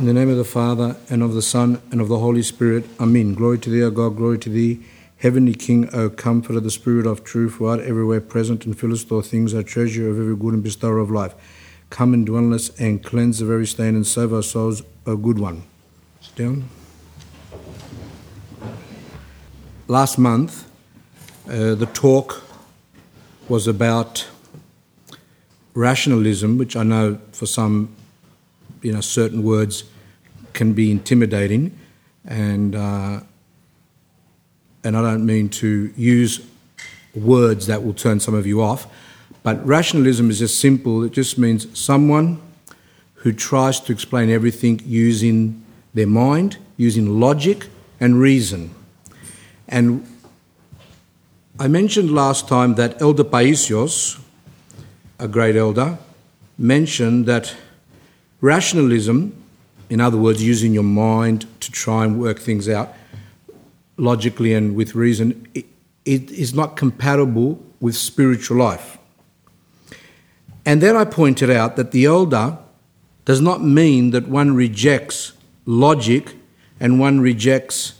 In the name of the Father, and of the Son, and of the Holy Spirit. Amen. Glory to thee, O God, glory to thee. Heavenly King, O comfort of the Spirit of truth, who art everywhere present and fillest all things, O treasure of every good and bestower of life. Come and dwell in us and cleanse the very stain and save our souls, O good one. Sit down. Last month, uh, the talk was about rationalism, which I know for some, you know, certain words can be intimidating, and uh, and I don't mean to use words that will turn some of you off, but rationalism is just simple. It just means someone who tries to explain everything using their mind, using logic and reason. And I mentioned last time that Elder Paisios, a great elder, mentioned that rationalism, in other words, using your mind to try and work things out logically and with reason, it, it is not compatible with spiritual life. And then I pointed out that the elder does not mean that one rejects logic and one rejects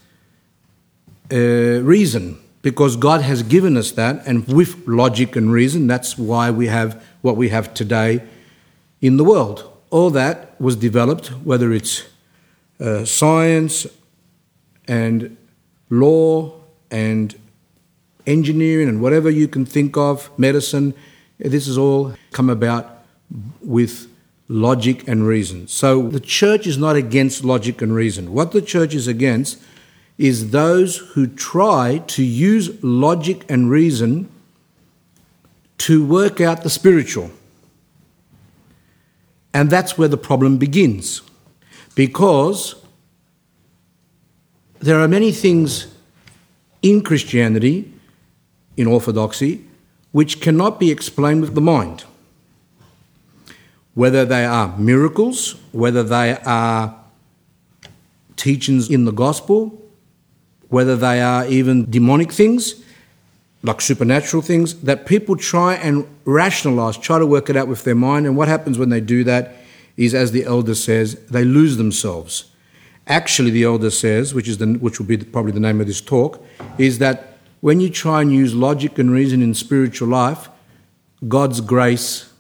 uh, reason because God has given us that, and with logic and reason, that's why we have what we have today in the world. All that was developed, whether it's uh, science and law and engineering and whatever you can think of, medicine, this has all come about with logic and reason. So the church is not against logic and reason. What the church is against is those who try to use logic and reason to work out the spiritual. And that's where the problem begins. Because there are many things in Christianity, in orthodoxy, which cannot be explained with the mind. Whether they are miracles, whether they are teachings in the gospel, whether they are even demonic things, like supernatural things, that people try and rationalize, try to work it out with their mind. And what happens when they do that is, as the elder says, they lose themselves. Actually, the elder says, which, is the, which will be probably the name of this talk, is that when you try and use logic and reason in spiritual life, God's grace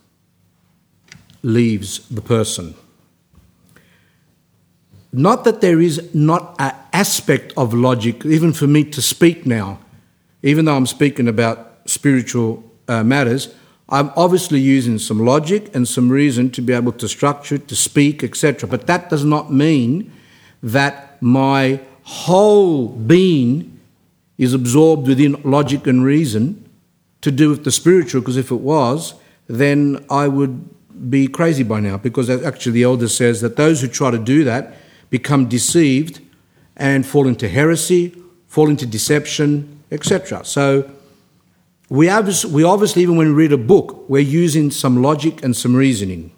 leaves the person. Not that there is not an aspect of logic, even for me to speak now, even though I'm speaking about spiritual uh, matters, I'm obviously using some logic and some reason to be able to structure, to speak, etc. But that does not mean that my whole being is absorbed within logic and reason to do with the spiritual, because if it was, then I would be crazy by now, because actually the elder says that those who try to do that become deceived and fall into heresy, fall into deception, etc. So we obviously, we obviously, even when we read a book, we're using some logic and some reasoning.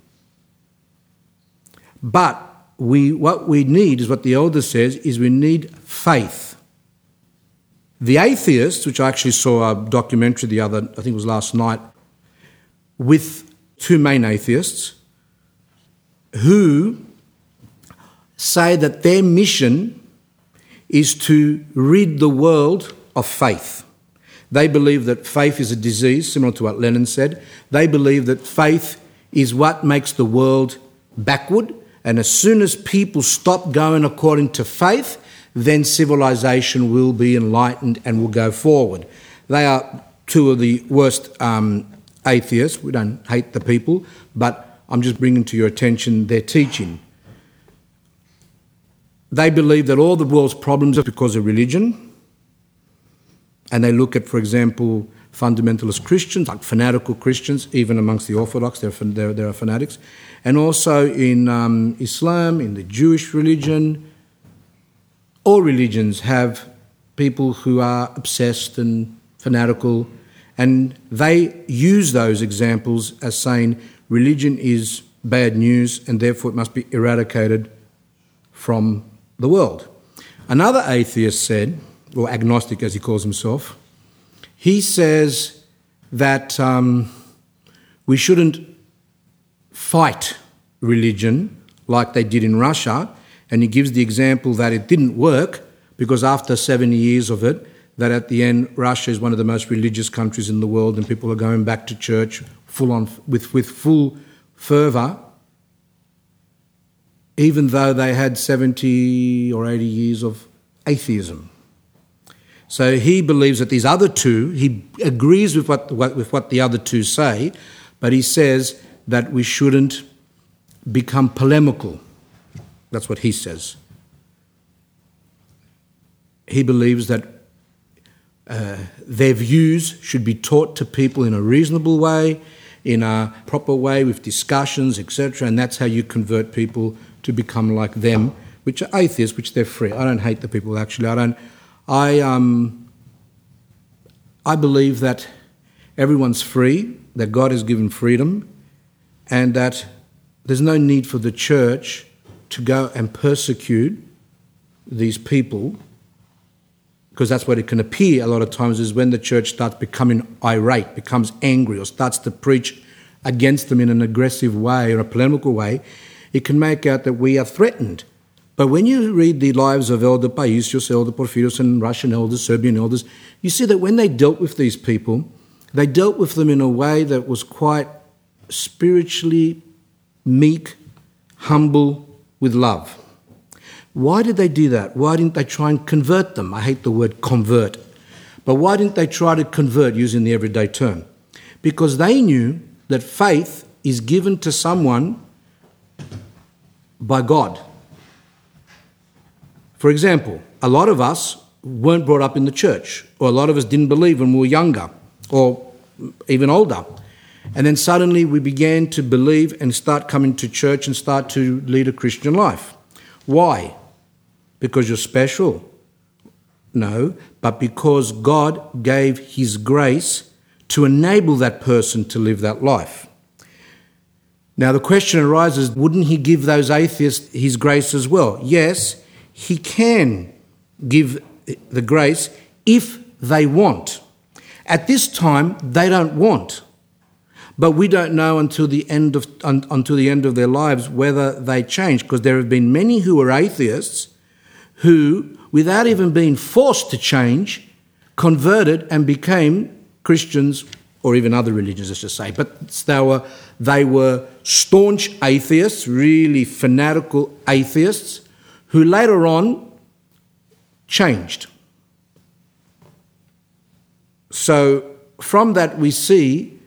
But we, what we need is what the elder says is we need faith. The atheists, which I actually saw a documentary the other, I think it was last night, with two main atheists who say that their mission is to rid the world of faith. They believe that faith is a disease, similar to what Lenin said. They believe that faith is what makes the world backward. And as soon as people stop going according to faith, then civilization will be enlightened and will go forward. They are two of the worst um, atheists. We don't hate the people, but I'm just bringing to your attention their teaching. They believe that all the world's problems are because of religion. And they look at, for example, fundamentalist Christians, like fanatical Christians, even amongst the Orthodox, there, there, there are fanatics. And also in um, Islam, in the Jewish religion, all religions have people who are obsessed and fanatical, and they use those examples as saying religion is bad news and therefore it must be eradicated from the world. Another atheist said, or agnostic as he calls himself, he says that um, we shouldn't fight religion like they did in Russia. And he gives the example that it didn't work because after 70 years of it, that at the end, Russia is one of the most religious countries in the world and people are going back to church full on, with, with full fervour, even though they had 70 or 80 years of atheism. So he believes that these other two, he agrees with what, with what the other two say, but he says that we shouldn't become polemical. That's what he says. He believes that uh, their views should be taught to people in a reasonable way, in a proper way, with discussions, etc., and that's how you convert people to become like them, which are atheists, which they're free. I don't hate the people actually. I don't I, um, I believe that everyone's free, that God has given freedom, and that there's no need for the church to go and persecute these people because that's what it can appear a lot of times is when the church starts becoming irate, becomes angry, or starts to preach against them in an aggressive way or a polemical way, it can make out that we are threatened. But when you read the lives of Elder Paisios, Elder Porphyrios, and Russian elders, Serbian elders, you see that when they dealt with these people, they dealt with them in a way that was quite spiritually meek, humble, with love. Why did they do that? Why didn't they try and convert them? I hate the word convert. But why didn't they try to convert using the everyday term? Because they knew that faith is given to someone by God. For example, a lot of us weren't brought up in the church, or a lot of us didn't believe when we were younger, or even older. And then suddenly we began to believe and start coming to church and start to lead a Christian life. Why? Because you're special? No, but because God gave His grace to enable that person to live that life. Now the question arises wouldn't He give those atheists His grace as well? Yes, he can give the grace if they want. At this time, they don't want. But we don't know until the end of, un, until the end of their lives whether they change, because there have been many who are atheists who, without even being forced to change, converted and became Christians or even other religions, let's just say. But they were, they were staunch atheists, really fanatical atheists, who later on changed. So, from that, we see,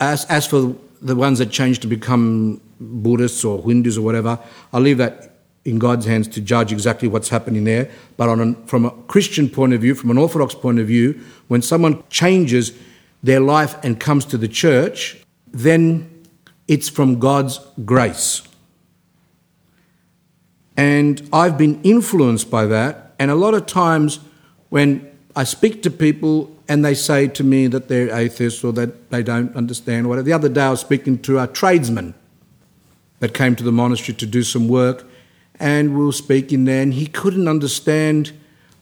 as, as for the ones that changed to become Buddhists or Hindus or whatever, I'll leave that in God's hands to judge exactly what's happening there. But from a Christian point of view, from an Orthodox point of view, when someone changes their life and comes to the church, then it's from God's grace. And I've been influenced by that. And a lot of times when I speak to people and they say to me that they're atheists or that they don't understand whatever. The other day I was speaking to a tradesman that came to the monastery to do some work and we were speaking there and he couldn't understand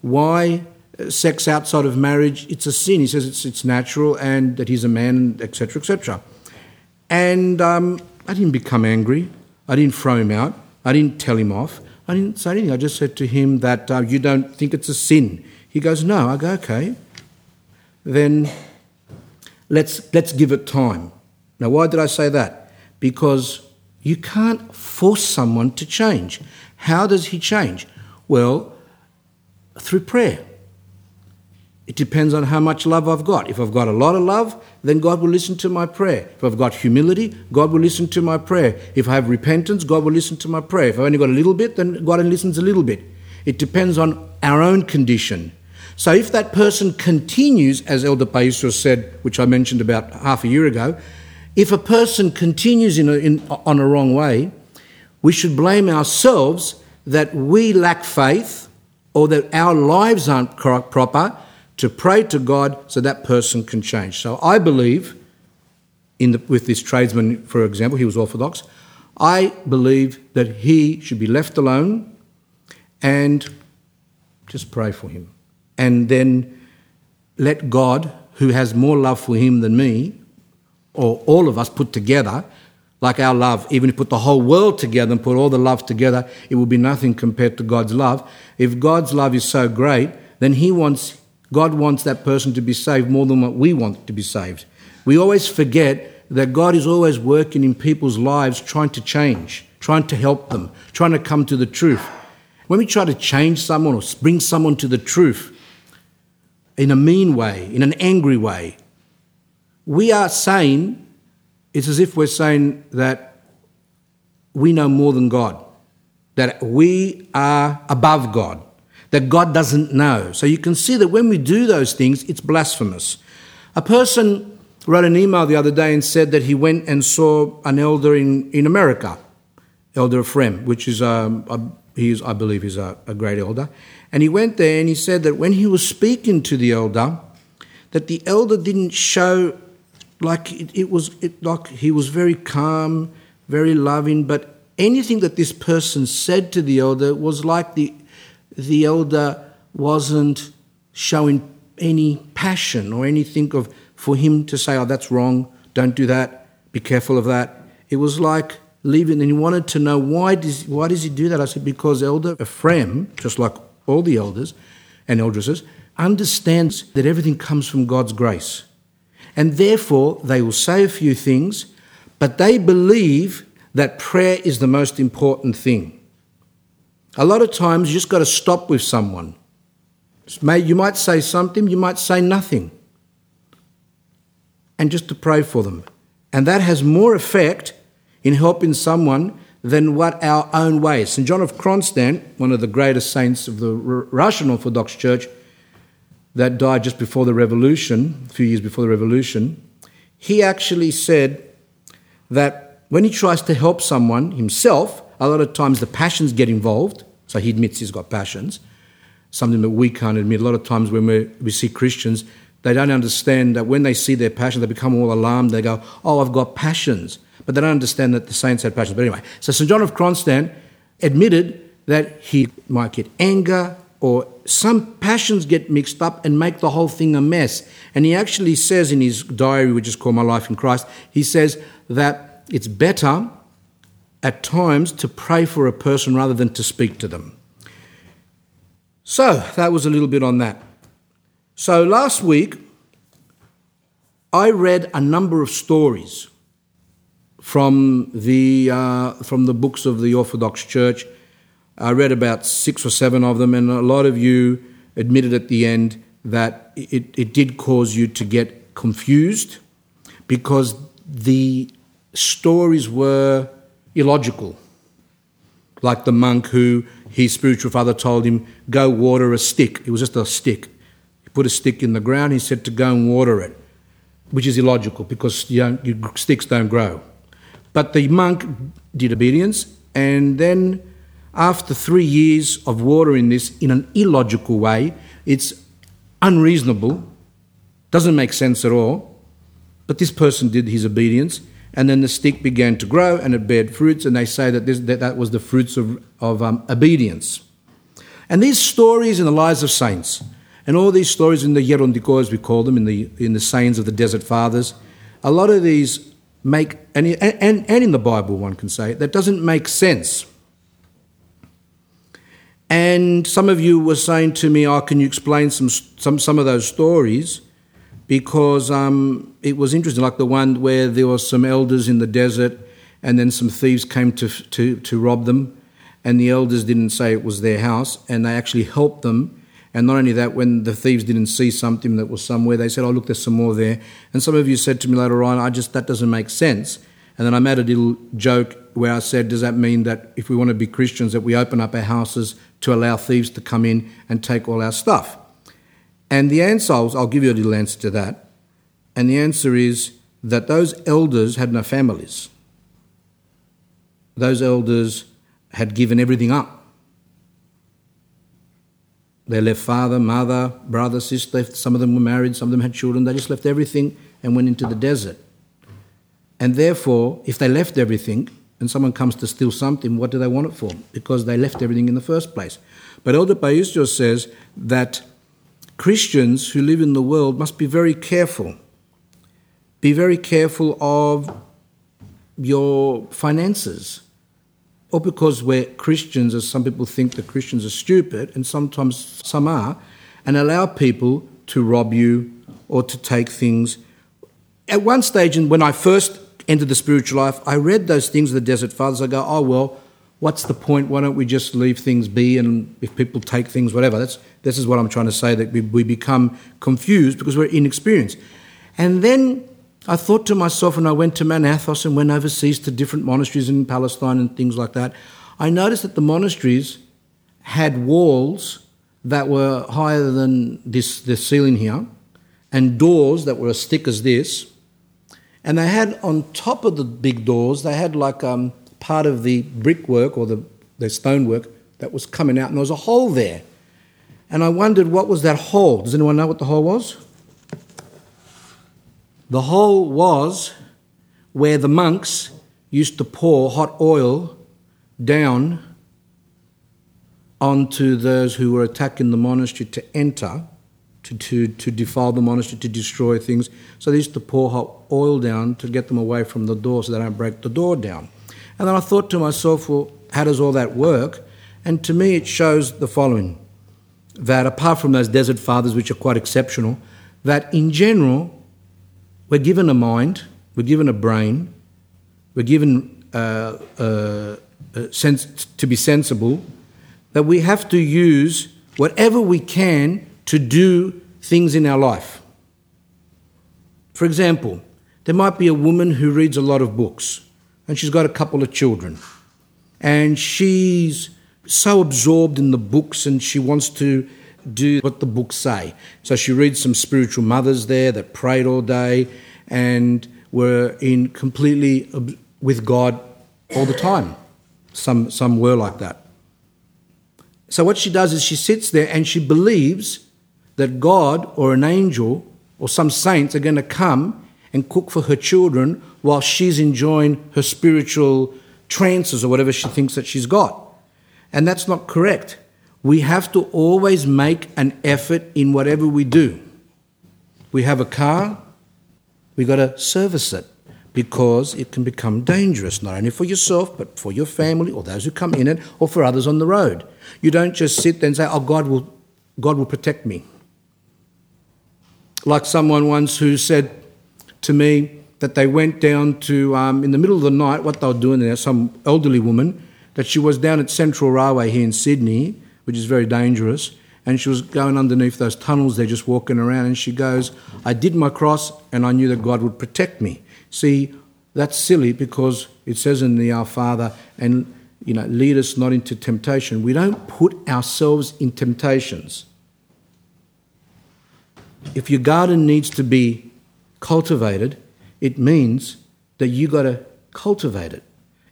why sex outside of marriage it's a sin. He says it's, it's natural and that he's a man, etc., etc. And um, I didn't become angry. I didn't throw him out. I didn't tell him off. I didn't say anything. I just said to him that uh, you don't think it's a sin. He goes, no. I go, okay. Then let's, let's give it time. Now, why did I say that? Because you can't force someone to change. How does he change? Well, through prayer. It depends on how much love I've got. If I've got a lot of love, then God will listen to my prayer. If I've got humility, God will listen to my prayer. If I have repentance, God will listen to my prayer. If I've only got a little bit, then God only listens a little bit. It depends on our own condition. So if that person continues, as Elder Paisios said, which I mentioned about half a year ago, if a person continues in a, in, on a wrong way, we should blame ourselves that we lack faith or that our lives aren't proper to pray to God so that person can change. So I believe, in the, with this tradesman, for example, he was Orthodox, I believe that he should be left alone and just pray for him. And then let God, who has more love for him than me, or all of us put together, like our love. Even if you put the whole world together and put all the love together, it will be nothing compared to God's love. If God's love is so great, then He wants, God wants that person to be saved more than what we want to be saved. We always forget that God is always working in people's lives trying to change, trying to help them, trying to come to the truth. When we try to change someone or bring someone to the truth in a mean way, in an angry way, we are saying, it's as if we're saying that we know more than God, that we are above God, that God doesn't know. So you can see that when we do those things, it's blasphemous. A person wrote an email the other day and said that he went and saw an elder in, in America, Elder Ephraim, which is, um, a, he is, I believe, he's a, a great elder. And he went there and he said that when he was speaking to the elder, that the elder didn't show like it, it was it, like he was very calm, very loving, but anything that this person said to the elder was like the the elder wasn't showing any passion or anything of for him to say, "Oh, that's wrong. Don't do that. Be careful of that." It was like leaving, and he wanted to know why does why does he do that? I said because Elder Ephraim, just like all the elders and eldresses, understands that everything comes from God's grace. And therefore, they will say a few things, but they believe that prayer is the most important thing. A lot of times, you just got to stop with someone. You might say something, you might say nothing. And just to pray for them. And that has more effect in helping someone than what our own ways. St. John of Kronstadt, one of the greatest saints of the Russian Orthodox Church, that died just before the revolution, a few years before the revolution, he actually said that when he tries to help someone himself, a lot of times the passions get involved. So he admits he's got passions, something that we can't admit. A lot of times when we see Christians, they don't understand that when they see their passion, they become all alarmed. They go, Oh, I've got passions. But they don't understand that the saints had passions. But anyway, so St. John of Kronstadt admitted that he might get anger, or some passions get mixed up and make the whole thing a mess. And he actually says in his diary, which is called My Life in Christ, he says that it's better at times to pray for a person rather than to speak to them. So that was a little bit on that. So last week, I read a number of stories from the, uh, from the books of the Orthodox Church I read about six or seven of them, and a lot of you admitted at the end that it, it did cause you to get confused because the stories were illogical. Like the monk who his spiritual father told him, Go water a stick. It was just a stick. He put a stick in the ground, he said to go and water it, which is illogical because you don't, sticks don't grow. But the monk did obedience, and then after three years of watering this in an illogical way, it's unreasonable, doesn't make sense at all. But this person did his obedience, and then the stick began to grow and it bared fruits, and they say that this, that, that was the fruits of, of um, obedience. And these stories in the lives of saints, and all these stories in the Yerondiko, as we call them, in the, in the sayings of the desert fathers, a lot of these make, and, and, and in the Bible, one can say, that doesn't make sense. And some of you were saying to me, "Oh, can you explain some some some of those stories?" Because um, it was interesting, like the one where there were some elders in the desert, and then some thieves came to to to rob them, and the elders didn't say it was their house, and they actually helped them. And not only that, when the thieves didn't see something that was somewhere, they said, "Oh, look, there's some more there." And some of you said to me later on, "I just that doesn't make sense." And then I made a little joke where I said, Does that mean that if we want to be Christians, that we open up our houses to allow thieves to come in and take all our stuff? And the answer, I'll give you a little answer to that. And the answer is that those elders had no families. Those elders had given everything up. They left father, mother, brother, sister. Some of them were married, some of them had children. They just left everything and went into the desert. And therefore, if they left everything and someone comes to steal something, what do they want it for? Because they left everything in the first place. But Elder Paisios says that Christians who live in the world must be very careful. Be very careful of your finances. Or because we're Christians, as some people think that Christians are stupid, and sometimes some are, and allow people to rob you or to take things. At one stage, when I first entered the spiritual life, I read those things of the Desert Fathers. I go, oh, well, what's the point? Why don't we just leave things be? And if people take things, whatever. That's, this is what I'm trying to say that we, we become confused because we're inexperienced. And then I thought to myself when I went to Mount Athos and went overseas to different monasteries in Palestine and things like that, I noticed that the monasteries had walls that were higher than this the ceiling here, and doors that were as thick as this. And they had on top of the big doors, they had like um, part of the brickwork or the, the stonework that was coming out, and there was a hole there. And I wondered what was that hole. Does anyone know what the hole was? The hole was where the monks used to pour hot oil down onto those who were attacking the monastery to enter, to, to, to defile the monastery, to destroy things. So they used to pour hot oil down to get them away from the door so they don't break the door down. And then I thought to myself, well, how does all that work? And to me, it shows the following that apart from those desert fathers, which are quite exceptional, that in general, we're given a mind, we're given a brain, we're given uh, uh, sense to be sensible, that we have to use whatever we can to do things in our life. For example, there might be a woman who reads a lot of books and she's got a couple of children and she's so absorbed in the books and she wants to do what the books say. So she reads some spiritual mothers there that prayed all day and were in completely with God all the time. Some, some were like that. So what she does is she sits there and she believes that God or an angel or some saints are going to come and cook for her children while she's enjoying her spiritual trances or whatever she thinks that she's got. And that's not correct. We have to always make an effort in whatever we do. We have a car, we've got to service it because it can become dangerous, not only for yourself, but for your family or those who come in it or for others on the road. You don't just sit there and say, Oh, God will, God will protect me. Like someone once who said to me that they went down to, um, in the middle of the night, what they were doing there, some elderly woman, that she was down at Central Railway here in Sydney, which is very dangerous, and she was going underneath those tunnels there, just walking around, and she goes, I did my cross, and I knew that God would protect me. See, that's silly because it says in the Our Father, and you know, lead us not into temptation. We don't put ourselves in temptations. If your garden needs to be cultivated, it means that you got to cultivate it.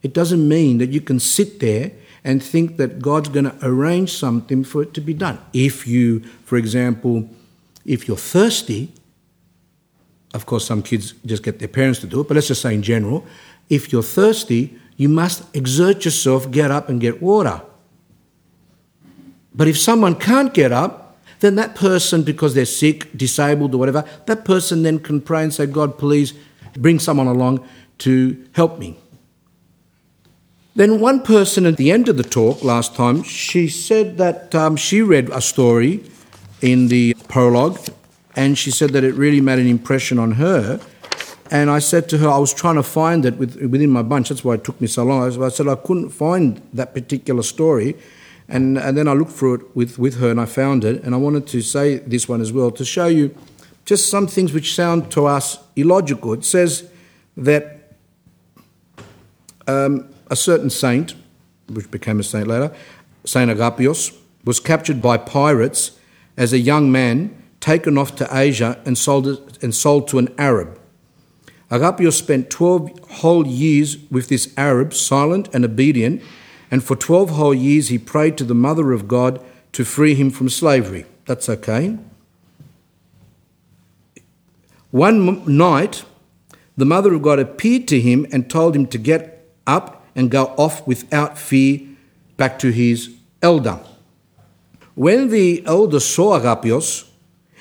It doesn't mean that you can sit there and think that God's going to arrange something for it to be done. If you, for example, if you're thirsty, of course, some kids just get their parents to do it, but let's just say in general, if you're thirsty, you must exert yourself, get up and get water. But if someone can't get up, then that person, because they're sick, disabled, or whatever, that person then can pray and say, God, please bring someone along to help me. Then one person at the end of the talk last time, she said that um, she read a story in the prologue, and she said that it really made an impression on her. And I said to her, I was trying to find it within my bunch. That's why it took me so long. I said I couldn't find that particular story, and, and then I looked through it with, with her, and I found it. And I wanted to say this one as well to show you just some things which sound to us illogical. It says that um, a certain saint, which became a saint later, Saint Agapios, was captured by pirates as a young man, taken off to Asia and sold, and sold to an Arab. Agapios spent 12 whole years with this Arab, silent and obedient, and for 12 whole years he prayed to the Mother of God to free him from slavery. That's okay. One night, the Mother of God appeared to him and told him to get up and go off without fear back to his elder. When the elder saw Agapios,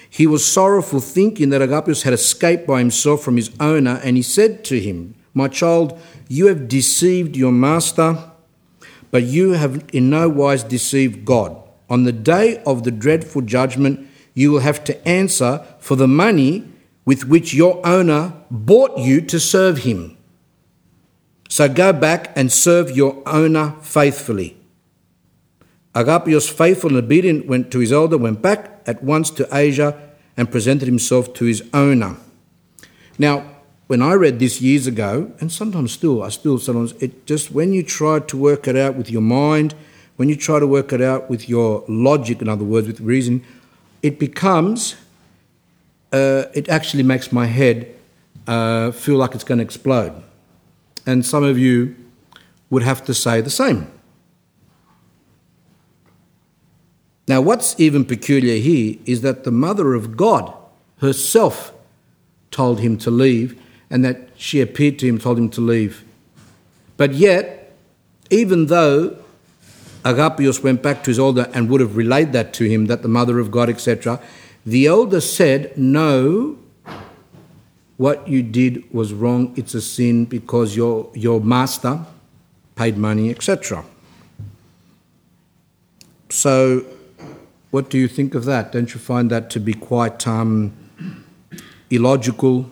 he was sorrowful, thinking that Agapios had escaped by himself from his owner, and he said to him, My child, you have deceived your master, but you have in no wise deceived God. On the day of the dreadful judgment, you will have to answer for the money with which your owner bought you to serve him. So go back and serve your owner faithfully. Agapios, faithful and obedient, went to his elder, went back at once to Asia, and presented himself to his owner. Now, when I read this years ago, and sometimes still, I still sometimes, it just, when you try to work it out with your mind, when you try to work it out with your logic, in other words, with reason, it becomes, uh, it actually makes my head uh, feel like it's going to explode. And some of you would have to say the same. Now, what's even peculiar here is that the Mother of God herself told him to leave, and that she appeared to him, told him to leave. But yet, even though Agapios went back to his elder and would have relayed that to him, that the Mother of God, etc., the elder said, No, what you did was wrong, it's a sin because your, your master paid money, etc. So, what do you think of that? Don't you find that to be quite um, illogical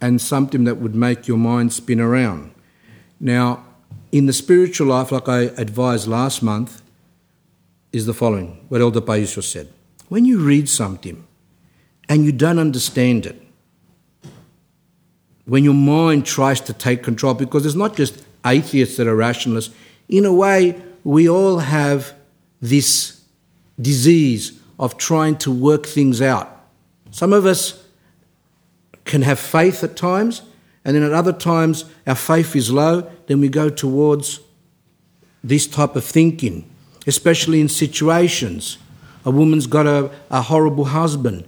and something that would make your mind spin around? Now, in the spiritual life, like I advised last month, is the following what Elder Paisios said. When you read something and you don't understand it, when your mind tries to take control, because it's not just atheists that are rationalists, in a way, we all have this disease of trying to work things out. Some of us can have faith at times, and then at other times our faith is low, then we go towards this type of thinking, especially in situations. A woman's got a, a horrible husband,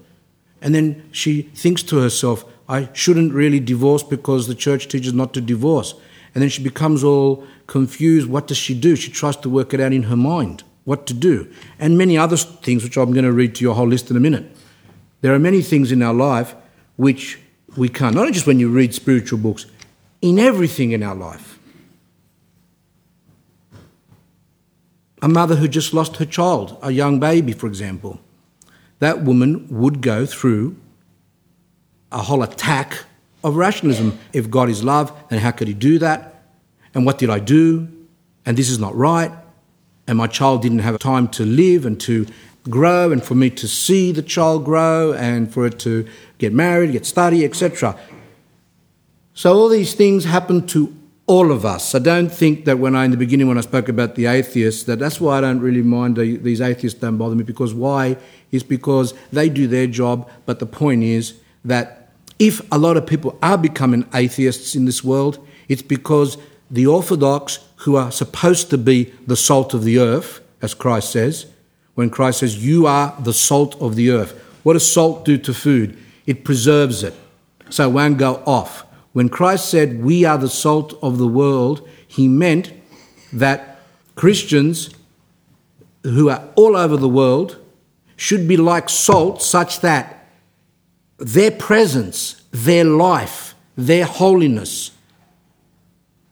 and then she thinks to herself, I shouldn't really divorce because the church teaches not to divorce. And then she becomes all confused. What does she do? She tries to work it out in her mind what to do, and many other things, which I'm going to read to your whole list in a minute. There are many things in our life which we can't, not just when you read spiritual books, in everything in our life. A mother who just lost her child, a young baby, for example, that woman would go through a whole attack of rationalism. If God is love, then how could He do that? And what did I do? And this is not right and my child didn't have time to live and to grow and for me to see the child grow and for it to get married, get study, etc. So all these things happen to all of us. I don't think that when I, in the beginning, when I spoke about the atheists, that that's why I don't really mind these atheists don't bother me because why is because they do their job. But the point is that if a lot of people are becoming atheists in this world, it's because the Orthodox, who are supposed to be the salt of the earth, as Christ says, when Christ says, You are the salt of the earth. What does salt do to food? It preserves it, so it won't go off. When Christ said, We are the salt of the world, he meant that Christians who are all over the world should be like salt, such that their presence, their life, their holiness,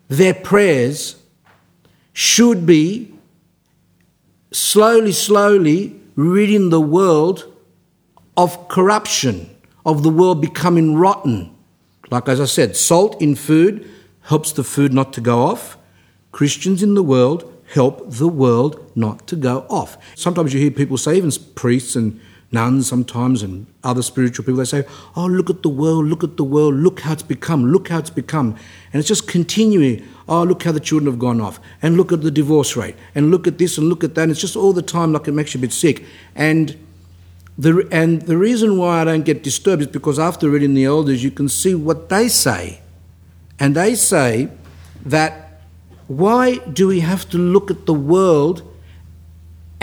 their prayers should be slowly, slowly ridding the world of corruption, of the world becoming rotten. Like as I said, salt in food helps the food not to go off. Christians in the world help the world not to go off. Sometimes you hear people say, even priests and nuns sometimes and other spiritual people, they say, Oh, look at the world, look at the world, look how it's become, look how it's become. And it's just continuing. Oh, look how the children have gone off, and look at the divorce rate, and look at this and look at that. And it's just all the time like it makes you a bit sick. And the, and the reason why I don't get disturbed is because after reading the elders, you can see what they say. And they say that why do we have to look at the world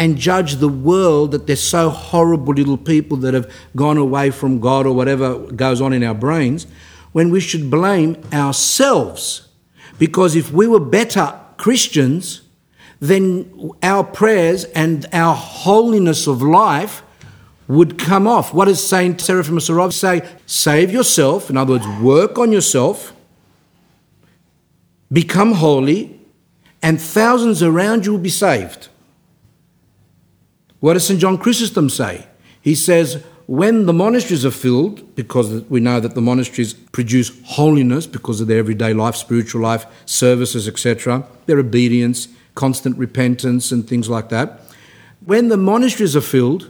and judge the world that they're so horrible little people that have gone away from God or whatever goes on in our brains, when we should blame ourselves. Because if we were better Christians, then our prayers and our holiness of life would come off. What does Saint Seraphim Sarov say? Save yourself, in other words, work on yourself, become holy, and thousands around you will be saved. What does St. John Chrysostom say? He says, when the monasteries are filled, because we know that the monasteries produce holiness because of their everyday life, spiritual life, services, etc., their obedience, constant repentance, and things like that. When the monasteries are filled,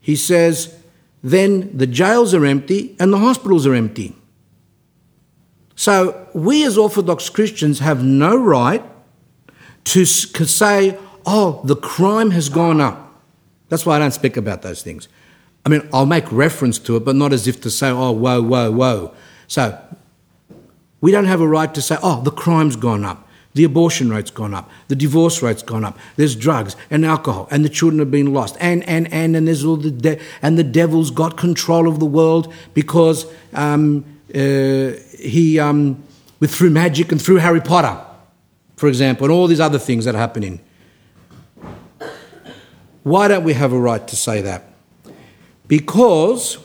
he says, then the jails are empty and the hospitals are empty. So we as Orthodox Christians have no right to say, oh, the crime has gone up. That's why I don't speak about those things. I mean, I'll make reference to it, but not as if to say, oh, whoa, whoa, whoa. So we don't have a right to say, oh, the crime's gone up. The abortion rate's gone up. The divorce rate's gone up. There's drugs and alcohol, and the children have been lost. And and and and there's all the de- and the devil's got control of the world because um, uh, he um, with through magic and through Harry Potter, for example, and all these other things that are happening. Why don't we have a right to say that? Because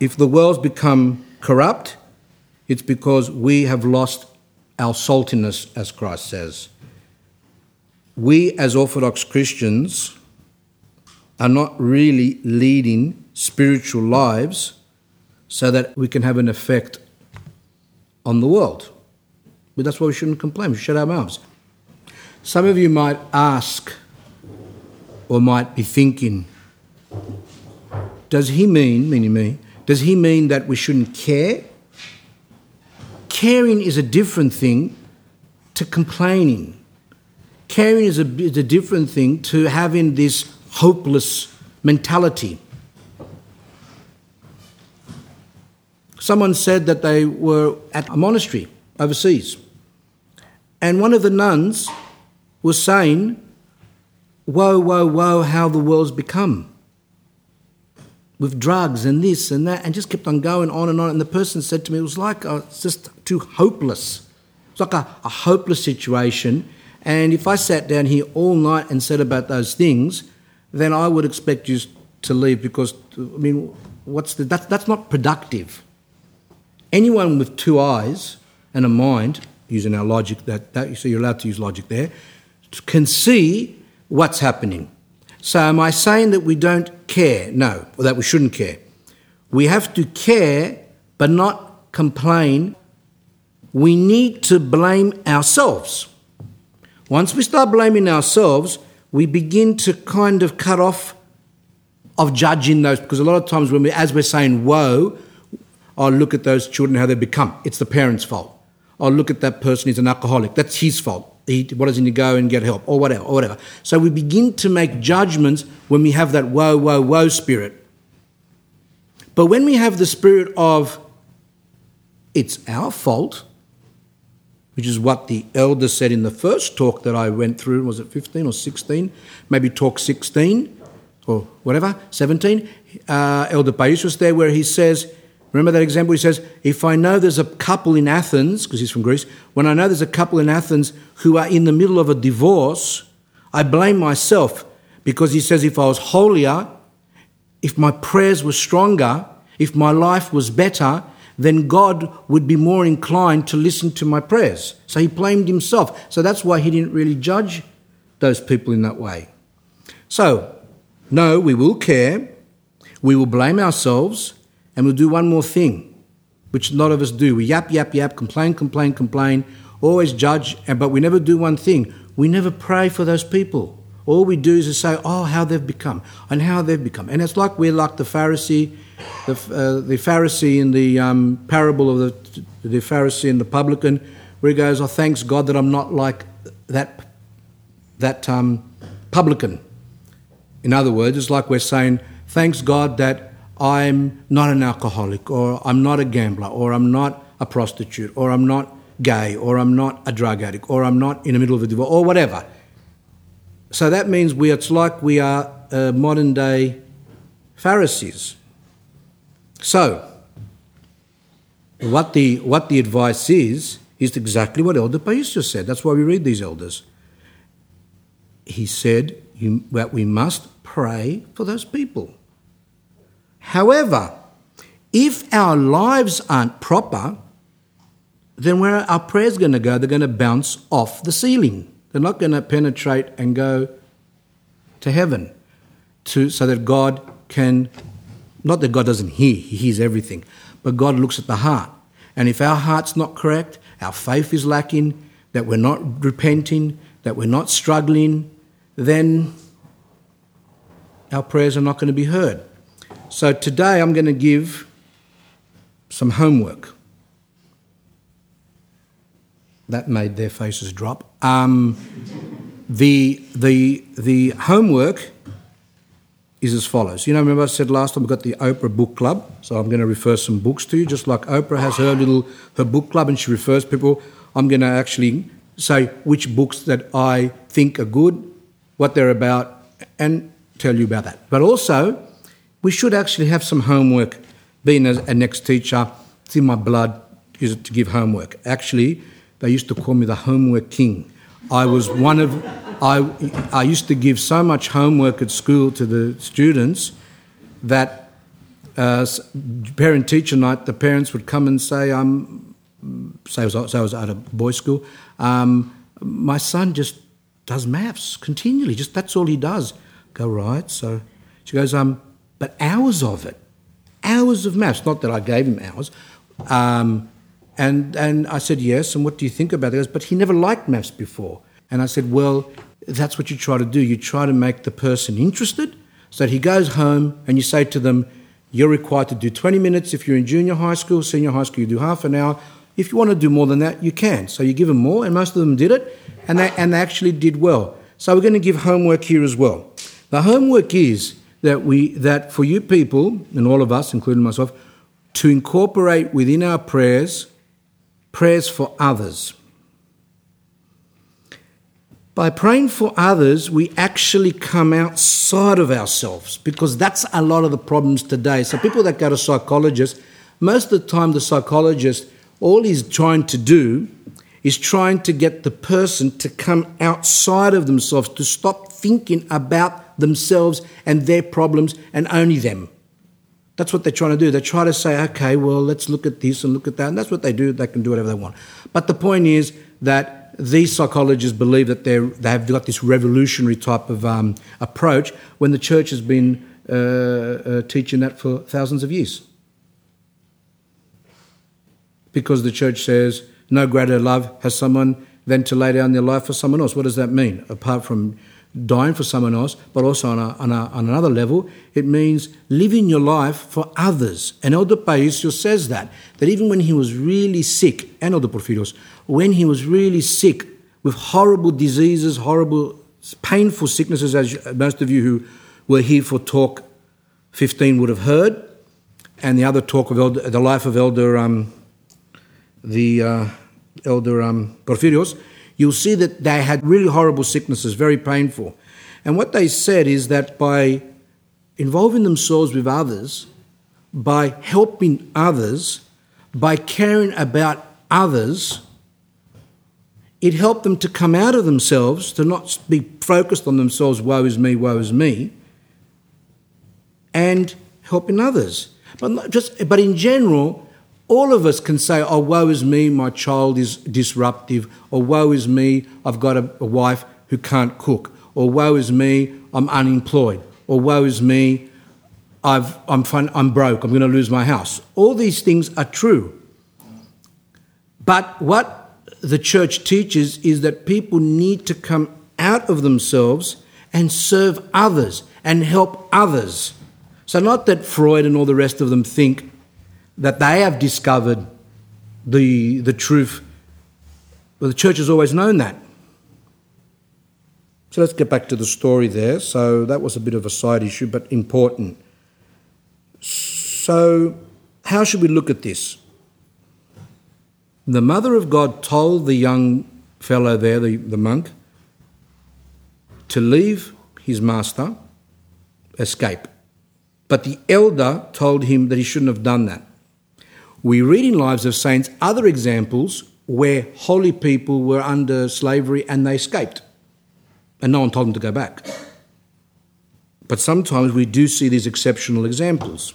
if the world's become corrupt, it's because we have lost our saltiness, as Christ says. We, as Orthodox Christians, are not really leading spiritual lives so that we can have an effect on the world. But that's why we shouldn't complain, we should shut our mouths. Some of you might ask or might be thinking, does he mean, meaning me, does he mean that we shouldn't care caring is a different thing to complaining. Caring is a, is a different thing to having this hopeless mentality. Someone said that they were at a monastery overseas, and one of the nuns was saying, Whoa, whoa, whoa, how the world's become with drugs and this and that, and just kept on going on and on. And the person said to me, it was like uh, it's just too hopeless. It's like a, a hopeless situation. And if I sat down here all night and said about those things, then I would expect you to leave because, I mean, what's the, that's, that's not productive. Anyone with two eyes and a mind, using our logic, that, that so you're allowed to use logic there, can see what's happening. So, am I saying that we don't care? No, or that we shouldn't care. We have to care, but not complain. We need to blame ourselves. Once we start blaming ourselves, we begin to kind of cut off of judging those because a lot of times when we as we're saying woe, I'll look at those children how they become. It's the parents' fault. I'll look at that person, he's an alcoholic. That's his fault eat, why he go and get help, or whatever, or whatever. So we begin to make judgments when we have that woe, woe, woe spirit. But when we have the spirit of it's our fault, which is what the elder said in the first talk that I went through, was it 15 or 16? Maybe talk 16 or whatever, 17. Uh, elder Paisios there where he says, Remember that example? He says, If I know there's a couple in Athens, because he's from Greece, when I know there's a couple in Athens who are in the middle of a divorce, I blame myself because he says, If I was holier, if my prayers were stronger, if my life was better, then God would be more inclined to listen to my prayers. So he blamed himself. So that's why he didn't really judge those people in that way. So, no, we will care, we will blame ourselves and we'll do one more thing, which a lot of us do. We yap, yap, yap, complain, complain, complain, always judge, but we never do one thing. We never pray for those people. All we do is to say, oh, how they've become, and how they've become. And it's like we're like the Pharisee, the, uh, the Pharisee in the um, parable of the, the Pharisee and the publican, where he goes, oh, thanks God that I'm not like that, that um, publican. In other words, it's like we're saying, thanks God that I'm not an alcoholic, or I'm not a gambler, or I'm not a prostitute, or I'm not gay, or I'm not a drug addict, or I'm not in the middle of a divorce, or whatever. So that means we, it's like we are uh, modern day Pharisees. So, what the, what the advice is, is exactly what Elder Paisios said. That's why we read these elders. He said you, that we must pray for those people. However, if our lives aren't proper, then where are our prayers going to go? They're going to bounce off the ceiling. They're not going to penetrate and go to heaven to, so that God can, not that God doesn't hear, He hears everything, but God looks at the heart. And if our heart's not correct, our faith is lacking, that we're not repenting, that we're not struggling, then our prayers are not going to be heard. So today I'm going to give some homework. That made their faces drop. Um, the, the, the homework is as follows. You know, remember I said last time we've got the Oprah Book Club, so I'm going to refer some books to you, just like Oprah has her little her book club and she refers people. I'm going to actually say which books that I think are good, what they're about, and tell you about that. But also, we should actually have some homework. Being a, next teacher, it's in my blood is to give homework. Actually, they used to call me the homework king. I was one of, I, I used to give so much homework at school to the students that uh, parent teacher night, the parents would come and say, um, say I was, I was at a boys' school, um, my son just does maths continually, just that's all he does. Go, right. So she goes, um, but hours of it, hours of maths. Not that I gave him hours. Um, and, and I said, yes. And what do you think about it? But he never liked maths before. And I said, well, that's what you try to do. You try to make the person interested so that he goes home and you say to them, you're required to do 20 minutes if you're in junior high school, senior high school, you do half an hour. If you want to do more than that, you can. So you give them more, and most of them did it, and they, and they actually did well. So we're going to give homework here as well. The homework is that we that for you people and all of us, including myself, to incorporate within our prayers prayers for others. By praying for others, we actually come outside of ourselves because that's a lot of the problems today. So, people that go to psychologists, most of the time, the psychologist, all he's trying to do is trying to get the person to come outside of themselves, to stop thinking about themselves and their problems and only them. That's what they're trying to do. They try to say, okay, well, let's look at this and look at that. And that's what they do. They can do whatever they want. But the point is that these psychologists believe that they're, they've got this revolutionary type of um, approach when the church has been uh, uh, teaching that for thousands of years. Because the church says, no greater love has someone than to lay down their life for someone else. What does that mean? Apart from dying for someone else, but also on, a, on, a, on another level, it means living your life for others. And Elder Paisios says that, that even when he was really sick, and Elder Porphyrios, when he was really sick with horrible diseases, horrible, painful sicknesses, as most of you who were here for talk 15 would have heard, and the other talk of Elder, the life of Elder, um, the uh, Elder um, Porphyrios, you'll see that they had really horrible sicknesses, very painful. And what they said is that by involving themselves with others, by helping others, by caring about others, it helped them to come out of themselves, to not be focused on themselves, woe is me, woe is me, and helping others. But just but in general, all of us can say, oh, woe is me, my child is disruptive, or woe is me, I've got a, a wife who can't cook, or woe is me, I'm unemployed, or woe is me, I've, I'm, fun, I'm broke, I'm going to lose my house. All these things are true. But what the church teaches is that people need to come out of themselves and serve others and help others. So, not that Freud and all the rest of them think that they have discovered the, the truth. Well, the church has always known that. So let's get back to the story there. So that was a bit of a side issue, but important. So, how should we look at this? The mother of God told the young fellow there, the, the monk, to leave his master, escape. But the elder told him that he shouldn't have done that. We read in Lives of Saints other examples where holy people were under slavery and they escaped, and no one told them to go back. But sometimes we do see these exceptional examples.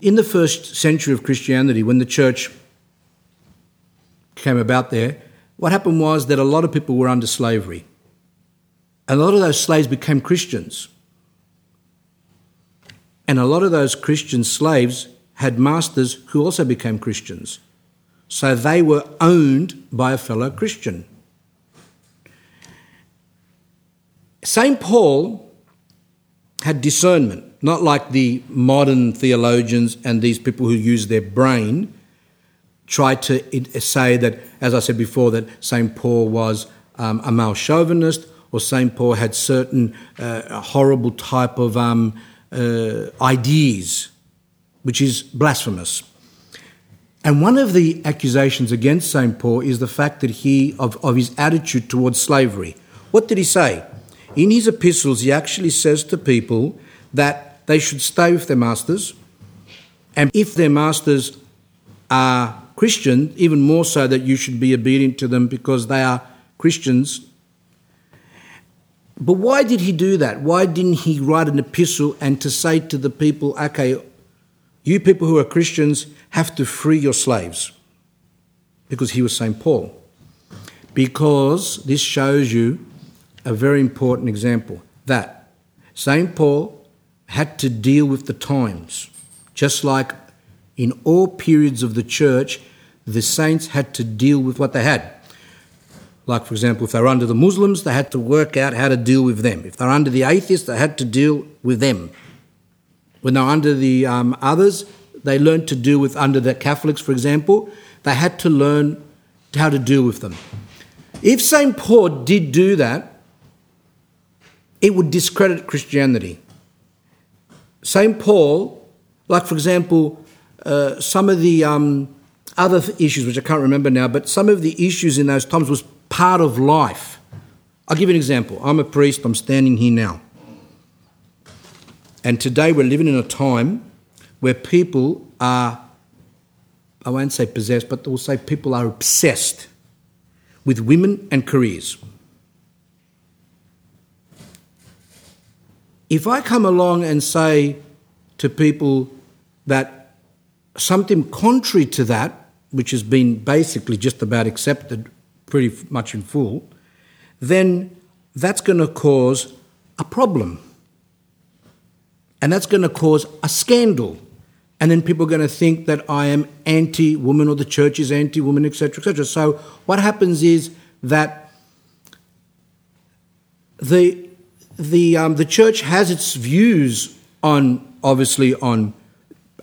In the first century of Christianity, when the church came about there, what happened was that a lot of people were under slavery. And a lot of those slaves became Christians. And a lot of those Christian slaves had masters who also became Christians. So they were owned by a fellow Christian. St. Paul had discernment, not like the modern theologians and these people who use their brain try to say that, as I said before, that St. Paul was um, a male chauvinist or St. Paul had certain uh, horrible type of um, uh, ideas, which is blasphemous. And one of the accusations against St. Paul is the fact that he, of, of his attitude towards slavery. What did he say? In his epistles, he actually says to people that they should stay with their masters, and if their masters are Christian, even more so that you should be obedient to them because they are Christians. But why did he do that? Why didn't he write an epistle and to say to the people, okay, you people who are Christians have to free your slaves? Because he was St. Paul. Because this shows you a very important example that St. Paul had to deal with the times, just like in all periods of the church, the saints had to deal with what they had. Like, for example, if they were under the Muslims, they had to work out how to deal with them. If they were under the atheists, they had to deal with them. When they were under the um, others, they learned to deal with, under the Catholics, for example, they had to learn how to deal with them. If St. Paul did do that, it would discredit Christianity. St. Paul, like, for example, uh, some of the um, other issues, which I can't remember now, but some of the issues in those times was part of life. I'll give you an example. I'm a priest, I'm standing here now. And today we're living in a time where people are, I won't say possessed, but they'll say people are obsessed with women and careers. If I come along and say to people that something contrary to that, which has been basically just about accepted pretty much in full, then that's going to cause a problem. And that's going to cause a scandal. And then people are going to think that I am anti woman or the church is anti woman, etc., etc. So what happens is that the, the, um, the church has its views on, obviously, on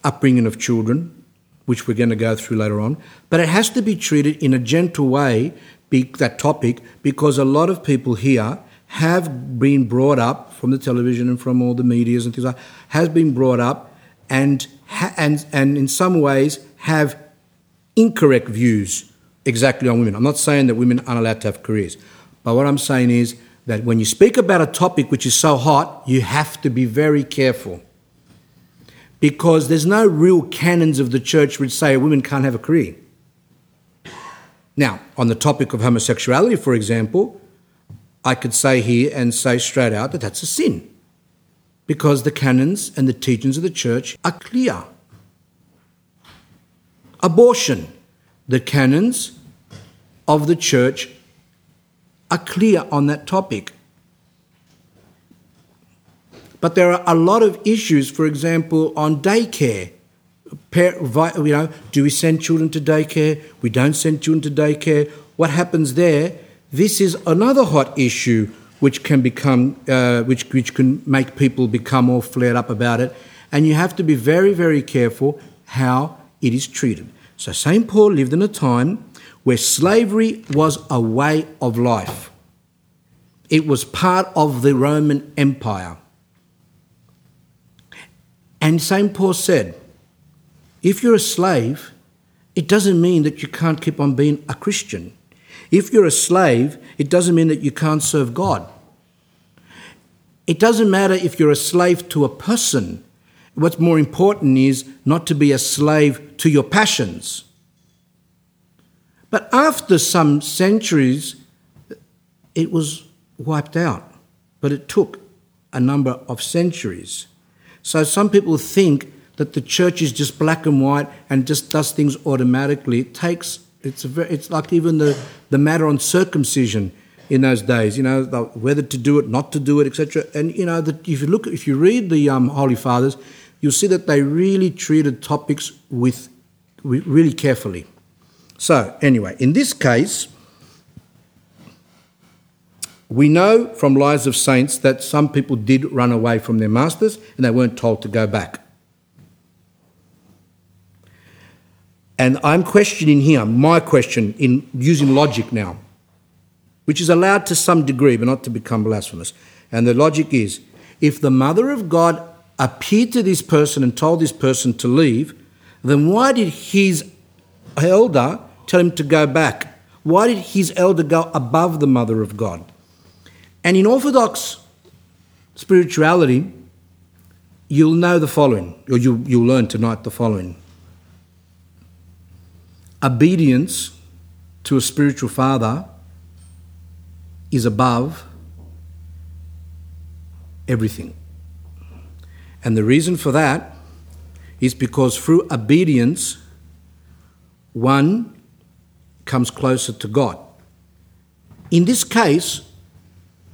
upbringing of children, which we're going to go through later on, but it has to be treated in a gentle way, that topic, because a lot of people here have been brought up from the television and from all the medias and things like has been brought up and and and in some ways have incorrect views exactly on women. I'm not saying that women aren't allowed to have careers, but what I'm saying is that when you speak about a topic which is so hot, you have to be very careful because there's no real canons of the church which say a woman can't have a career. Now, on the topic of homosexuality, for example, I could say here and say straight out that that's a sin because the canons and the teachings of the church are clear. Abortion, the canons of the church are clear on that topic. But there are a lot of issues, for example, on daycare. You know, do we send children to daycare? We don't send children to daycare. What happens there? This is another hot issue which can become, uh, which which can make people become more flared up about it, and you have to be very very careful how it is treated. So Saint Paul lived in a time where slavery was a way of life. It was part of the Roman Empire. And St. Paul said, if you're a slave, it doesn't mean that you can't keep on being a Christian. If you're a slave, it doesn't mean that you can't serve God. It doesn't matter if you're a slave to a person. What's more important is not to be a slave to your passions. But after some centuries, it was wiped out. But it took a number of centuries. So some people think that the church is just black and white and just does things automatically. It takes It's, a it's like even the, the matter on circumcision in those days, you know, whether to do it, not to do it, etc. And, you know, that if you look, if you read the um, Holy Fathers, you'll see that they really treated topics with, with really carefully. So, anyway, in this case, we know from lives of saints that some people did run away from their masters and they weren't told to go back. And I'm questioning here, my question in using logic now, which is allowed to some degree, but not to become blasphemous. And the logic is if the mother of God appeared to this person and told this person to leave, then why did his elder tell him to go back? Why did his elder go above the mother of God? And in Orthodox spirituality, you'll know the following, or you, you'll learn tonight the following obedience to a spiritual father is above everything. And the reason for that is because through obedience, one comes closer to God. In this case,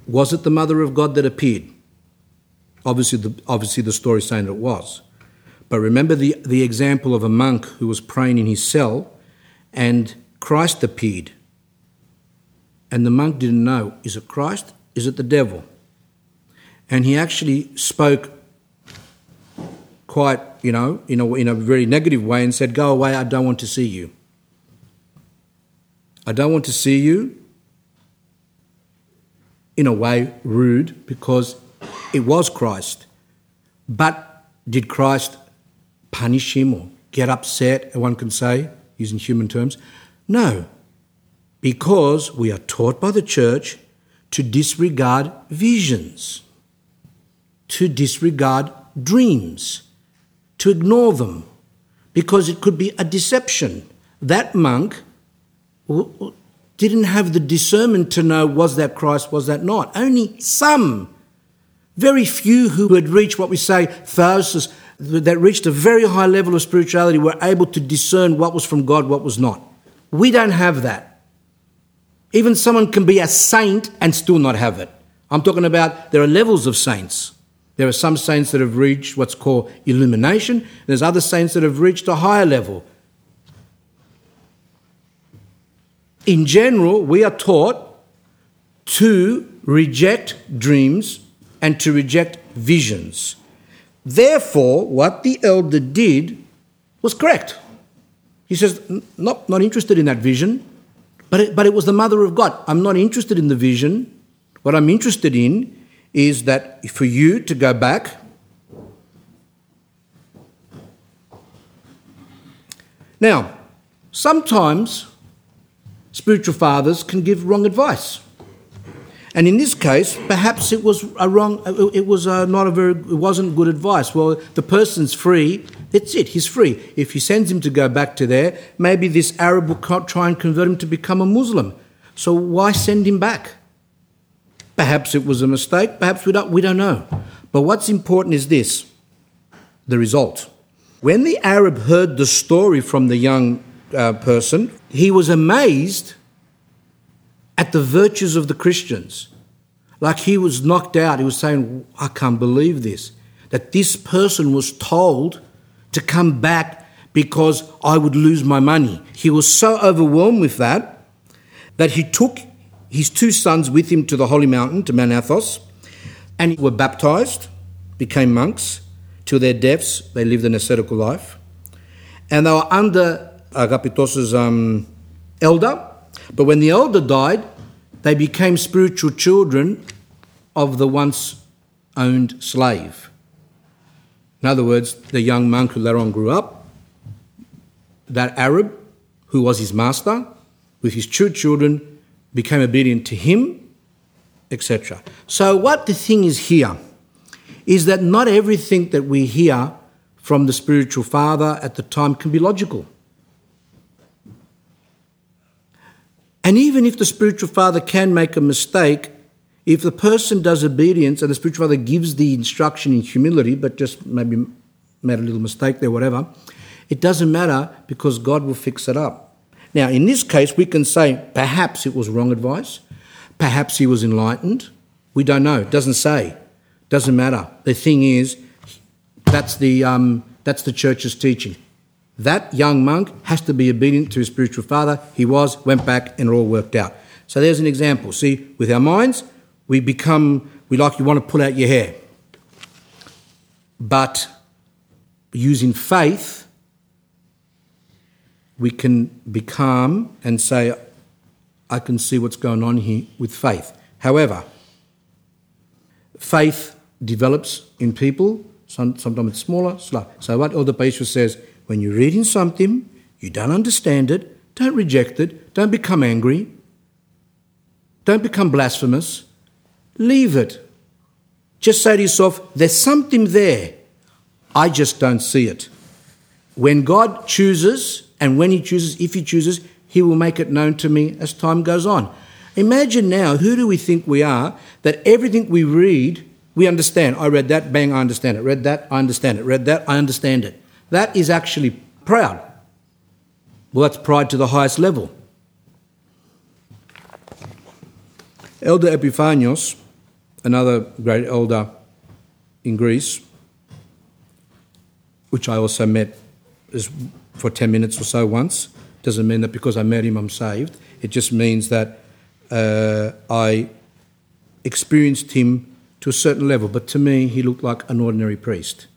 was it the Mother of God that appeared? Obviously, the, obviously the story saying it was. But remember the, the example of a monk who was praying in his cell and Christ appeared. And the monk didn't know is it Christ? Is it the devil? And he actually spoke quite, you know, in a, in a very negative way and said, Go away, I don't want to see you. I don't want to see you. In a way, rude, because it was Christ. But did Christ punish him or get upset, one can say? Using human terms? No, because we are taught by the church to disregard visions, to disregard dreams, to ignore them, because it could be a deception. That monk didn't have the discernment to know was that Christ, was that not. Only some, very few who had reached what we say, thousands, that reached a very high level of spirituality were able to discern what was from God, what was not. We don't have that. Even someone can be a saint and still not have it. I'm talking about there are levels of saints. There are some saints that have reached what's called illumination, there's other saints that have reached a higher level. In general, we are taught to reject dreams and to reject visions. Therefore, what the elder did was correct. He says, not, not interested in that vision, but it, but it was the mother of God. I'm not interested in the vision. What I'm interested in is that for you to go back Now, sometimes spiritual fathers can give wrong advice. And in this case, perhaps it was a wrong, it was a not a very, it wasn't good advice. Well, the person's free, that's it, he's free. If he sends him to go back to there, maybe this Arab will try and convert him to become a Muslim. So why send him back? Perhaps it was a mistake, perhaps we don't, we don't know. But what's important is this the result. When the Arab heard the story from the young uh, person, he was amazed at the virtues of the Christians. Like he was knocked out. He was saying, I can't believe this. That this person was told to come back because I would lose my money. He was so overwhelmed with that that he took his two sons with him to the holy mountain, to Mount Athos, and were baptized, became monks. Till their deaths, they lived an ascetical life. And they were under Agapios's um, elder, but when the elder died, they became spiritual children of the once owned slave. In other words, the young monk who later on grew up, that Arab who was his master, with his two children, became obedient to him, etc. So, what the thing is here is that not everything that we hear from the spiritual father at the time can be logical. And even if the spiritual father can make a mistake, if the person does obedience and the spiritual father gives the instruction in humility, but just maybe made a little mistake there, whatever, it doesn't matter because God will fix it up. Now, in this case, we can say perhaps it was wrong advice, perhaps he was enlightened. We don't know. It doesn't say. Doesn't matter. The thing is, that's the, um, that's the church's teaching. That young monk has to be obedient to his spiritual father. He was, went back, and it all worked out. So there's an example. See, with our minds, we become, we like you want to pull out your hair. But using faith, we can be calm and say, I can see what's going on here with faith. However, faith develops in people, sometimes it's smaller, slow. So what Elder Paisios says, when you're reading something, you don't understand it, don't reject it, don't become angry, don't become blasphemous, leave it. Just say to yourself, there's something there. I just don't see it. When God chooses, and when He chooses, if He chooses, He will make it known to me as time goes on. Imagine now, who do we think we are that everything we read, we understand? I read that, bang, I understand it. Read that, I understand it. Read that, I understand it. That is actually proud. Well, that's pride to the highest level. Elder Epiphanios, another great elder in Greece, which I also met for 10 minutes or so once, doesn't mean that because I met him I'm saved. It just means that uh, I experienced him to a certain level, but to me he looked like an ordinary priest.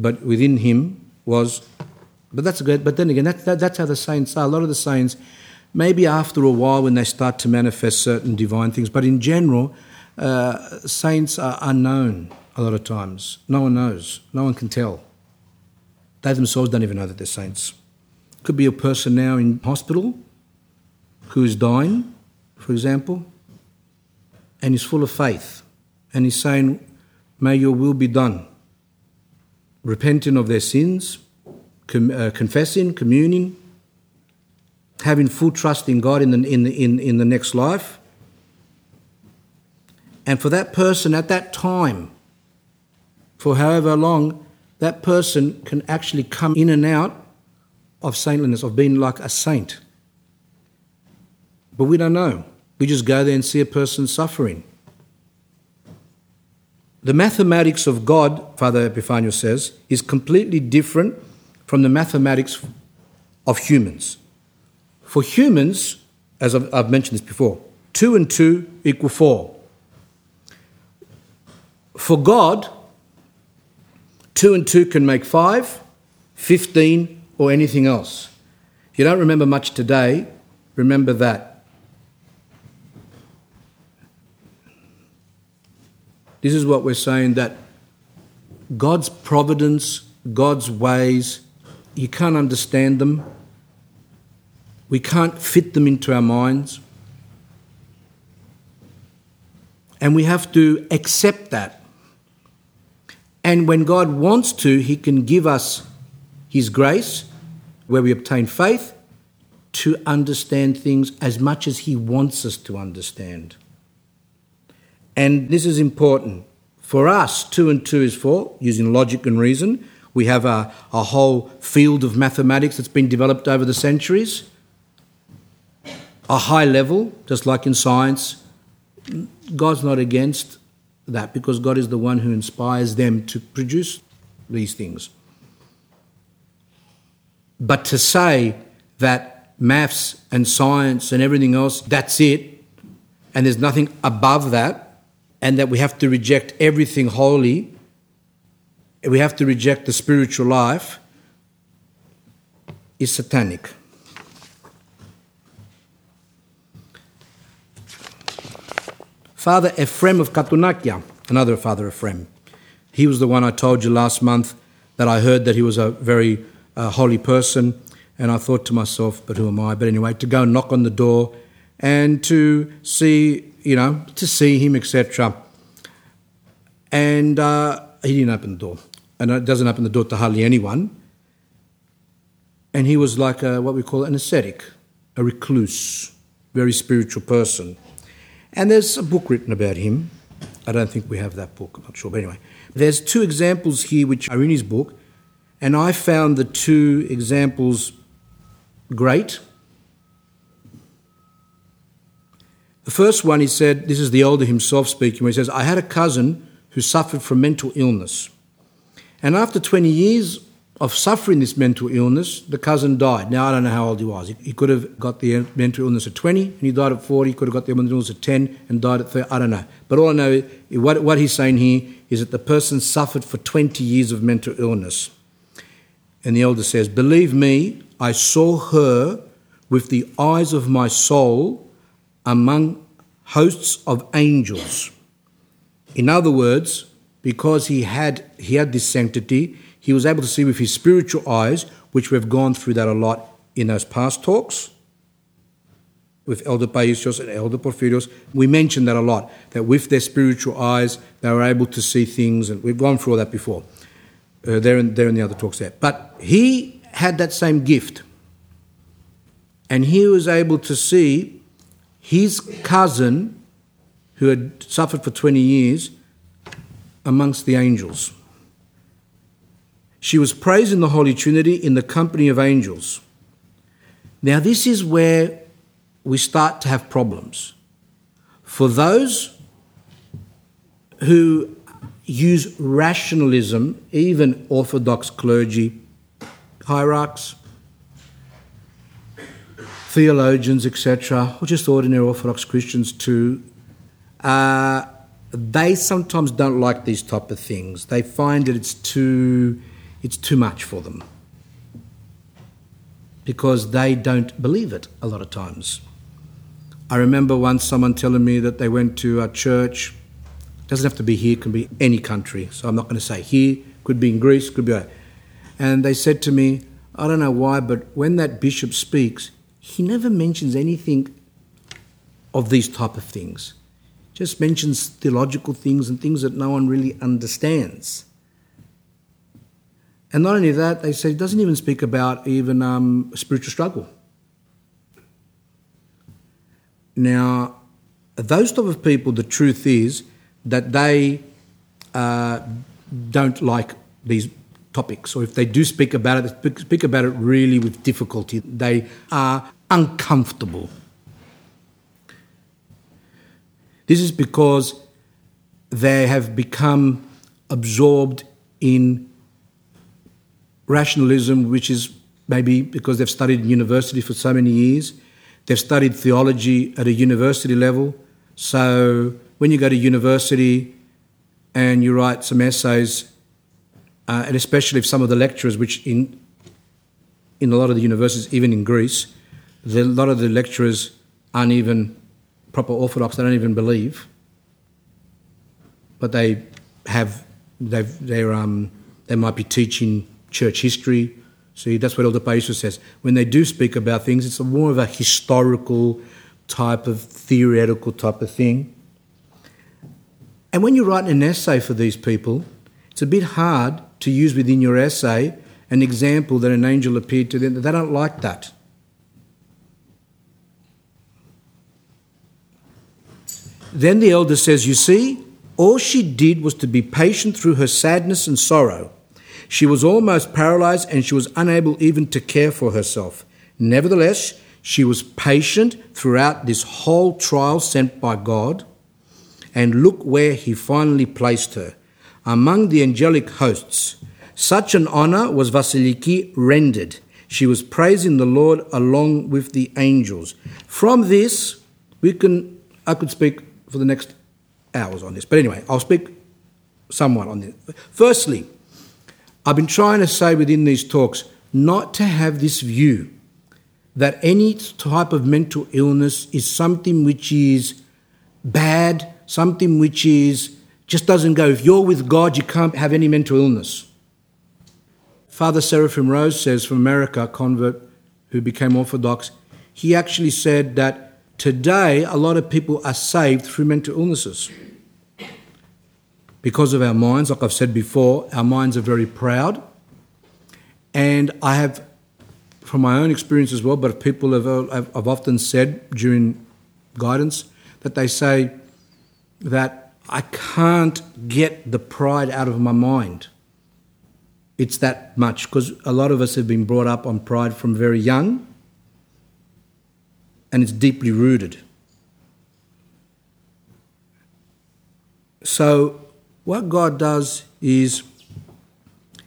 But within him was, but that's good. But then again, that, that, that's how the saints are. A lot of the saints, maybe after a while when they start to manifest certain divine things, but in general, uh, saints are unknown a lot of times. No one knows. No one can tell. They themselves don't even know that they're saints. Could be a person now in hospital who is dying, for example, and is full of faith, and he's saying, May your will be done. Repenting of their sins, com- uh, confessing, communing, having full trust in God in the, in, the, in, in the next life. And for that person at that time, for however long, that person can actually come in and out of saintliness, of being like a saint. But we don't know. We just go there and see a person suffering. The mathematics of God, Father Epiphanius says, is completely different from the mathematics of humans. For humans, as I've mentioned this before, two and two equal four. For God, two and two can make five, 15, or anything else. If you don't remember much today, remember that. This is what we're saying that God's providence, God's ways, you can't understand them. We can't fit them into our minds. And we have to accept that. And when God wants to, He can give us His grace, where we obtain faith, to understand things as much as He wants us to understand. And this is important. For us, two and two is four, using logic and reason. We have a, a whole field of mathematics that's been developed over the centuries. A high level, just like in science. God's not against that because God is the one who inspires them to produce these things. But to say that maths and science and everything else, that's it, and there's nothing above that, and that we have to reject everything holy, we have to reject the spiritual life, is satanic. Father Ephraim of Katunakia, another Father Ephraim, he was the one I told you last month that I heard that he was a very uh, holy person, and I thought to myself, but who am I? But anyway, to go knock on the door and to see you know, to see him, etc. And uh, he didn't open the door. And it doesn't open the door to hardly anyone. And he was like a, what we call an ascetic, a recluse, very spiritual person. And there's a book written about him. I don't think we have that book, I'm not sure. But anyway, there's two examples here which are in his book. And I found the two examples great. The first one, he said, this is the elder himself speaking, where he says, I had a cousin who suffered from mental illness. And after 20 years of suffering this mental illness, the cousin died. Now, I don't know how old he was. He could have got the mental illness at 20 and he died at 40. He could have got the mental illness at 10 and died at 30. I don't know. But all I know, what, what he's saying here is that the person suffered for 20 years of mental illness. And the elder says, Believe me, I saw her with the eyes of my soul among hosts of angels. In other words, because he had, he had this sanctity, he was able to see with his spiritual eyes, which we've gone through that a lot in those past talks with Elder Paisios and Elder Porphyrios. We mentioned that a lot, that with their spiritual eyes, they were able to see things, and we've gone through all that before. Uh, there, and, there in the other talks there. But he had that same gift. And he was able to see his cousin, who had suffered for 20 years, amongst the angels. She was praising the Holy Trinity in the company of angels. Now, this is where we start to have problems. For those who use rationalism, even Orthodox clergy, hierarchs, theologians, etc., or just ordinary Orthodox Christians too, uh, they sometimes don't like these type of things. They find that it's too, it's too much for them because they don't believe it a lot of times. I remember once someone telling me that they went to a church. It doesn't have to be here; it can be any country. So I'm not going to say here. Could be in Greece. Could be. And they said to me, I don't know why, but when that bishop speaks, he never mentions anything of these type of things. Just mentions theological things and things that no one really understands. And not only that, they say he doesn't even speak about even um, spiritual struggle. Now, those type of people, the truth is that they uh, don't like these topics, or if they do speak about it, they speak about it really with difficulty. They are uncomfortable. This is because they have become absorbed in rationalism, which is maybe because they've studied in university for so many years. They've studied theology at a university level. So when you go to university and you write some essays, uh, and especially if some of the lecturers, which in in a lot of the universities, even in Greece, a lot of the lecturers aren't even proper Orthodox. They don't even believe, but they have they they're um, they might be teaching church history. See, that's what Elder Paisios says. When they do speak about things, it's more of a historical type of theoretical type of thing. And when you're writing an essay for these people, it's a bit hard to use within your essay an example that an angel appeared to them. They don't like that. Then the elder says, You see, all she did was to be patient through her sadness and sorrow. She was almost paralyzed and she was unable even to care for herself. Nevertheless, she was patient throughout this whole trial sent by God. And look where he finally placed her among the angelic hosts. Such an honor was Vasiliki rendered. She was praising the Lord along with the angels. From this, we can I could speak for the next hours on this. But anyway, I'll speak somewhat on this. Firstly, I've been trying to say within these talks not to have this view that any type of mental illness is something which is bad, something which is just doesn't go. If you're with God, you can't have any mental illness. Father Seraphim Rose says from America, convert who became Orthodox, he actually said that Today, a lot of people are saved through mental illnesses. Because of our minds, like I've said before, our minds are very proud. And I have, from my own experience as well, but people have, have, often said during guidance that they say that I can't get the pride out of my mind. It's that much because a lot of us have been brought up on pride from very young and it's deeply rooted. So, what God does is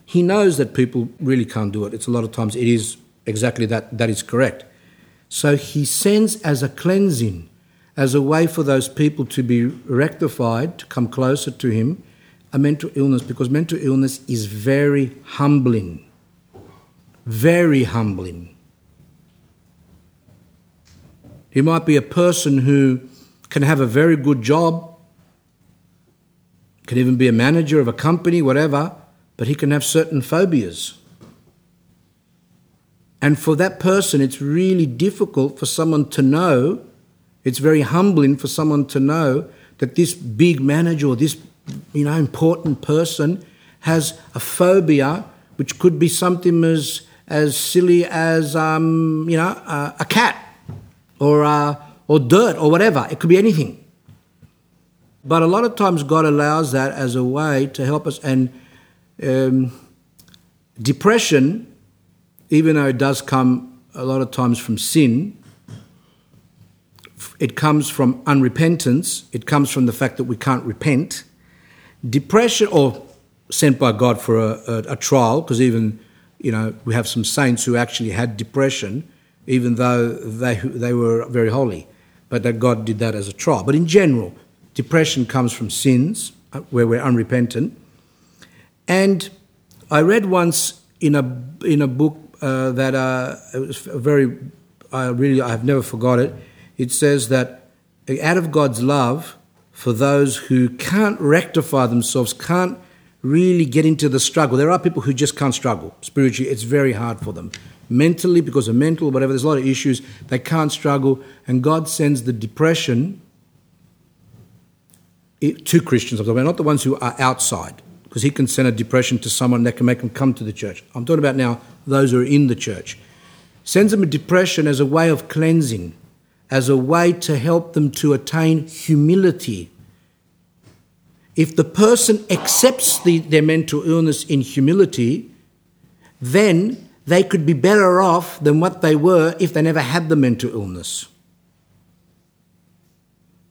He knows that people really can't do it. It's a lot of times it is exactly that, that is correct. So, He sends as a cleansing, as a way for those people to be rectified, to come closer to Him, a mental illness, because mental illness is very humbling. Very humbling. He might be a person who can have a very good job, can even be a manager of a company, whatever, but he can have certain phobias. And for that person, it's really difficult for someone to know, it's very humbling for someone to know that this big manager or this you know, important person has a phobia which could be something as, as silly as, um, you know, a cat or, uh, or dirt or whatever. It could be anything. But a lot of times God allows that as a way to help us. And um, depression, even though it does come a lot of times from sin, it comes from unrepentance. It comes from the fact that we can't repent. Depression, or sent by God for a, a, a trial, because even, you know, we have some saints who actually had depression even though they, they were very holy. But that God did that as a trial. But in general, depression comes from sins uh, where we're unrepentant. And I read once in a, in a book uh, that uh, it was very, I really, I have never forgot it. It says that out of God's love for those who can't rectify themselves, can't really get into the struggle. There are people who just can't struggle spiritually, it's very hard for them mentally, because of mental, whatever, there's a lot of issues. They can't struggle, and God sends the depression to Christians. I'm talking about not the ones who are outside, because He can send a depression to someone that can make them come to the church. I'm talking about now those who are in the church. Sends them a depression as a way of cleansing, as a way to help them to attain humility. If the person accepts the, their mental illness in humility, then they could be better off than what they were if they never had the mental illness.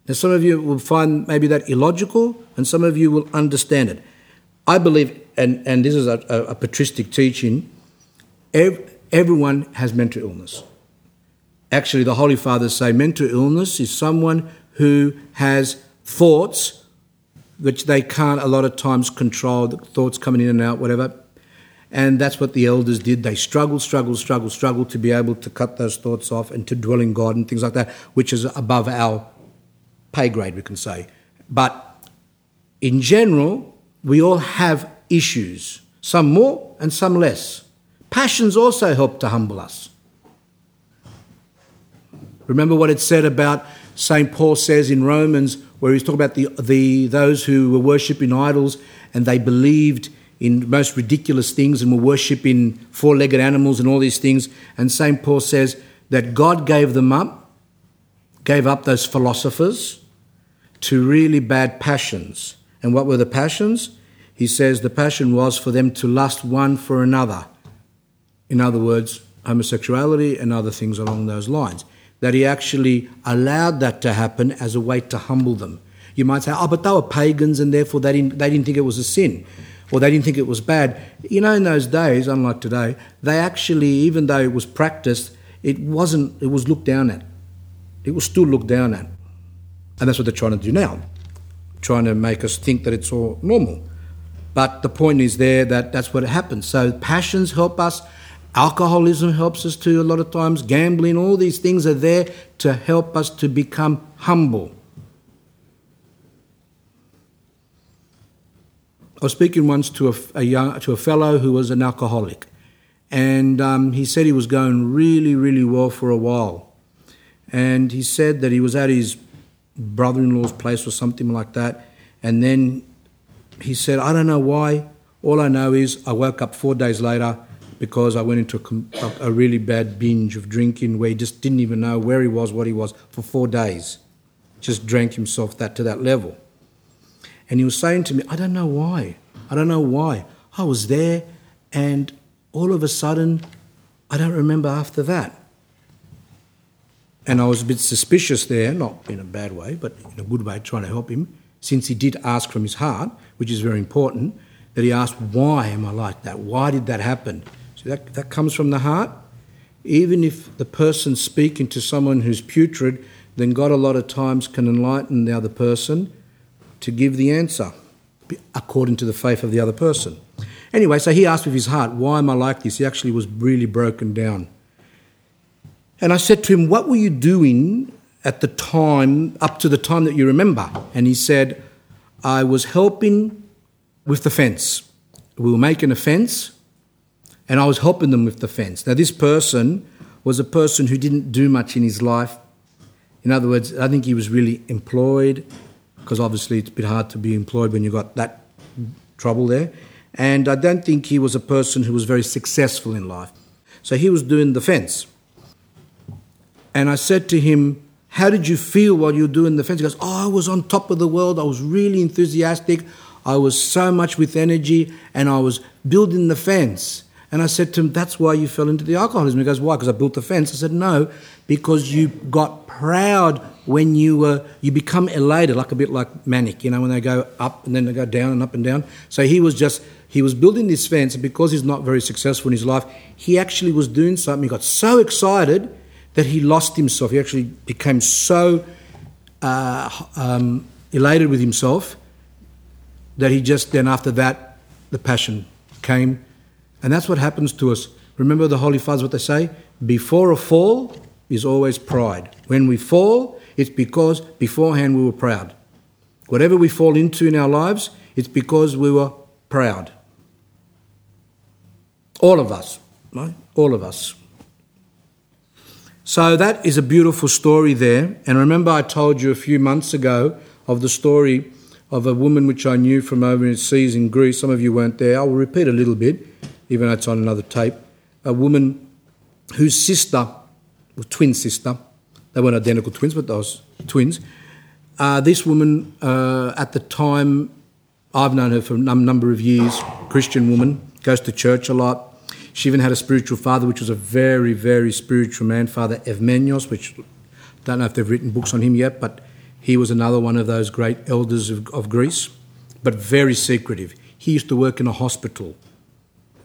Now, some of you will find maybe that illogical, and some of you will understand it. I believe, and, and this is a, a, patristic teaching, ev- everyone has mental illness. Actually, the Holy Fathers say mental illness is someone who has thoughts which they can't a lot of times control, the thoughts coming in and out, whatever, and that's what the elders did. They struggled, struggled, struggled, struggled to be able to cut those thoughts off and to dwell in God and things like that, which is above our pay grade, we can say. But in general, we all have issues, some more and some less. Passions also help to humble us. Remember what it said about St. Paul says in Romans, where he's talking about the, the, those who were worshipping idols and they believed in most ridiculous things and were worshipping four legged animals and all these things. And St. Paul says that God gave them up, gave up those philosophers to really bad passions. And what were the passions? He says the passion was for them to lust one for another. In other words, homosexuality and other things along those lines. That he actually allowed that to happen as a way to humble them. You might say, oh, but they were pagans and therefore they didn't, they didn't think it was a sin or they didn't think it was bad. You know, in those days, unlike today, they actually, even though it was practiced, it wasn't, it was looked down at. It was still looked down at. And that's what they're trying to do now, trying to make us think that it's all normal. But the point is there that that's what happens. So passions help us, alcoholism helps us too a lot of times, gambling, all these things are there to help us to become humble. I was speaking once to a, a young, to a fellow who was an alcoholic, and um, he said he was going really, really well for a while. And he said that he was at his brother in law's place or something like that, and then he said, I don't know why. All I know is I woke up four days later because I went into a, a really bad binge of drinking where he just didn't even know where he was, what he was for four days. Just drank himself that to that level. And he was saying to me, I don't know why. I don't know why. I was there, and all of a sudden, I don't remember after that. And I was a bit suspicious there, not in a bad way, but in a good way, trying to help him, since he did ask from his heart, which is very important, that he asked, Why am I like that? Why did that happen? So that, that comes from the heart. Even if the person speaking to someone who's putrid, then God a lot of times can enlighten the other person to give the answer according to the faith of the other person. Anyway, so he asked with his heart, Why am I like this? He actually was really broken down. And I said to him, What were you doing at the time, up to the time that you remember? And he said, I was helping with the fence. We were making a fence, and I was helping them with the fence. Now, this person was a person who didn't do much in his life. In other words, I think he was really employed, because obviously it's a bit hard to be employed when you've got that trouble there. And I don't think he was a person who was very successful in life. So he was doing the fence. And I said to him, How did you feel while you were doing the fence? He goes, Oh, I was on top of the world. I was really enthusiastic. I was so much with energy and I was building the fence. And I said to him, That's why you fell into the alcoholism. He goes, Why? Because I built the fence. I said, No, because you got proud when you were, you become elated, like a bit like manic, you know, when they go up and then they go down and up and down. So he was just, he was building this fence, and because he's not very successful in his life, he actually was doing something. He got so excited that he lost himself. He actually became so uh, um, elated with himself that he just then, after that, the passion came. And that's what happens to us. Remember the Holy Fathers, what they say? Before a fall is always pride. When we fall, it's because beforehand we were proud. Whatever we fall into in our lives, it's because we were proud. All of us, right? All of us. So that is a beautiful story there. And remember, I told you a few months ago of the story of a woman which I knew from overseas in Greece. Some of you weren't there. I will repeat a little bit, even though it's on another tape. A woman whose sister, or twin sister, they weren't identical twins, but they those twins. Uh, this woman, uh, at the time, I've known her for a number of years, Christian woman, goes to church a lot. She even had a spiritual father, which was a very, very spiritual man, Father Evmenios, which I don't know if they've written books on him yet, but he was another one of those great elders of, of Greece, but very secretive. He used to work in a hospital.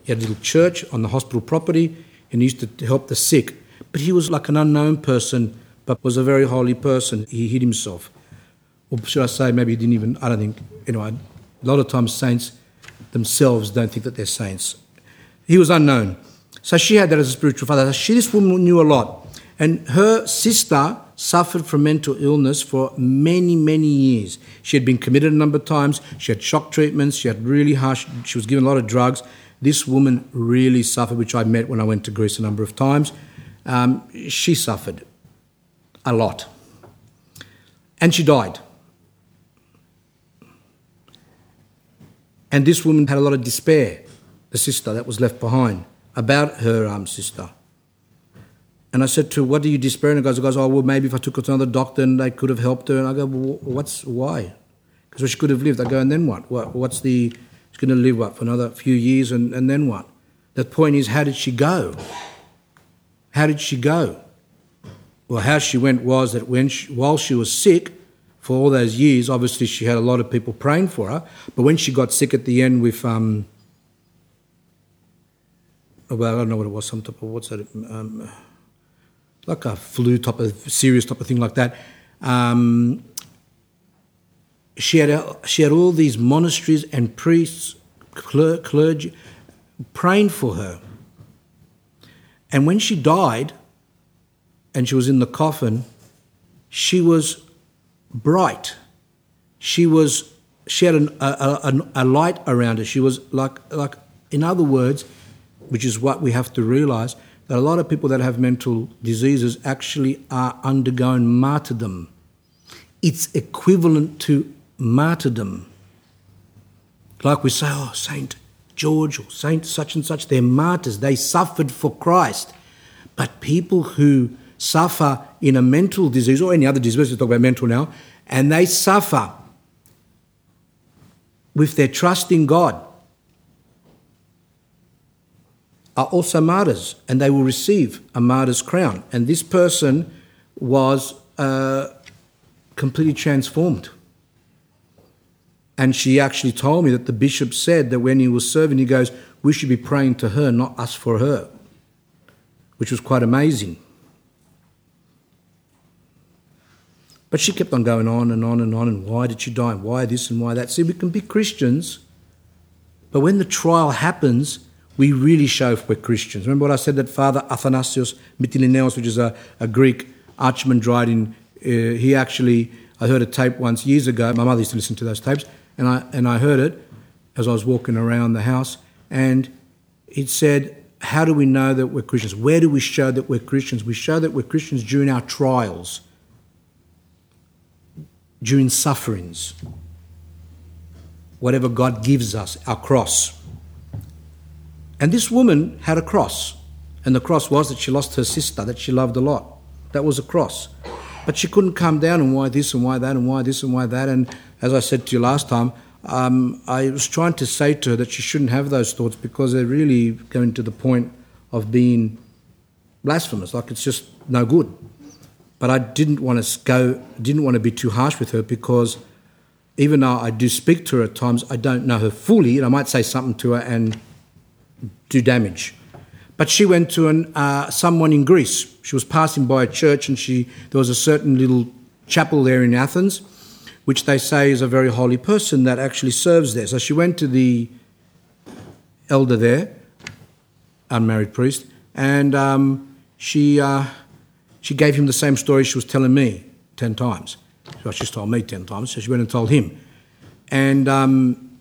He had a little church on the hospital property and he used to help the sick. But he was like an unknown person, but was a very holy person. He hid himself. Or should I say, maybe he didn't even, I don't think, anyway, a lot of times saints themselves don't think that they're saints. He was unknown. So she had that as a spiritual father. She, this woman knew a lot. And her sister suffered from mental illness for many, many years. She had been committed a number of times. She had shock treatments. She had really harsh, she was given a lot of drugs. This woman really suffered, which I met when I went to Greece a number of times. Um, she suffered a lot. And she died. And this woman had a lot of despair, the sister that was left behind, about her um, sister. And I said to her, What do you despair? And guy goes, Oh, well, maybe if I took her to another doctor and they could have helped her. And I go, well, What's why? Because she could have lived. I go, And then what? what what's the. She's going to live, what, for another few years and, and then what? The point is, how did she go? How did she go? Well, how she went was that when she, while she was sick, for all those years, obviously she had a lot of people praying for her. But when she got sick at the end with, um, well, I don't know what it was, some type of what's that? Um, like a flu type of serious type of thing like that. Um, she had she had all these monasteries and priests, clergy, praying for her. And when she died, and she was in the coffin, she was bright. She was she had an, a, a, a light around her. She was like like in other words, which is what we have to realize that a lot of people that have mental diseases actually are undergoing martyrdom. It's equivalent to martyrdom. Like we say, oh, Saint George or Saint such and such, they're martyrs. They suffered for Christ. But people who suffer in a mental disease or any other disease, we talk about mental now, and they suffer with their trust in God, are also martyrs and they will receive a martyr's crown. And this person was uh, completely transformed. And she actually told me that the bishop said that when he was serving, he goes, We should be praying to her, not us for her, which was quite amazing. But she kept on going on and on and on, and why did she die, and why this and why that. See, we can be Christians, but when the trial happens, we really show if we're Christians. Remember what I said that Father Athanasios Mytilineos, which is a, a Greek archimandrite, uh, he actually, I heard a tape once years ago. My mother used to listen to those tapes, and I, and I heard it as I was walking around the house, and it said, How do we know that we're Christians? Where do we show that we're Christians? We show that we're Christians during our trials, during sufferings, whatever God gives us, our cross. And this woman had a cross, and the cross was that she lost her sister that she loved a lot. That was a cross. But she couldn't come down and why this and why that and why this and why that. And as I said to you last time, um, I was trying to say to her that she shouldn't have those thoughts because they're really going to the point of being blasphemous. Like it's just no good. But I didn't want to go, didn't want to be too harsh with her because even though I do speak to her at times, I don't know her fully, and I might say something to her and do damage. But she went to an, uh, someone in Greece. She was passing by a church, and she there was a certain little chapel there in Athens, which they say is a very holy person that actually serves there. So she went to the elder there, unmarried priest, and um, she uh, she gave him the same story she was telling me ten times. So she's told me ten times. So she went and told him, and um,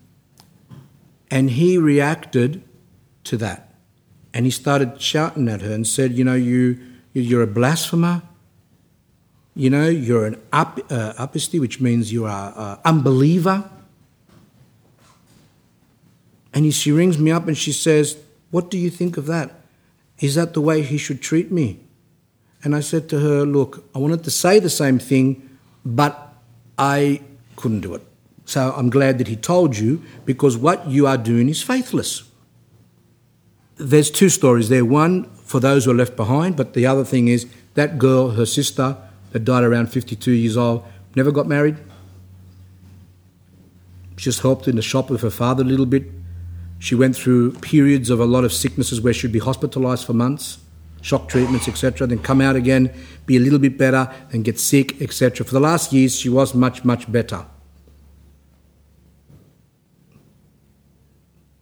and he reacted to that. And he started shouting at her and said, You know, you, you're a blasphemer. You know, you're an up, uh, which means you are an unbeliever. And he, she rings me up and she says, What do you think of that? Is that the way he should treat me? And I said to her, Look, I wanted to say the same thing, but I couldn't do it. So I'm glad that he told you because what you are doing is faithless there's two stories there. One for those who are left behind, but the other thing is that girl, her sister, that died around 52 years old, never got married. She just helped in the shop with her father a little bit. She went through periods of a lot of sicknesses where she'd be hospitalized for months, shock treatments, etc., then come out again, be a little bit better, then get sick, etc. For the last years, she was much, much better.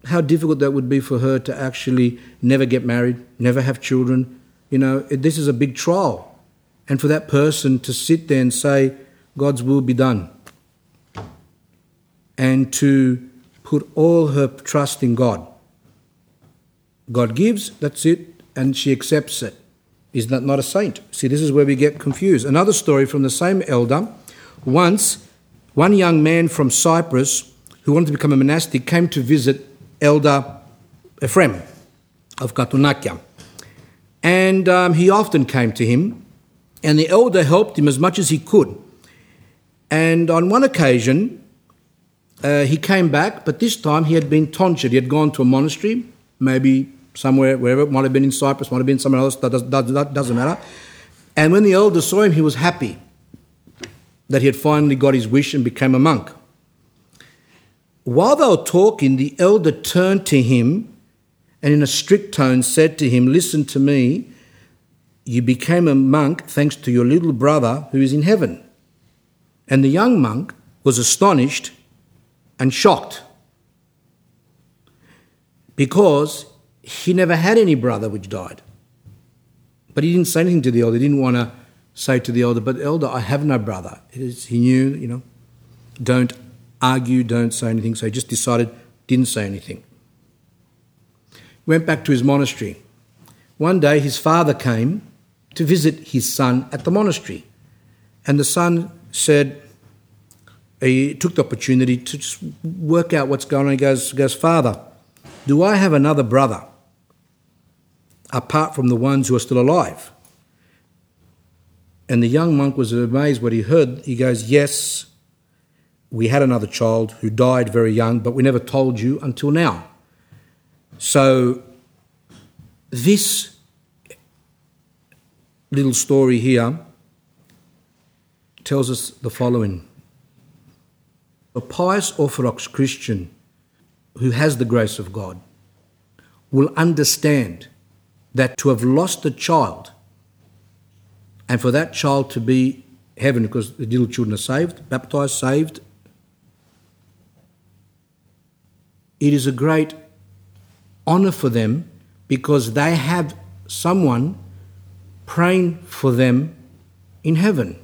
how difficult that would be for her to actually never get married, never have children. You know, this is a big trial. And for that person to sit there and say, God's will be done, and to put all her trust in God. God gives, that's it, and she accepts it. Is that not a saint? See, this is where we get confused. Another story from the same elder. Once, one young man from Cyprus who wanted to become a monastic came to visit elder Ephraim of Katounakia. And um, he often came to him, and the elder helped him as much as he could. And on one occasion, uh, he came back, but this time he had been tonsured. He had gone to a monastery, maybe somewhere, wherever, it might have been in Cyprus, might have been somewhere else, that, does, that, doesn't matter. And when the elder saw him, he was happy that he had finally got his wish and became a monk. While they were talking, the elder turned to him and in a strict tone said to him, Listen to me, you became a monk thanks to your little brother who is in heaven. And the young monk was astonished and shocked because he never had any brother which died. But he didn't say anything to the elder. He didn't want to say to the elder, But elder, I have no brother. He knew, you know, don't argue, don't say anything. So he just decided, didn't say anything. Went back to his monastery. One day his father came to visit his son at the monastery. And the son said, he took the opportunity to just work out what's going on. He goes, goes, Father, do I have another brother apart from the ones who are still alive? And the young monk was amazed what he heard. He goes, Yes, we had another child who died very young, but we never told you until now. So, this little story here tells us the following A pious Orthodox Christian who has the grace of God will understand that to have lost a child and for that child to be heaven because the little children are saved, baptized, saved, it is a great honor for them because they have someone praying for them in heaven.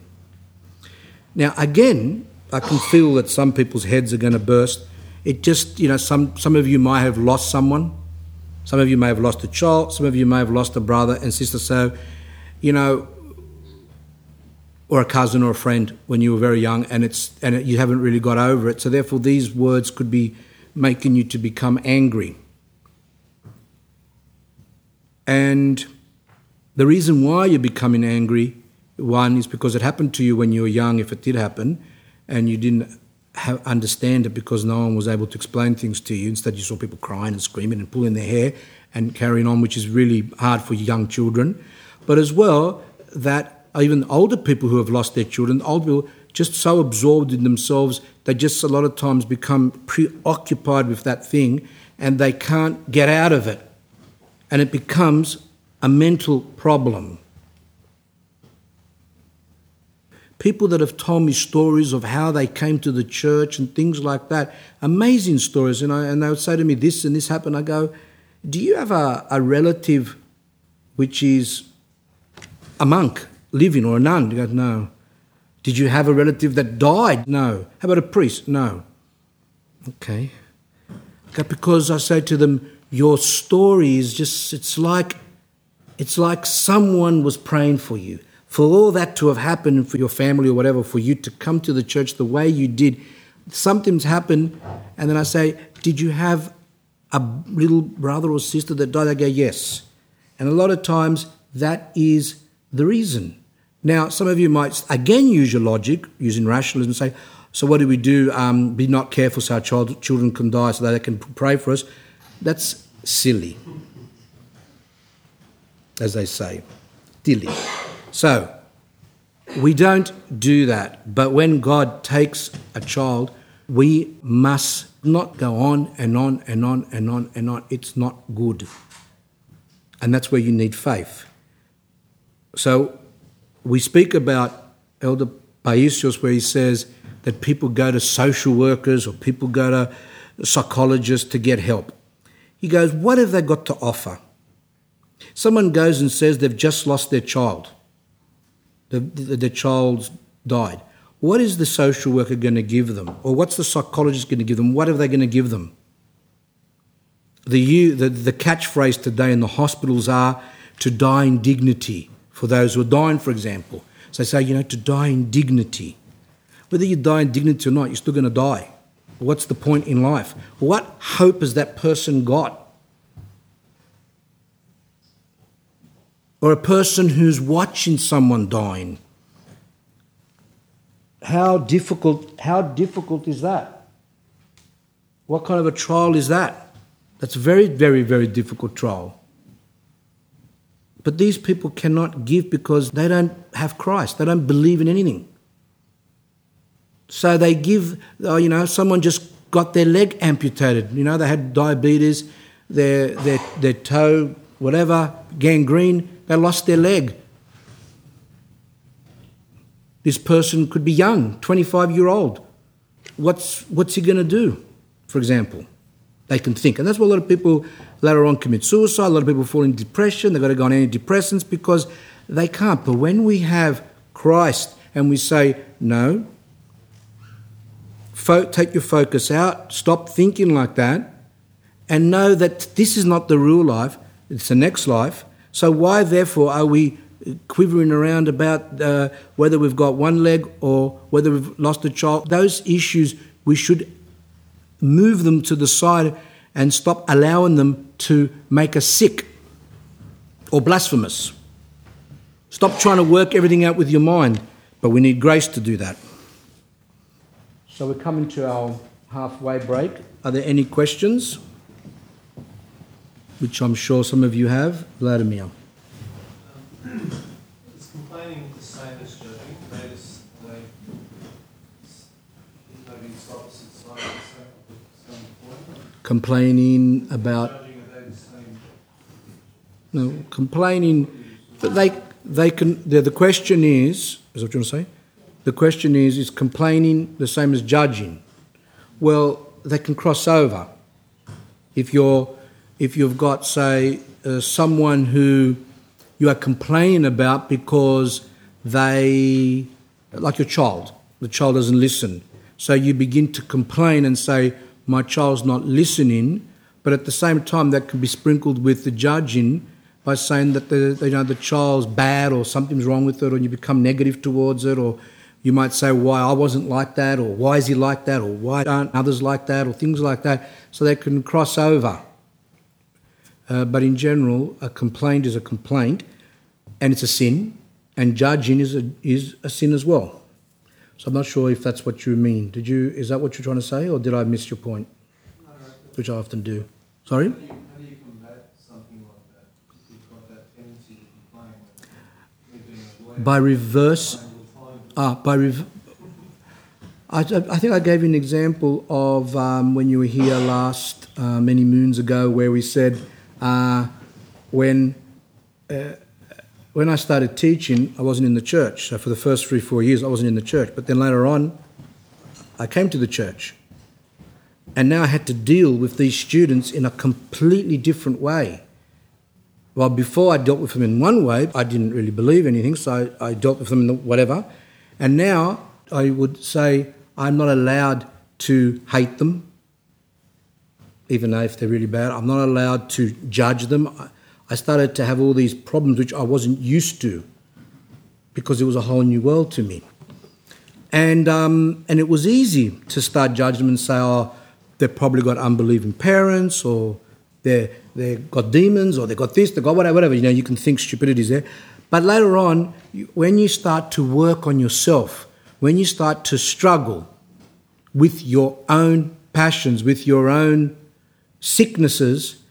Now, again, I can feel that some people's heads are going to burst. It just, you know, some, some of you might have lost someone. Some of you may have lost a child. Some of you may have lost a brother and sister. So, you know, or a cousin or a friend when you were very young and it's and you haven't really got over it. So therefore, these words could be making you to become angry. And the reason why you're becoming angry, one, is because it happened to you when you were young, if it did happen, and you didn't understand it because no one was able to explain things to you. Instead, you saw people crying and screaming and pulling their hair and carrying on, which is really hard for young children. But as well, that even older people who have lost their children, old people, just so absorbed in themselves, they just a lot of times become preoccupied with that thing and they can't get out of it and it becomes a mental problem. People that have told me stories of how they came to the church and things like that, amazing stories. And, I, and they would say to me, This and this happened. I go, Do you have a, a relative which is a monk living or a nun? They go, No. Did you have a relative that died? No. How about a priest? No. Okay. Because I say to them, your story is just it's like it's like someone was praying for you for all that to have happened for your family or whatever for you to come to the church the way you did something's happened and then i say did you have a little brother or sister that died? I go yes. And a lot of times that is the reason. Now some of you might again use your logic using rationalism and say so what do we do? Um, be not careful so our child, children can die so that they can pray for us. That's silly, as they say. Dilly. So, we don't do that. But when God takes a child, we must not go on and on and on and on and on. It's not good. And that's where you need faith. So we speak about Elder Paisios where he says that people go to social workers or people go to psychologists to get help. He goes, What have they got to offer? Someone goes and says they've just lost their child. The, the, the child's died. What is the social worker going to give them? Or what's the psychologist going to give them? What are they going to give them? The, the, the catchphrase today in the hospitals are to die in dignity for those who are dying, for example. So they say, you know, to die in dignity. Whether you die in dignity or not, you're still going to die. What's the point in life? What hope has that person got? Or a person who's watching someone dying. How difficult, how difficult is that? What kind of a trial is that? That's a very, very, very difficult trial. But these people cannot give because they don't have Christ. They don't believe in anything. So they give, oh, you know, someone just got their leg amputated. You know, they had diabetes, their, their, their toe, whatever, gangrene, they lost their leg. This person could be young, 25 year old. What's, what's he going to do, for example? They can think. And that's why a lot of people later on commit suicide. A lot of people fall into depression. They've got to go on antidepressants because they can't. But when we have Christ and we say, no, fo- take your focus out, stop thinking like that, and know that this is not the real life, it's the next life. So, why therefore are we quivering around about uh, whether we've got one leg or whether we've lost a child? Those issues, we should move them to the side and stop allowing them to make us sick or blasphemous. Stop trying to work everything out with your mind, but we need grace to do that. So we're coming to our halfway break. Are there any questions? which I'm sure some of you have, Vladimir. Complaining the same as judging? Complaining about. No, complaining. But they, they can. The, the question is, is what you want to say? The question is, is complaining the same as judging? Well, they can cross over. If you're if you've got say uh, someone who you are complaining about because they like your child, the child doesn't listen. So you begin to complain and say, My child's not listening, but at the same time, that can be sprinkled with the judging by saying that the, you know, the child's bad or something's wrong with it, or you become negative towards it, or you might say, Why I wasn't like that, or why is he like that, or why aren't others like that, or things like that. So they can cross over. Uh, but in general, a complaint is a complaint, and it's a sin, and judging is a, is a sin as well. So I'm not sure if that's what you mean. Did you? Is that what you're trying to say, or did I miss your point? Which I often do. Sorry. How do you, how do you combat something like that? You've got that tendency to complain with being a lawyer, By reverse. complain all the time. Ah, by rev- I, I think I gave you an example of um, when you were here last uh, many moons ago, where we said uh, when uh, when I started teaching, I wasn't in the church. So for the first three four years, I wasn't in the church. But then later on, I came to the church, and now I had to deal with these students in a completely different way. Well, before I dealt with them in one way, I didn't really believe anything, so I, I dealt with them in the whatever. And now I would say I'm not allowed to hate them, even though if they're really bad. I'm not allowed to judge them. I- started to have all these problems which I wasn't used to because it was a whole new world to me. And, um, and it was easy to start judging them and say, oh, they've probably got unbelieving parents or they're, they've got demons or they've got this, they've got whatever, whatever. You know, you can think stupidities there. But later on, when you start to work on yourself, when you start to struggle with your own passions, with your own sicknesses,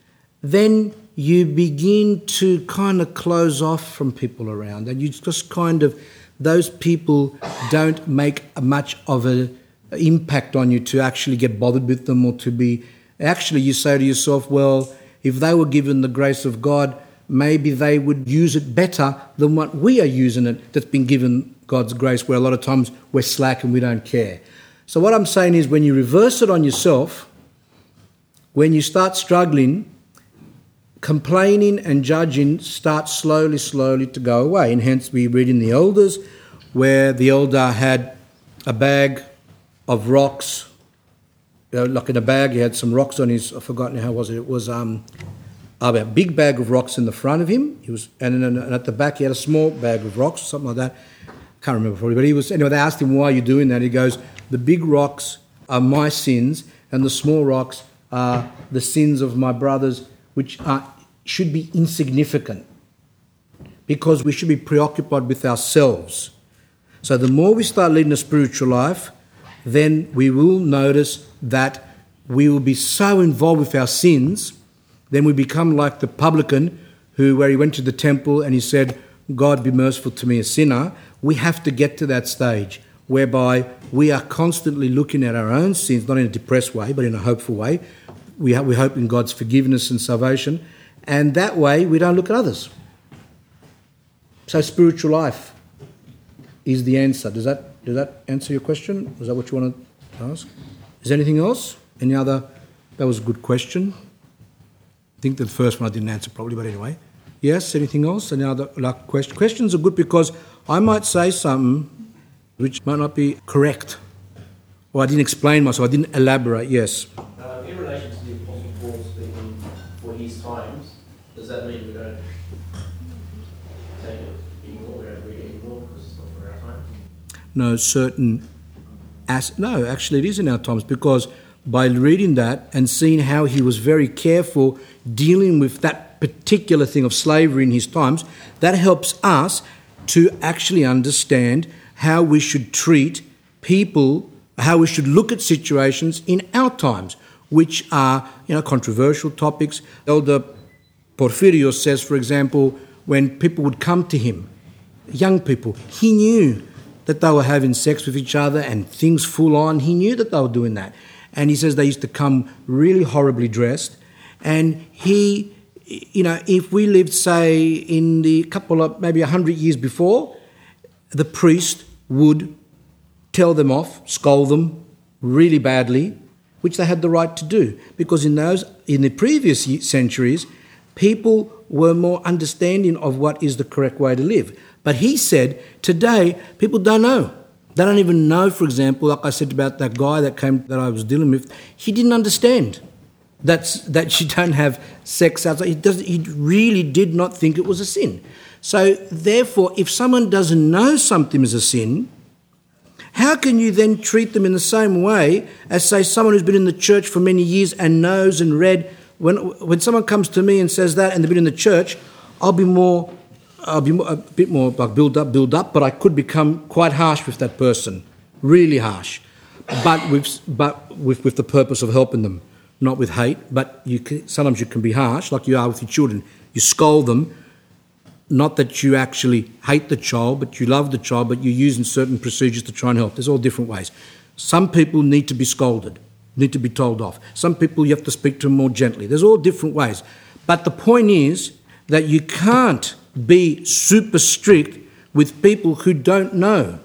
then you begin to kind of close off from people around, and you just kind of those people don't make much of an impact on you to actually get bothered with them or to be actually you say to yourself well if they were given the grace of god maybe they would use it better than what we are using it that's been given god's grace where a lot of times we're slack and we don't care. So what i'm saying is when you reverse it on yourself when you start struggling complaining and judging start slowly, slowly to go away. And hence we read in the elders where the elder had a bag of rocks, you know, like in a bag, he had some rocks on his, I've forgotten how was it, it was um, a big bag of rocks in the front of him, he was, and, and at the back he had a small bag of rocks, something like that. Can't remember probably, but he was, anyway, they asked him, why are you doing that? He goes, the big rocks are my sins, and the small rocks are the sins of my brothers, which are, should be insignificant because we should be preoccupied with ourselves. So the more we start leading a spiritual life, then we will notice that we will be so involved with our sins, then we become like the publican who, where he went to the temple and he said, God be merciful to me, a sinner. We have to get to that stage whereby we are constantly looking at our own sins, not in a depressed way, but in a hopeful way. We, we hope in God's forgiveness and salvation, and that way we don't look at others. So, spiritual life is the answer. Does that, does that answer your question? Is that what you want to ask? Is there anything else? Any other? That was a good question. I think the first one I didn't answer probably, but anyway. Yes, anything else? Any other like question? Questions are good because I might say something which might not be correct, or I didn't explain myself. I didn't elaborate. Yes. Uh, in relation to the Apostle Paul speaking for his times, does that mean we don't take it anymore, we don't read it anymore because it's not for our time? no certain as no actually it is in our times because by reading that and seeing how he was very careful dealing with that particular thing of slavery in his times that helps us to actually understand how we should treat people how we should look at situations in our times which are you know controversial topics elder porphyrios says for example when people would come to him young people, he knew that they were having sex with each other and things full on. He knew that they were doing that. and he says they used to come really horribly dressed. And he, you know, if we lived, say, in the couple of maybe 100 years before, the priest would tell them off, scold them really badly, which they had the right to do. Because in those, in the previous centuries, people were more understanding of what is the correct way to live. But he said, today, people don't know. They don't even know, for example, like I said about that guy that came that I was dealing with, he didn't understand that's, that you don't have sex outside. He, does, he really did not think it was a sin. So, therefore, if someone doesn't know something is a sin, how can you then treat them in the same way as, say, someone who's been in the church for many years and knows and read? When, when someone comes to me and says that and they've been in the church, I'll be more I'll be a bit more like build up, build up, but I could become quite harsh with that person, really harsh, but with but with, with the purpose of helping them, not with hate. But you can, sometimes you can be harsh, like you are with your children. You scold them, not that you actually hate the child, but you love the child, but you're using certain procedures to try and help. There's all different ways. Some people need to be scolded, need to be told off. Some people you have to speak to more gently. There's all different ways. But the point is that you can't be super strict with people who don't know.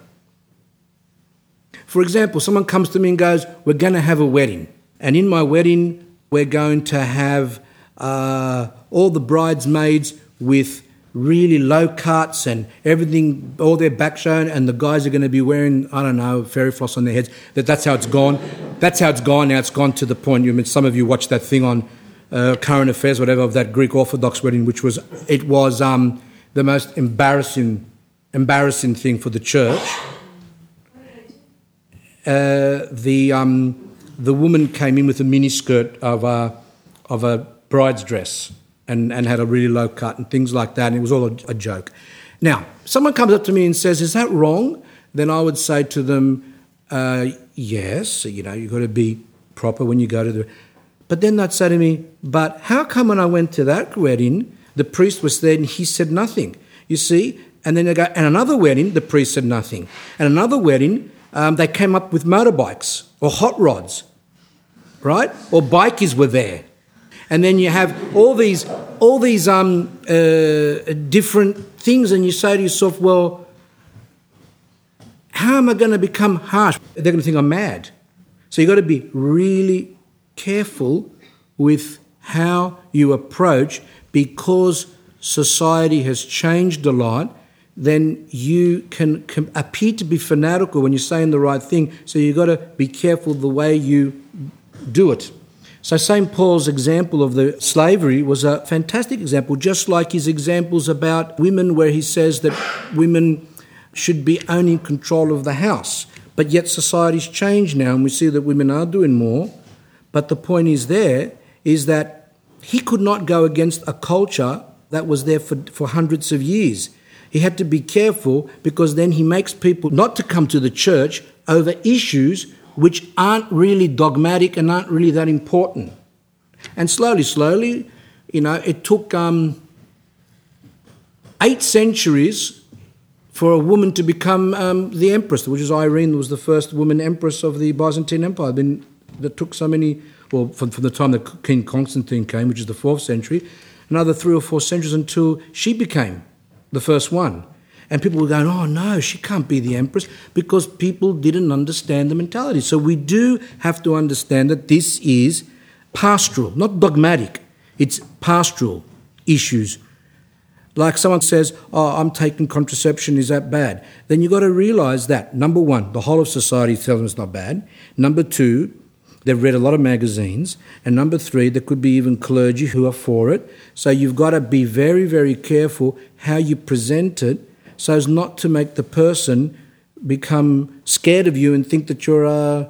For example, someone comes to me and goes, We're going to have a wedding. And in my wedding, we're going to have uh, all the bridesmaids with really low cuts and everything, all their back shown, and the guys are going to be wearing, I don't know, fairy floss on their heads. That, that's how it's gone. That's how it's gone now. It's gone to the point. You mean, some of you watched that thing on uh, current affairs, whatever, of that Greek Orthodox wedding, which was it was um, the most embarrassing embarrassing thing for the church. Uh, the um, the woman came in with a miniskirt of a of a bride's dress and, and had a really low cut and things like that, and it was all a, a joke. Now, someone comes up to me and says, "Is that wrong?" Then I would say to them, uh, "Yes, you know, you've got to be proper when you go to the." But then they'd say to me, But how come when I went to that wedding, the priest was there and he said nothing? You see? And then they go, And another wedding, the priest said nothing. And another wedding, um, they came up with motorbikes or hot rods, right? Or bikies were there. And then you have all these, all these um, uh, different things, and you say to yourself, Well, how am I going to become harsh? They're going to think I'm mad. So you've got to be really careful with how you approach because society has changed a lot then you can, can, appear to be fanatical when you're saying the right thing. So you've got to be careful the way you do it. So St. Paul's example of the slavery was a fantastic example, just like his examples about women, where he says that women should be owning control of the house. But yet society's changed now, and we see that women are doing more. But the point is there is that he could not go against a culture that was there for, for hundreds of years. He had to be careful because then he makes people not to come to the church over issues which aren't really dogmatic and aren't really that important. And slowly, slowly, you know, it took um, eight centuries for a woman to become um, the empress, which is Irene was the first woman empress of the Byzantine Empire. Been that took so many, well, from, from the time that King Constantine came, which is the fourth century, another three or four centuries until she became the first one. And people were going, oh no, she can't be the empress because people didn't understand the mentality. So we do have to understand that this is pastoral, not dogmatic. It's pastoral issues. Like someone says, oh, I'm taking contraception, is that bad? Then you've got to realize that, number one, the whole of society tells them it's not bad. Number two, They've read a lot of magazines. And number three, there could be even clergy who are for it. So you've got to be very, very careful how you present it so as not to make the person become scared of you and think that you're a,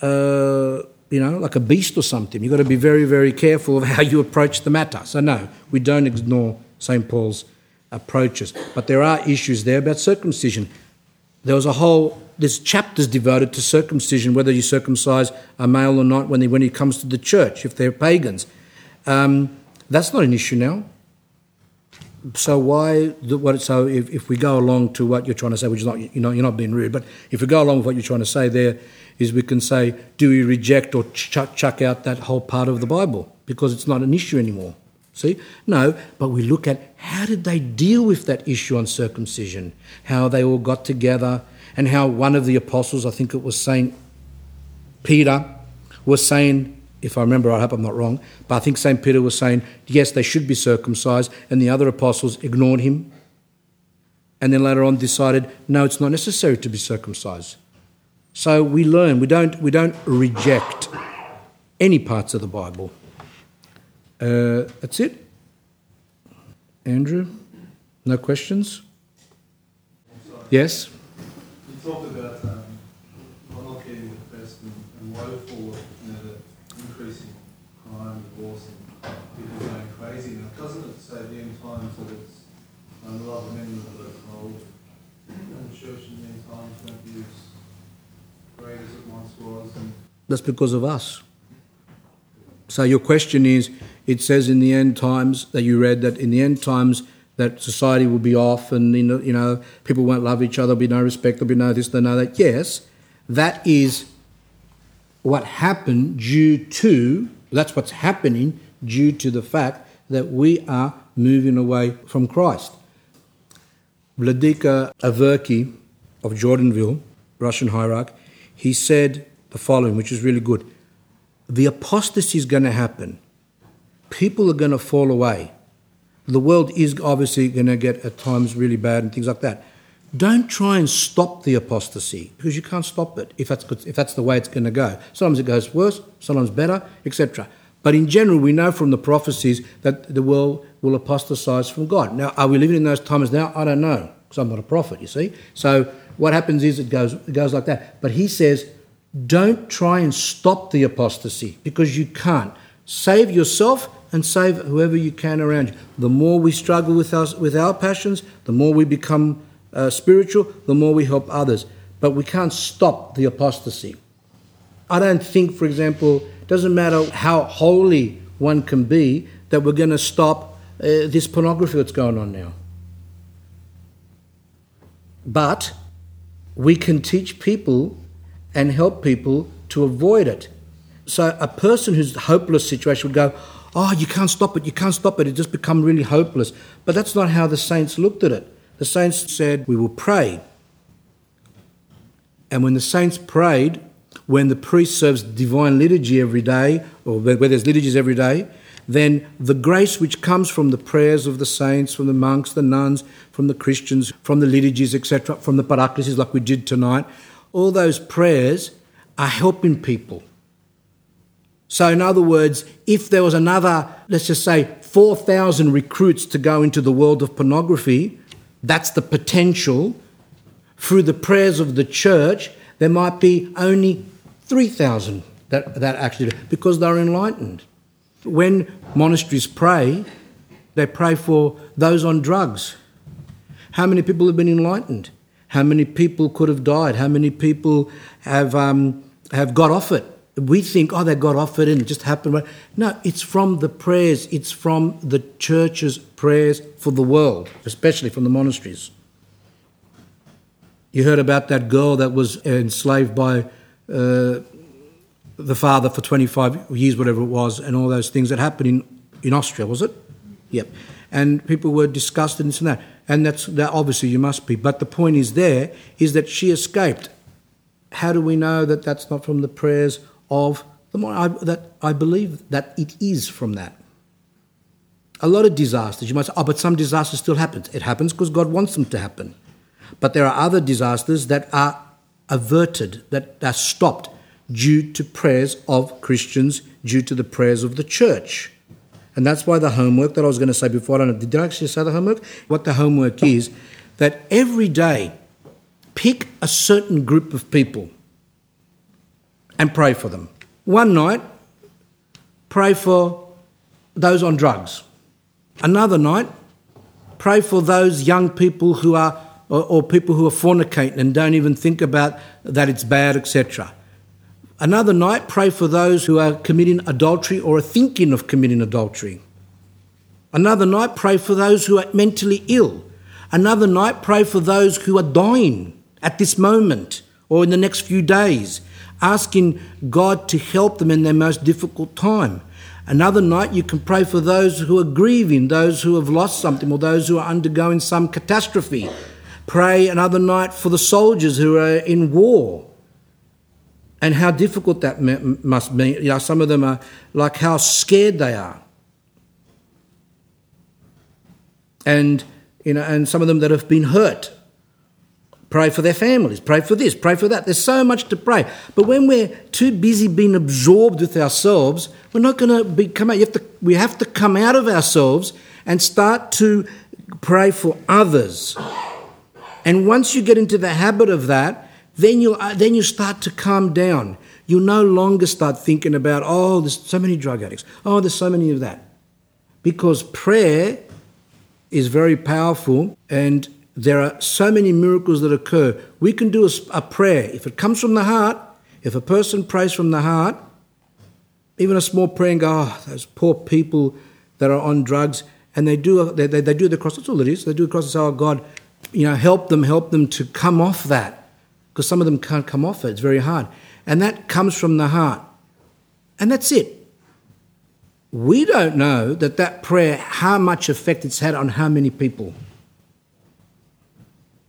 a you know, like a beast or something. You've got to be very, very careful of how you approach the matter. So, no, we don't ignore St. Paul's approaches. But there are issues there about circumcision. There was a whole there's chapters devoted to circumcision, whether you circumcise a male or not when he, when he comes to the church, if they're pagans. Um, that's not an issue now. So why? The, what? So if, if we go along to what you're trying to say, which is not you know you're not being rude, but if we go along with what you're trying to say, there is we can say, do we reject or chuck, chuck out that whole part of the Bible because it's not an issue anymore? See? No, but we look at how did they deal with that issue on circumcision, how they all got together, and how one of the apostles, I think it was Saint Peter, was saying if I remember, I hope I'm not wrong, but I think St. Peter was saying, yes, they should be circumcised, and the other apostles ignored him. And then later on decided, no, it's not necessary to be circumcised. So we learn, we don't, we don't reject any parts of the Bible. Uh, that's it. Andrew, no questions? Yes? You talked about um, not getting depressed and, and woeful, you know, the increasing crime, divorce, and people going crazy. Now, doesn't it cold? And the church in won't be as great as it once was. That's because of us. So your question is, it says in the end times that you read that in the end times that society will be off and you know people won't love each other, there'll be no respect, there'll be no this, there'll no that. Yes, that is what happened due to that's what's happening due to the fact that we are moving away from Christ. Vladika Averki of Jordanville, Russian hierarch, he said the following, which is really good. The apostasy is going to happen. People are going to fall away. The world is obviously going to get at times really bad and things like that. Don't try and stop the apostasy because you can't stop it if that's, if that's the way it's going to go. Sometimes it goes worse, sometimes better, etc. But in general, we know from the prophecies that the world will apostatize from God. Now, are we living in those times now? I don't know because I'm not a prophet, you see. So what happens is it goes, it goes like that. But he says, don't try and stop the apostasy because you can't. Save yourself and save whoever you can around you. The more we struggle with, us, with our passions, the more we become uh, spiritual, the more we help others. But we can't stop the apostasy. I don't think, for example, doesn't matter how holy one can be, that we're going to stop uh, this pornography that's going on now. But we can teach people and help people to avoid it. So a person who's hopeless situation would go, oh, you can't stop it, you can't stop it, it just become really hopeless. But that's not how the saints looked at it. The saints said, we will pray. And when the saints prayed, when the priest serves divine liturgy every day, or where there's liturgies every day, then the grace which comes from the prayers of the saints, from the monks, the nuns, from the Christians, from the liturgies, etc., from the paraklesis like we did tonight, all those prayers are helping people. So, in other words, if there was another, let's just say, 4,000 recruits to go into the world of pornography, that's the potential. Through the prayers of the church, there might be only 3,000 that, that actually, because they're enlightened. When monasteries pray, they pray for those on drugs. How many people have been enlightened? How many people could have died? How many people have, um, have got off it? we think, oh, they got off it and it just happened. No, it's from the prayers, it's from the church's prayers for the world, especially from the monasteries. You heard about that girl that was enslaved by uh, the father for 25 years, whatever it was, and all those things that happened in, in Austria, was it? Yep. And people were disgusted and that. And that's that obviously you must be. But the point is there is that she escaped. How do we know that that's not from the prayers of the more I, that I believe that it is from that. A lot of disasters, you might say, oh, but some disasters still happen. It happens because God wants them to happen. But there are other disasters that are averted, that are stopped due to prayers of Christians, due to the prayers of the church. And that's why the homework that I was going to say before, I don't know, did I actually say the homework? What the homework is, that every day pick a certain group of people and pray for them. One night, pray for those on drugs. Another night, pray for those young people who are, or, or people who are fornicating and don't even think about that it's bad, etc. Another night, pray for those who are committing adultery or are thinking of committing adultery. Another night, pray for those who are mentally ill. Another night, pray for those who are dying at this moment or in the next few days, asking God to help them in their most difficult time. Another night, you can pray for those who are grieving, those who have lost something, or those who are undergoing some catastrophe. Pray another night for the soldiers who are in war and how difficult that must be. You know, some of them are like how scared they are. And, you know, and some of them that have been hurt. Pray for their families, pray for this, pray for that. There's so much to pray. But when we're too busy being absorbed with ourselves, we're not going to be come out. Have to, we have to come out of ourselves and start to pray for others. And once you get into the habit of that, then you uh, then you start to calm down. You no longer start thinking about oh, there's so many drug addicts. Oh, there's so many of that, because prayer is very powerful, and there are so many miracles that occur. We can do a, a prayer if it comes from the heart. If a person prays from the heart, even a small prayer and go, oh, those poor people that are on drugs, and they do they, they, they do the cross. That's all it is. They do the cross and say, oh God, you know, help them, help them to come off that because some of them can't come off it. It's very hard. And that comes from the heart. And that's it. We don't know that that prayer, how much effect it's had on how many people.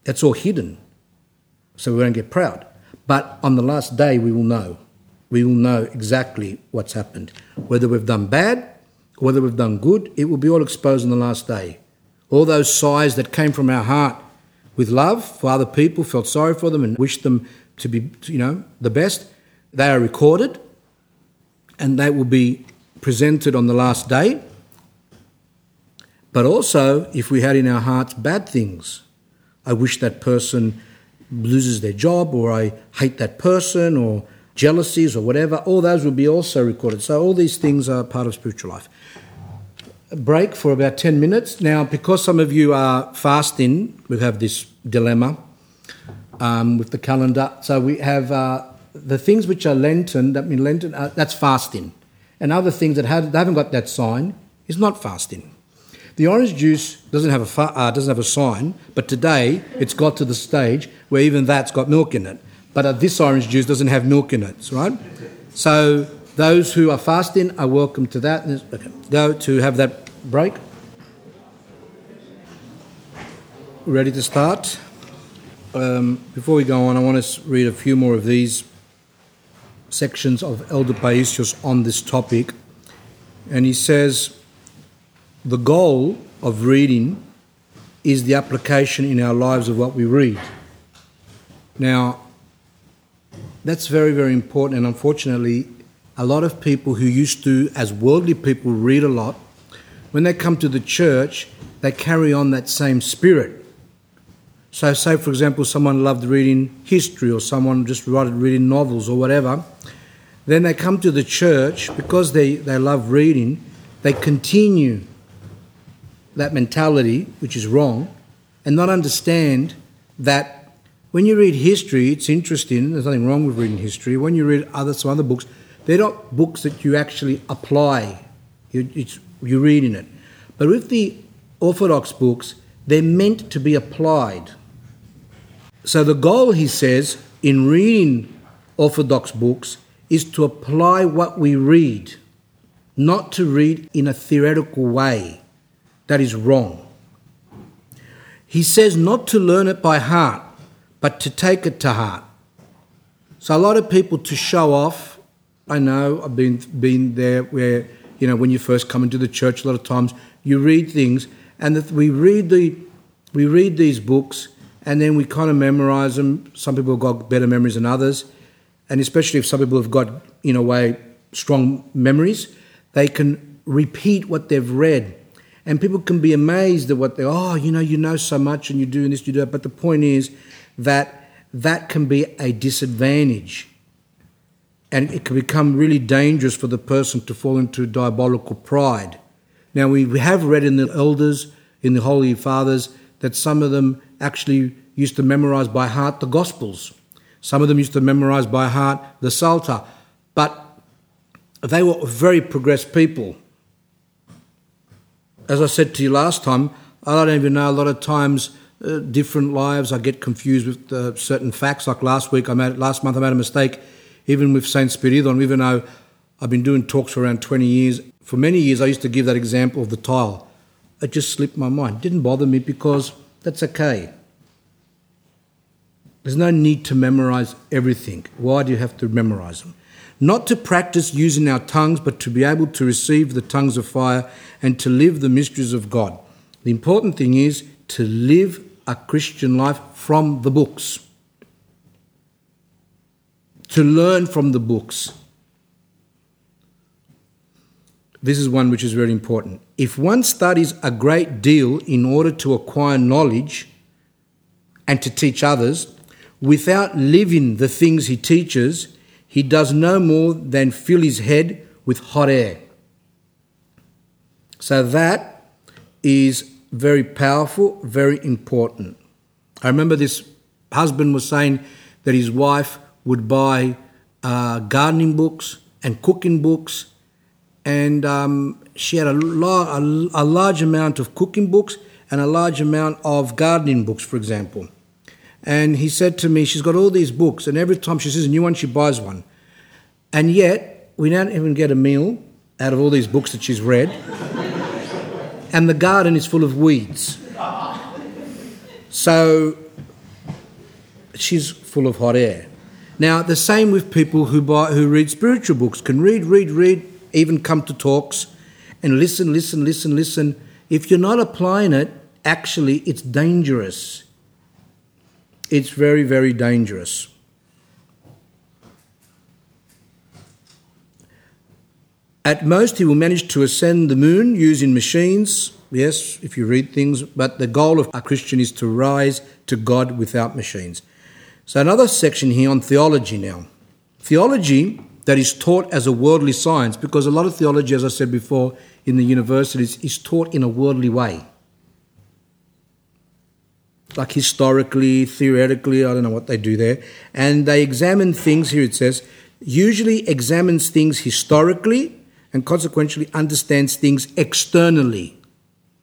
That's all hidden. So we won't get proud. But on the last day, we will know. We will know exactly what's happened. Whether we've done bad, whether we've done good, it will be all exposed on the last day. All those sighs that came from our heart with love for other people, felt sorry for them, and wished them to be, you know, the best. They are recorded and they will be presented on the last day. But also, if we had in our hearts bad things, I wish that person loses their job, or I hate that person, or jealousies, or whatever, all those will be also recorded. So, all these things are part of spiritual life break for about 10 minutes. Now, because some of you are fasting, we have this dilemma um, with the calendar. So we have uh, the things which are Lenten, that mean Lenten, uh, that's fasting. And other things that have, they haven't got that sign is not fasting. The orange juice doesn't have a fa- uh, doesn't have a sign, but today it's got to the stage where even that's got milk in it. But uh, this orange juice doesn't have milk in it, right? So those who are fasting are welcome to that. Okay. Go to have that break. Ready to start? Um, before we go on, I want to read a few more of these sections of Elder Paisios on this topic. And he says, the goal of reading is the application in our lives of what we read. Now, that's very, very important, and unfortunately, a lot of people who used to, as worldly people, read a lot when they come to the church, they carry on that same spirit. So, say for example, someone loved reading history or someone just started reading novels or whatever, then they come to the church because they, they love reading, they continue that mentality, which is wrong, and not understand that when you read history, it's interesting, there's nothing wrong with reading history. When you read other, some other books, they're not books that you actually apply. It's you're reading it. But with the Orthodox books, they're meant to be applied. So the goal, he says, in reading Orthodox books is to apply what we read, not to read in a theoretical way. That is wrong. He says not to learn it by heart, but to take it to heart. So a lot of people to show off, I know, I've been, been there where you know, when you first come into the church, a lot of times you read things, and that we read the we read these books, and then we kind of memorize them. Some people have got better memories than others, and especially if some people have got, in a way, strong memories, they can repeat what they've read. And people can be amazed at what they, oh, you know, you know so much and you're doing this, you do that. But the point is that that can be a disadvantage and it can become really dangerous for the person to fall into diabolical pride. Now, we have read in the elders, in the Holy Fathers, that some of them actually used to memorize by heart the Gospels. Some of them used to memorize by heart the Psalter, but they were very progressed people. as I said to you last time, I don't even know a lot of times uh, different lives. I get confused with uh, certain facts. Like last week, I made last month I made a mistake, even with Saint Spiridon. Even though I've been doing talks for around 20 years, for many years I used to give that example of the tile. It just slipped my mind. It didn't bother me because that's okay. There's no need to memorize everything. Why do you have to memorize them? Not to practice using our tongues, but to be able to receive the tongues of fire and to live the mysteries of God. The important thing is to live a Christian life from the books, to learn from the books. This is one which is very important. If one studies a great deal in order to acquire knowledge and to teach others, without living the things he teaches, he does no more than fill his head with hot air. So that is very powerful, very important. I remember this husband was saying that his wife would buy uh, gardening books and cooking books and um, she had a, a, a, large amount of cooking books and a large amount of gardening books, for example. And he said to me, She's got all these books, and every time she sees a new one, she buys one. And yet, we don't even get a meal out of all these books that she's read. and the garden is full of weeds. So, she's full of hot air. Now, the same with people who, buy, who read spiritual books, can read, read, read, even come to talks and listen, listen, listen, listen. If you're not applying it, actually, it's dangerous. It's very, very dangerous. At most, he will manage to ascend the moon using machines. Yes, if you read things, but the goal of a Christian is to rise to God without machines. So, another section here on theology now. Theology that is taught as a worldly science, because a lot of theology, as I said before, in the universities is taught in a worldly way. Like historically, theoretically, I don't know what they do there. And they examine things, here it says, usually examines things historically and consequently understands things externally.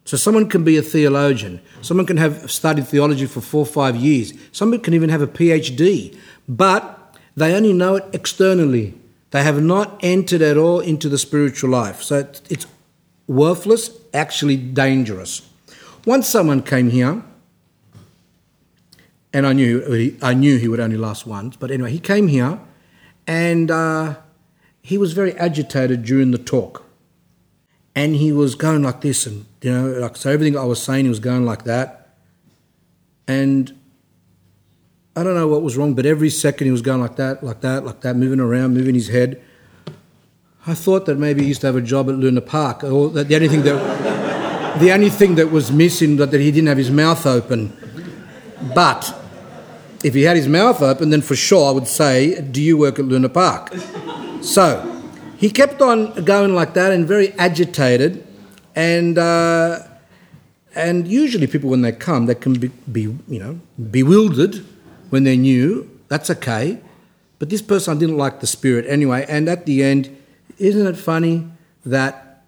So someone can be a theologian, someone can have studied theology for four or five years, someone can even have a PhD, but they only know it externally. They have not entered at all into the spiritual life. So it's worthless, actually dangerous. Once someone came here, and I knew I knew he would only last once, but anyway, he came here, and uh, he was very agitated during the talk, and he was going like this, and you know, like so everything I was saying, he was going like that, and I don't know what was wrong, but every second he was going like that, like that, like that, moving around, moving his head. I thought that maybe he used to have a job at Luna Park, or that the only thing that the only thing that was missing that, that he didn't have his mouth open. But if he had his mouth open, then for sure I would say, "Do you work at Luna Park?" So he kept on going like that and very agitated, and. Uh, and usually, people when they come, they can be, be you know bewildered when they're new. That's okay. But this person didn't like the spirit anyway. And at the end, isn't it funny that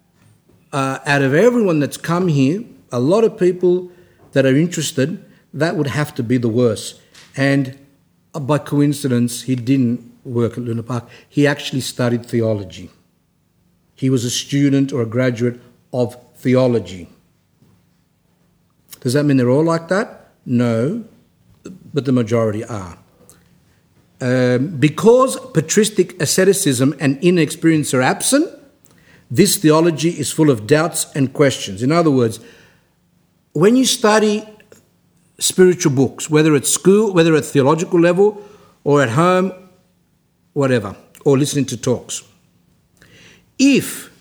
uh, out of everyone that's come here, a lot of people that are interested, that would have to be the worst. And uh, by coincidence, he didn't work at Luna Park. He actually studied theology. He was a student or a graduate of theology. Does that mean they're all like that? No but the majority are. Um, because patristic asceticism and inexperience are absent, this theology is full of doubts and questions. In other words, when you study spiritual books, whether at school, whether at theological level, or at home, whatever, or listening to talks, if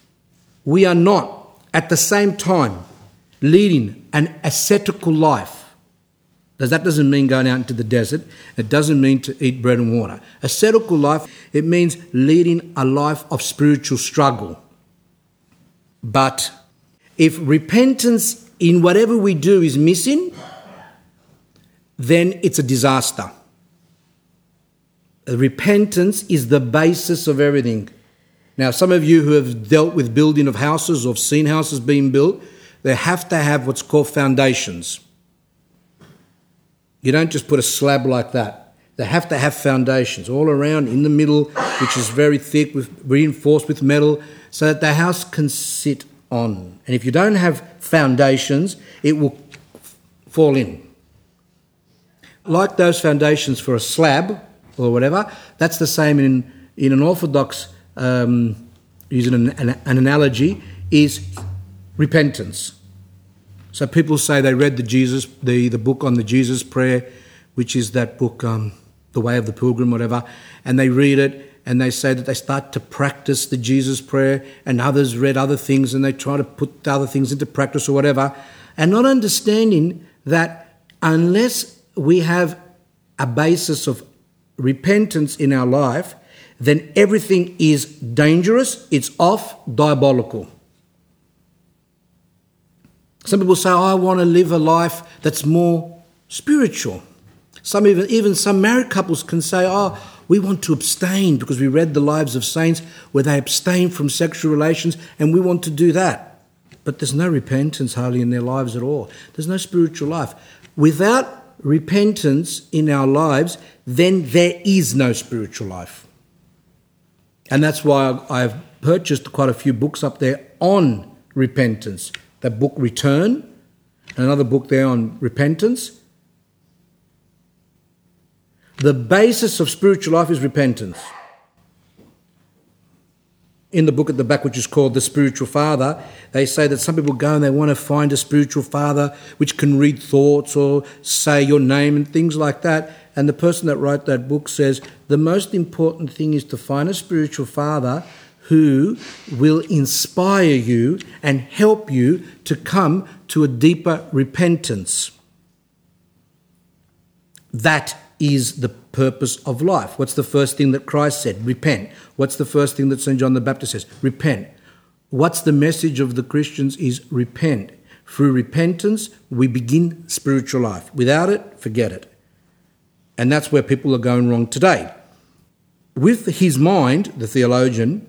we are not at the same time leading an ascetical life, that doesn't mean going out into the desert. It doesn't mean to eat bread and water. Ascetical life, it means leading a life of spiritual struggle. But if repentance in whatever we do is missing, then it's a disaster. Repentance is the basis of everything. Now, some of you who have dealt with building of houses or seen houses being built, they have to have what's called foundations. You don't just put a slab like that. They have to have foundations all around in the middle, which is very thick, with, reinforced with metal, so that the house can sit on. And if you don't have foundations, it will fall in. Like those foundations for a slab or whatever, that's the same in, in an Orthodox, um, using an, an, an analogy, is repentance. So people say they read the Jesus, the, the book on the Jesus prayer, which is that book, um, The Way of the Pilgrim, whatever, and they read it and they say that they start to practice the Jesus prayer, and others read other things and they try to put other things into practice or whatever, and not understanding that unless we have a basis of repentance in our life, then everything is dangerous, it's off, diabolical. Some people say, oh, I want to live a life that's more spiritual. Some even, even some married couples can say, oh, we want to abstain because we read the lives of saints where they abstain from sexual relations and we want to do that. But there's no repentance hardly in their lives at all. There's no spiritual life. Without repentance in our lives, then there is no spiritual life. And that's why I've purchased quite a few books up there on repentance. That book, Return, another book there on repentance. The basis of spiritual life is repentance. In the book at the back, which is called The Spiritual Father, they say that some people go and they want to find a spiritual father which can read thoughts or say your name and things like that. And the person that wrote that book says the most important thing is to find a spiritual father who will inspire you and help you to come to a deeper repentance. That is the purpose of life. What's the first thing that Christ said? Repent. What's the first thing that St. John the Baptist says? Repent. What's the message of the Christians is repent. Through repentance, we begin spiritual life. Without it, forget it. And that's where people are going wrong today. With his mind, the theologian,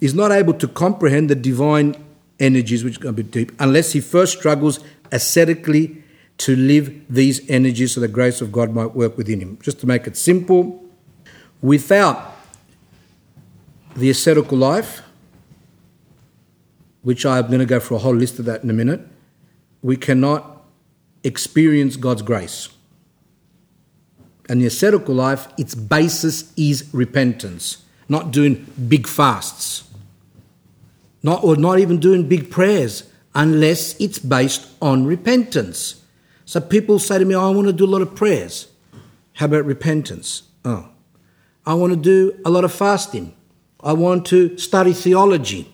is not able to comprehend the divine energies, which are going to be deep, unless he first struggles ascetically to live these energies so the grace of God might work within him. Just to make it simple, without the ascetical life, which I'm going to go through a whole list of that in a minute, we cannot experience God's grace. And the ascetical life, its basis is repentance, not doing big fasts, not, or not even doing big prayers, unless it's based on repentance. So people say to me, oh, I want to do a lot of prayers. How about repentance? Oh. I want to do a lot of fasting. I want to study theology.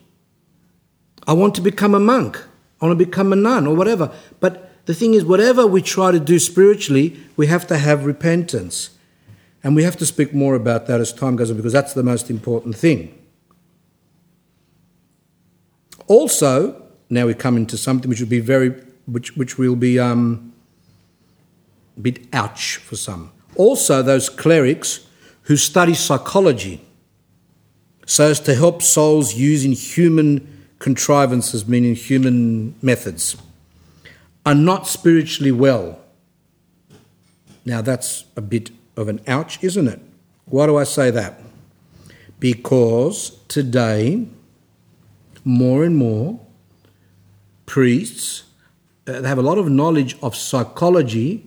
I want to become a monk. I want to become a nun or whatever. But the thing is, whatever we try to do spiritually, we have to have repentance. And we have to speak more about that as time goes on because that's the most important thing. Also, now we come into something which will be very, which, which will be um, a bit ouch for some. Also, those clerics who study psychology so as to help souls using human contrivances, meaning human methods, are not spiritually well. Now, that's a bit of an ouch, isn't it? Why do I say that? Because today, more and more priests uh, they have a lot of knowledge of psychology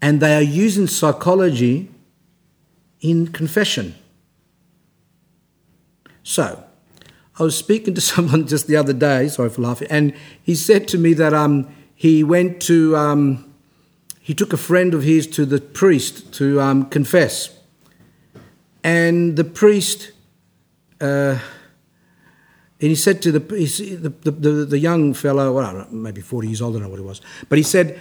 and they are using psychology in confession. So, I was speaking to someone just the other day, sorry for laughing, and he said to me that um, he went to, um, he took a friend of his to the priest to um, confess. And the priest, uh, and he said to the, the, the, the, young fellow, well, maybe 40 years old, I don't know what he was, but he said,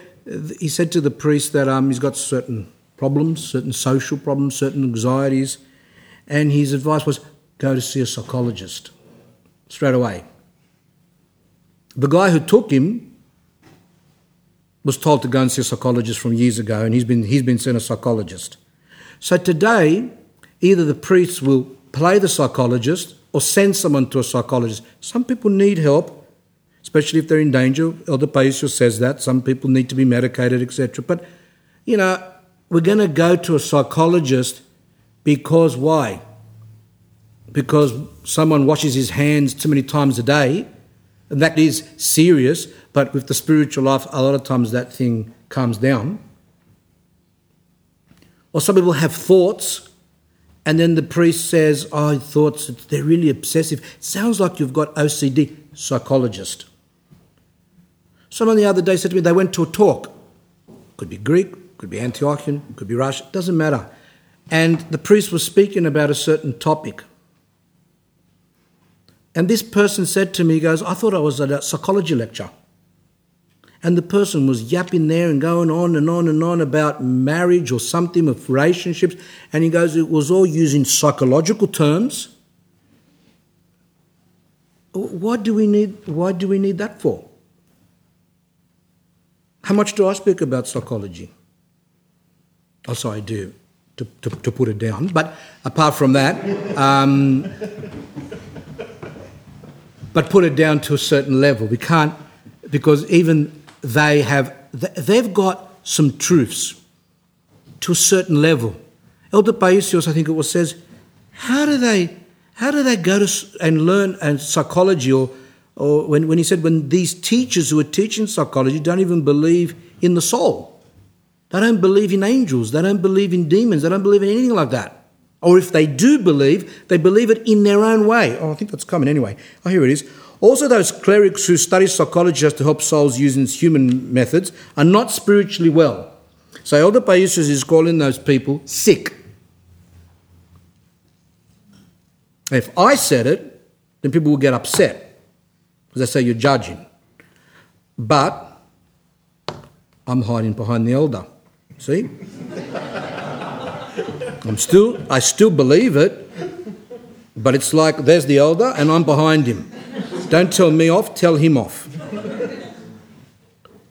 he said to the priest that um, he's got certain problems, certain social problems, certain anxieties, and his advice was go to see a psychologist straight away. The guy who took him was told to go and see a psychologist from years ago, and he's been, he's been seen a psychologist. So today, either the priests will play the psychologist or send someone to a psychologist. Some people need help especially if they're in danger. Elder Paisios says that. Some people need to be medicated, etc. But, you know, we're going to go to a psychologist because why? Because someone washes his hands too many times a day, and that is serious, but with the spiritual life, a lot of times that thing calms down. Or some people have thoughts, and then the priest says, Oh, thoughts, they're really obsessive. Sounds like you've got OCD. Psychologist. Someone the other day said to me, they went to a talk. Could be Greek, could be Antiochian, could be Russian, doesn't matter. And the priest was speaking about a certain topic. And this person said to me, goes, I thought I was at a psychology lecture. And the person was yapping there and going on and on and on about marriage or something of relationships. And he goes, it was all using psychological terms. What do we need, why do we need that for? How much do I speak about psychology? Oh, sorry, I do, to, to, to put it down. But apart from that, um, but put it down to a certain level. We can't, because even they have, they've got some truths to a certain level. Elder Paisios, I think it was, says, how do they, how do they go to and learn and psychology or, or when, when he said when these teachers who are teaching psychology don't even believe in the soul. They don't believe in angels. They don't believe in demons. They don't believe in anything like that. Or if they do believe, they believe it in their own way. Oh, I think that's common anyway. Oh, here it is. Also, those clerics who study psychology just to help souls using human methods are not spiritually well. So Elder Paisios is calling those people sick. If I said it, then people will get upset because they say you're judging. But I'm hiding behind the elder. See? I'm still, I still believe it, but it's like there's the elder and I'm behind him. Don't tell me off, tell him off.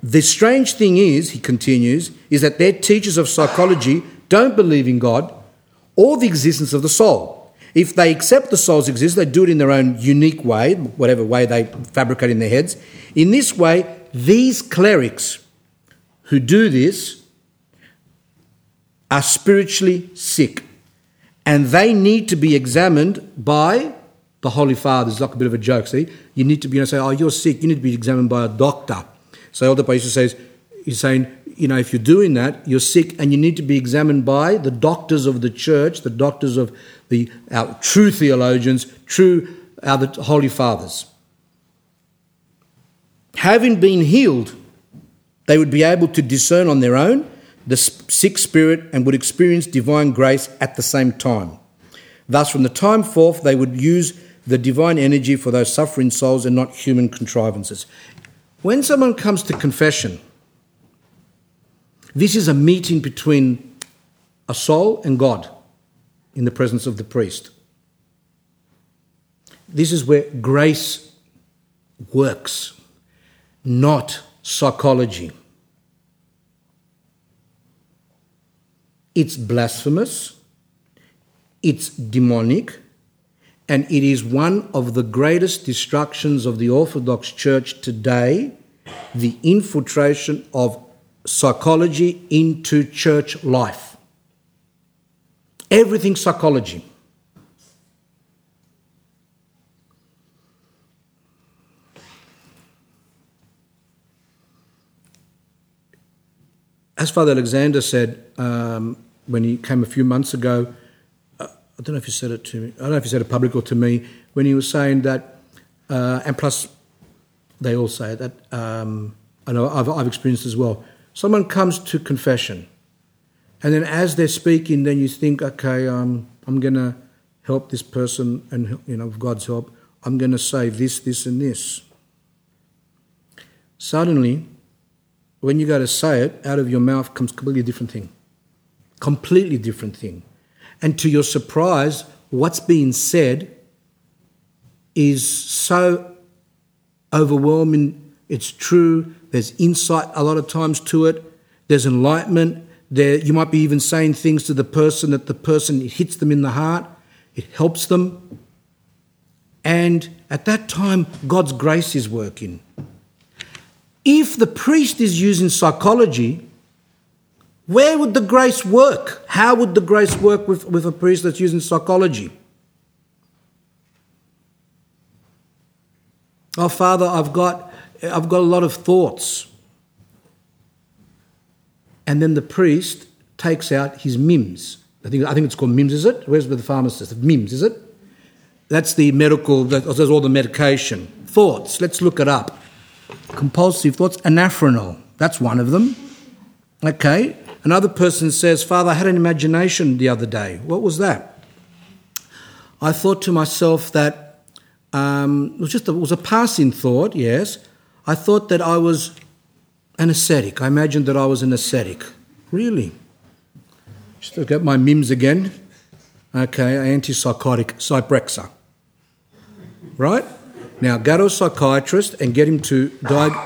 The strange thing is, he continues, is that their teachers of psychology don't believe in God or the existence of the soul. If they accept the soul's existence, they do it in their own unique way, whatever way they fabricate in their heads. In this way, these clerics who do this are spiritually sick and they need to be examined by the Holy Father. It's like a bit of a joke, see? You need to be, you know, say, oh, you're sick, you need to be examined by a doctor. So Elder Paisios says, he's saying, you know, if you're doing that, you're sick and you need to be examined by the doctors of the church, the doctors of the our true theologians, true our the Holy Fathers. Having been healed, they would be able to discern on their own the sick spirit and would experience divine grace at the same time. Thus, from the time forth, they would use the divine energy for those suffering souls and not human contrivances. When someone comes to confession, this is a meeting between a soul and God in the presence of the priest. This is where grace works, not psychology. It's blasphemous, it's demonic, and it is one of the greatest destructions of the Orthodox Church today the infiltration of psychology into church life. Everything psychology. As Father Alexander said, um, when he came a few months ago. Uh, I don't know if he said it to me. I don't know if he said it public or to me when he was saying that, uh, and plus, they all say that. Um, I know I've, I've experienced as well. Someone comes to confession, and then as they're speaking, then you think, okay, um, I'm going to help this person, and you know, with God's help, I'm going to say this, this, and this. Suddenly, when you go to say it, out of your mouth comes a completely different thing. Completely different thing. And to your surprise, what's being said is so overwhelming. It's true. There's insight a lot of times to it. There's enlightenment. There, you might be even saying things to the person that the person it hits them in the heart. It helps them. And at that time, God's grace is working. If the priest is using psychology, where would the grace work? How would the grace work with, with a priest that's using psychology? Oh, Father, I've got, I've got a lot of thoughts. And then the priest takes out his MIMS. I think, I think it's called MIMS, is it? Where's the pharmacist? MIMS, is it? That's the medical, that's all the medication. Thoughts, let's look it up. Compulsive thoughts, anafranil, that's one of them. Okay. Another person says, Father, I had an imagination the other day. What was that? I thought to myself that um, it was just a, it was a passing thought, yes. I thought that I was an ascetic. I imagined that I was an ascetic. Really? Just at my MIMS again. Okay, antipsychotic, Zyprexa. Right? Now, go to a psychiatrist and get him to,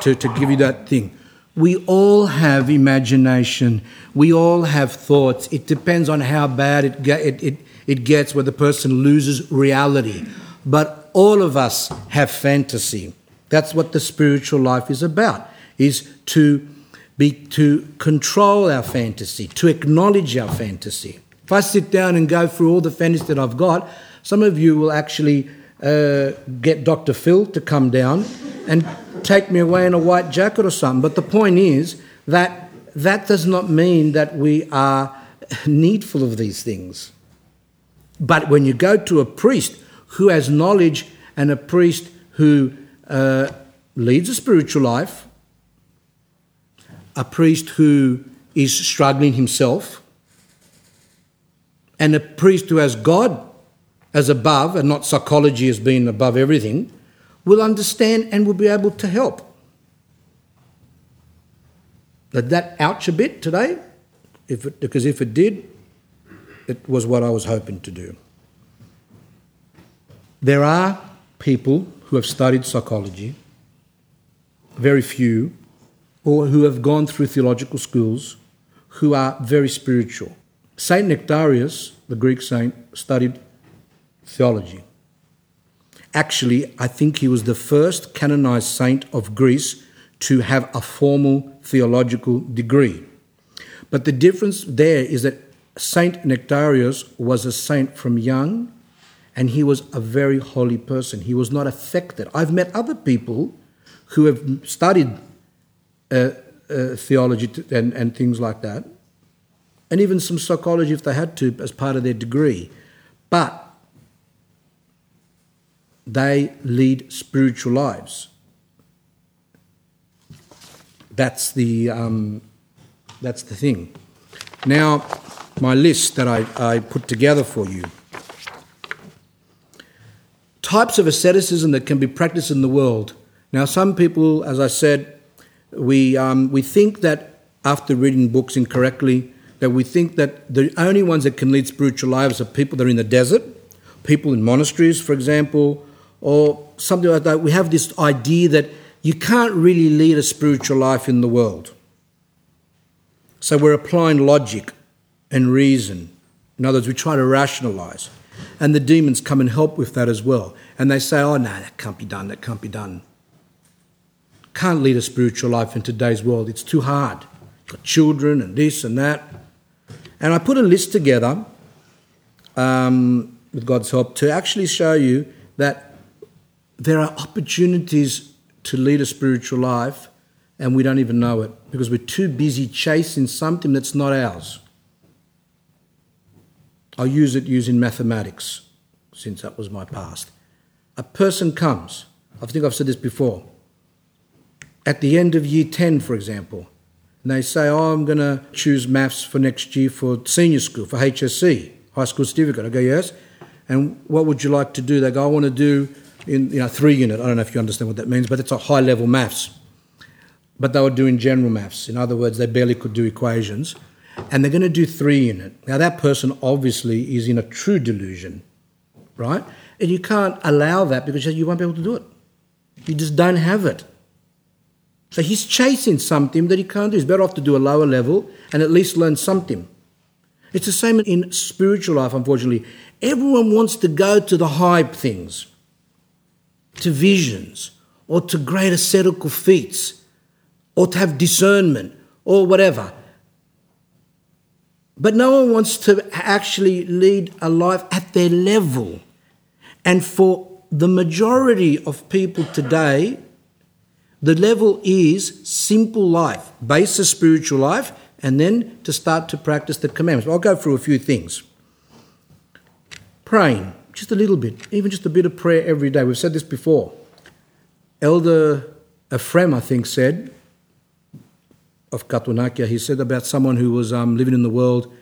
to, to give you that thing. We all have imagination. We all have thoughts. It depends on how bad it, it, it, it gets where the person loses reality. But all of us have fantasy. That's what the spiritual life is about, is to be to control our fantasy, to acknowledge our fantasy. If I sit down and go through all the fantasy that I've got, some of you will actually uh, get Dr. Phil to come down and take me away in a white jacket or something. But the point is that that does not mean that we are needful of these things. But when you go to a priest who has knowledge and a priest who uh, leads a spiritual life, a priest who is struggling himself, and a priest who has God as above and not psychology as being above everything, will understand and will be able to help. Did that ouch a bit today? If it, because if it did, it was what I was hoping to do. There are people who have studied psychology, very few, or who have gone through theological schools, who are very spiritual. Saint Nectarius, the Greek saint, studied theology. Actually, I think he was the first canonized saint of Greece to have a formal theological degree. But the difference there is that Saint Nectarius was a saint from young and he was a very holy person. He was not affected. I've met other people who have studied uh, uh, theology and, and things like that, and even some psychology if they had to as part of their degree. But they lead spiritual lives. That's the, um, that's the thing. Now, my list that I, I put together for you. Types of asceticism that can be practiced in the world. Now, some people, as I said, we, um, we think that after reading books incorrectly, that we think that the only ones that can lead spiritual lives are people that are in the desert, people in monasteries, for example, or something like that, we have this idea that you can't really lead a spiritual life in the world. So we're applying logic and reason. In other words, we try to rationalize. And the demons come and help with that as well. And they say, oh, no, that can't be done, that can't be done. Can't lead a spiritual life in today's world, it's too hard. Got children and this and that. And I put a list together um, with God's help to actually show you that there are opportunities to lead a spiritual life and we don't even know it because we're too busy chasing something that's not ours. I'll use it using mathematics since that was my past. A person comes, I think I've said this before, at the end of year 10, for example, and they say, Oh, I'm going to choose maths for next year for senior school, for HSC, high school certificate. I go, Yes. And what would you like to do? They go, I want to do in you know three unit. I don't know if you understand what that means, but it's a high level maths. But they were doing general maths. In other words, they barely could do equations, and they're going to do three unit. Now that person obviously is in a true delusion, right? And you can't allow that because you won't be able to do it. You just don't have it. So he's chasing something that he can't do. He's better off to do a lower level and at least learn something. It's the same in spiritual life, unfortunately. Everyone wants to go to the high things. To visions or to great ascetical feats or to have discernment or whatever. But no one wants to actually lead a life at their level. And for the majority of people today, the level is simple life, basic spiritual life, and then to start to practice the commandments. I'll go through a few things. Praying, just a little bit, even just a bit of prayer every day. We've said this before. Elder Ephraim, I think, said of Katounakia, he said about someone who was um, living in the world,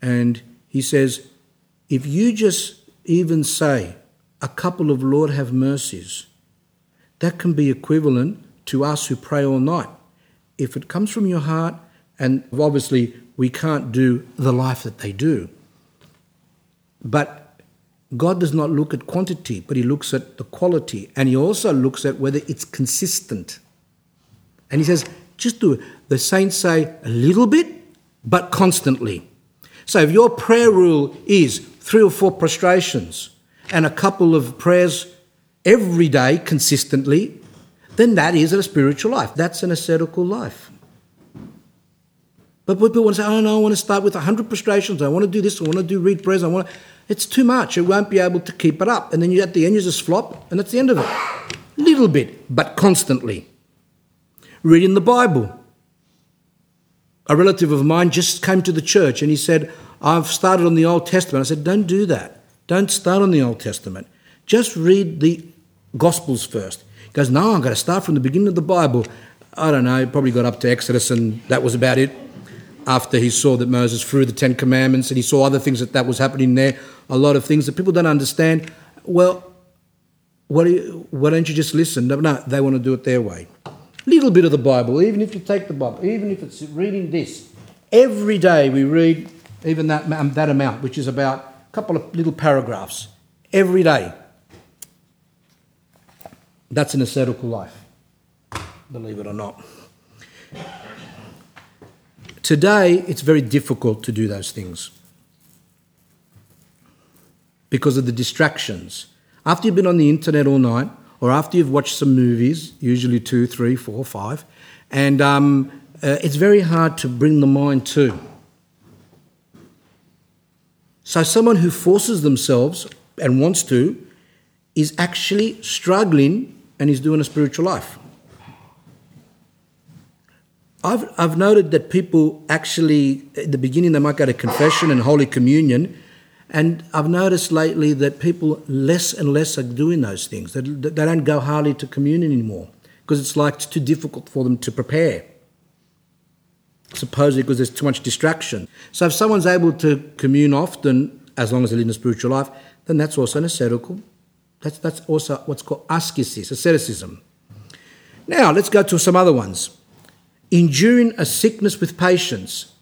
and he says, if you just even say a couple of Lord have mercies, that can be equivalent to us who pray all night. If it comes from your heart, and obviously we can't do the life that they do, but God does not look at quantity, but He looks at the quality, and He also looks at whether it's consistent. And He says, just do it. The saints say a little bit, but constantly. So if your prayer rule is three or four prostrations and a couple of prayers every day consistently, then that is a spiritual life. That's an ascetical life. But people want to say, oh no, I want to start with 100 prostrations. I want to do this. I want to do read prayers. I want to... It's too much. It won't be able to keep it up. And then you, at the end, you just flop, and that's the end of it. Little bit, but constantly. Reading the Bible. A relative of mine just came to the church and he said, I've started on the Old Testament. I said, Don't do that. Don't start on the Old Testament. Just read the Gospels first. He goes, No, I'm going to start from the beginning of the Bible. I don't know, probably got up to Exodus and that was about it. After he saw that Moses threw the Ten Commandments and he saw other things that that was happening there, a lot of things that people don't understand. Well, why, do you, why don't you just listen? No, no, they want to do it their way. Little bit of the Bible, even if you take the Bible, even if it's reading this. Every day we read even that, um, that amount, which is about a couple of little paragraphs. Every day. That's an ascetical life, believe it or not. Today, it's very difficult to do those things because of the distractions. After you've been on the internet all night, or after you've watched some movies, usually two, three, four, five, and um, uh, it's very hard to bring the mind to. So, someone who forces themselves and wants to is actually struggling and is doing a spiritual life. I've, I've noted that people actually, at the beginning, they might go to confession and Holy Communion, and I've noticed lately that people less and less are doing those things. They, they don't go hardly to communion anymore because it's like it's too difficult for them to prepare. Supposedly because there's too much distraction. So if someone's able to commune often, as long as they live in a spiritual life, then that's also an ascetical. That's, that's also what's called asceticism. Now let's go to some other ones. Enduring a sickness with patience.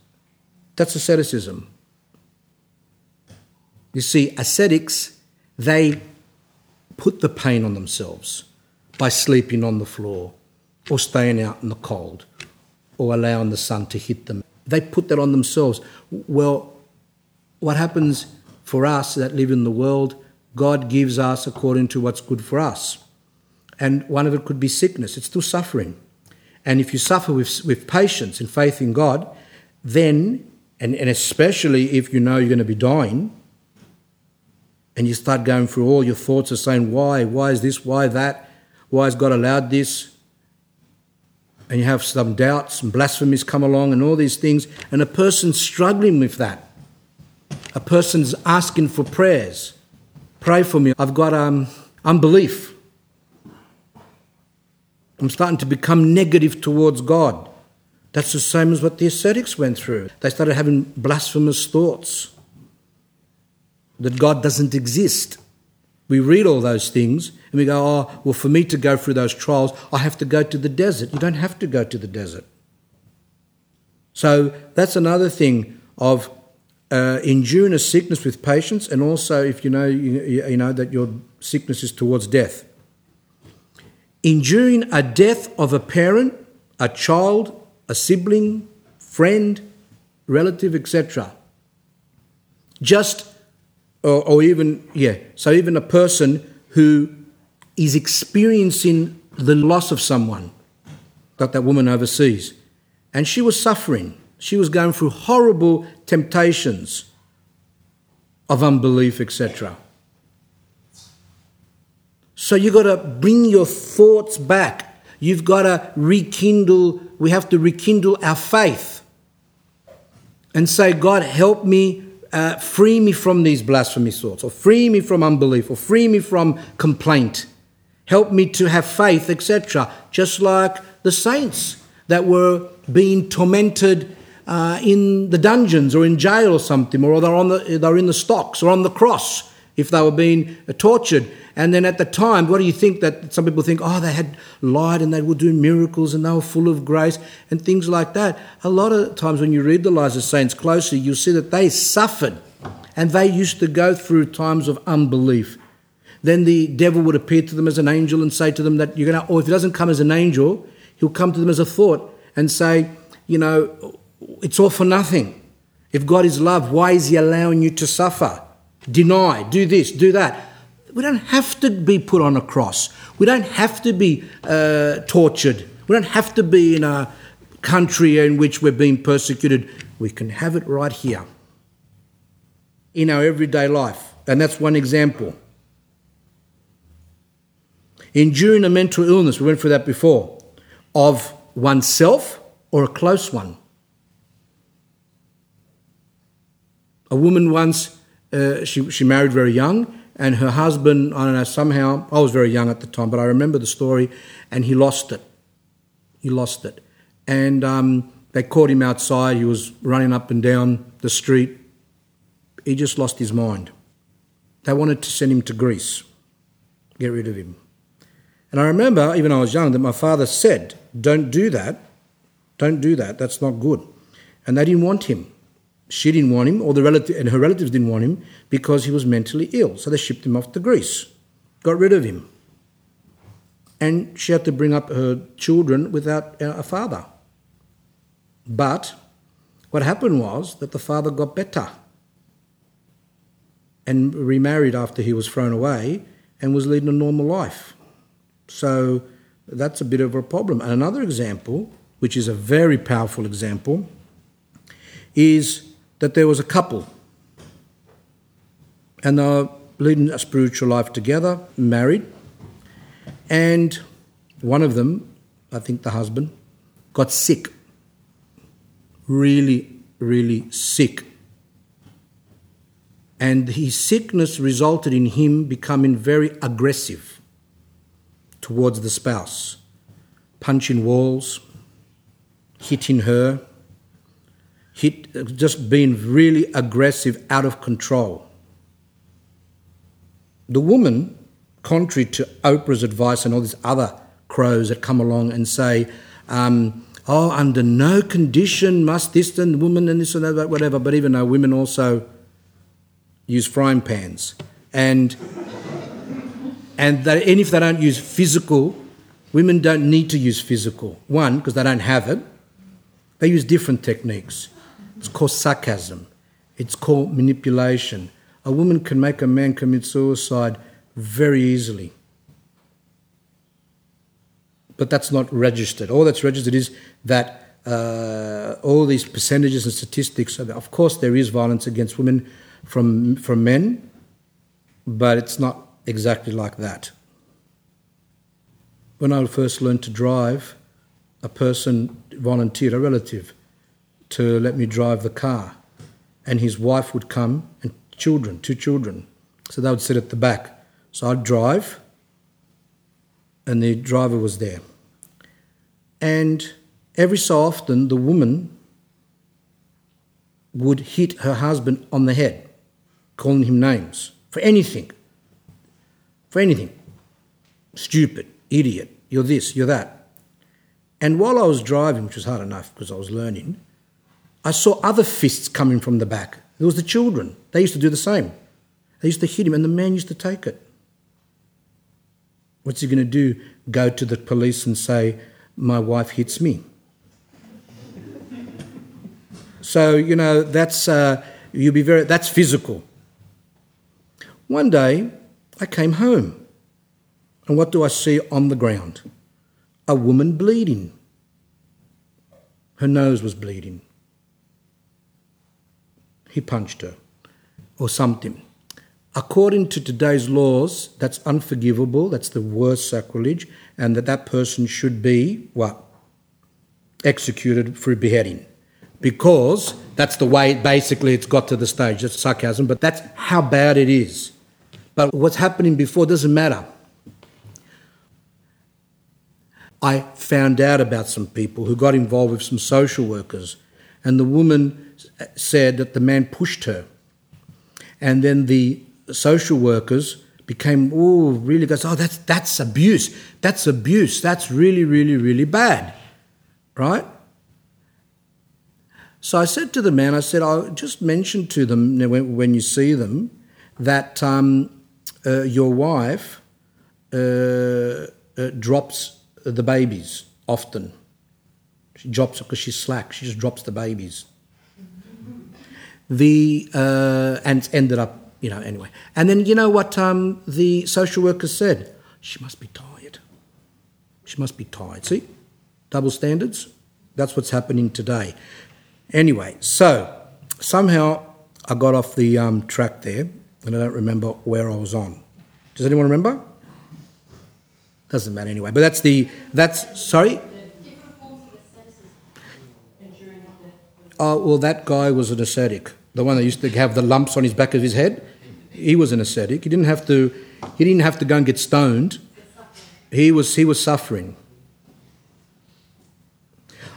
That's asceticism. You see, ascetics, they put the pain on themselves by sleeping on the floor or staying out in the cold or allowing the sun to hit them. They put that on themselves. Well, what happens for us that live in the world, God gives us according to what's good for us. And one of it could be sickness, it's still suffering. And if you suffer with, with patience and faith in God, then, and, and especially if you know you're going to be dying, and you start going through all your thoughts of saying, why? Why is this? Why that? Why has God allowed this? And you have some doubts and blasphemies come along and all these things, and a person's struggling with that. A person's asking for prayers. Pray for me. I've got um, unbelief. I'm starting to become negative towards God. That's the same as what the ascetics went through. They started having blasphemous thoughts that God doesn't exist. We read all those things and we go, oh, well, for me to go through those trials, I have to go to the desert. You don't have to go to the desert. So that's another thing of uh, enduring a sickness with patience, and also if you know you, you know that your sickness is towards death. Enduring a death of a parent, a child, a sibling, friend, relative, etc. Just or, or even, yeah, so even a person who is experiencing the loss of someone that that woman overseas. And she was suffering. She was going through horrible temptations of unbelief, etc. So you've got to bring your thoughts back. You've got to rekindle, we have to rekindle our faith and say, God, help me, uh, free me from these blasphemous thoughts, or free me from unbelief, or free me from complaint. Help me to have faith, etc. Just like the saints that were being tormented uh, in the dungeons or in jail or something, or they're, on the, they're in the stocks or on the cross if they were being uh, tortured. And then at the time, what do you think that some people think, oh, they had light and they were doing miracles and they were full of grace and things like that. A lot of times when you read the lives of saints closely, you'll see that they suffered and they used to go through times of unbelief. Then the devil would appear to them as an angel and say to them that you're going to, or if he doesn't come as an angel, he'll come to them as a thought and say, you know, it's all for nothing. If God is love, why is he allowing you to suffer? Deny, do this, do that. We don't have to be put on a cross. We don't have to be uh, tortured. We don't have to be in a country in which we're being persecuted. We can have it right here in our everyday life. And that's one example. Enduring a mental illness, we went through that before, of oneself or a close one. A woman once, uh, she, she married very young, and her husband, I don't know, somehow, I was very young at the time, but I remember the story, and he lost it. He lost it. And um, they caught him outside. He was running up and down the street. He just lost his mind. They wanted to send him to Greece, get rid of him. And I remember, even I was young, that my father said, Don't do that. Don't do that. That's not good. And they didn't want him. She didn't want him, or the relative, and her relatives didn't want him because he was mentally ill. So they shipped him off to Greece, got rid of him. And she had to bring up her children without a father. But what happened was that the father got better and remarried after he was thrown away and was leading a normal life. So that's a bit of a problem. And another example, which is a very powerful example, is that there was a couple and they were leading a spiritual life together, married, and one of them, I think the husband, got sick. Really, really sick. And his sickness resulted in him becoming very aggressive towards the spouse, punching walls, hitting her, hit, just being really aggressive, out of control. The woman, contrary to Oprah's advice and all these other crows that come along and say, um, oh, under no condition must this and woman and this and that, whatever, but even though women also use frying pans. And, and, that, and if they don't use physical, women don't need to use physical. One, because they don't have it, they use different techniques. It's called sarcasm. It's called manipulation. A woman can make a man commit suicide very easily. But that's not registered. All that's registered is that uh, all these percentages and statistics, of course, there is violence against women from, from men, but it's not exactly like that. When I first learned to drive, a person volunteered, a relative, to let me drive the car. And his wife would come and children, two children. So they would sit at the back. So I'd drive, and the driver was there. And every so often, the woman would hit her husband on the head, calling him names for anything. For anything. Stupid, idiot, you're this, you're that. And while I was driving, which was hard enough because I was learning, I saw other fists coming from the back. There was the children. They used to do the same. They used to hit him, and the man used to take it. What's he going to do? Go to the police and say, My wife hits me. so, you know, that's, uh, you'll be very, that's physical. One day, I came home. And what do I see on the ground? A woman bleeding. Her nose was bleeding. He punched her or something. According to today's laws, that's unforgivable, that's the worst sacrilege, and that that person should be what? Executed for beheading. Because that's the way basically it's got to the stage. That's sarcasm, but that's how bad it is. But what's happening before doesn't matter. I found out about some people who got involved with some social workers, and the woman said that the man pushed her. And then the social workers became, oh, really goes, oh, that's, that's abuse. That's abuse. That's really, really, really bad. Right? So I said to the man, I said, I'll just mention to them when, when you see them that um, uh, your wife uh, uh, drops the babies often. She drops because she's slack. She just drops the babies. The uh, and ended up you know, anyway. And then you know what um, the social worker said? She must be tired. She must be tired. See? Double standards? That's what's happening today. Anyway, so somehow I got off the um, track there, and I don't remember where I was on. Does anyone remember? Doesn't matter anyway. But that's the that's sorry. Oh well, that guy was an ascetic the one that used to have the lumps on his back of his head, he was an ascetic. He didn't have to, he didn't have to go and get stoned. He was, he was suffering.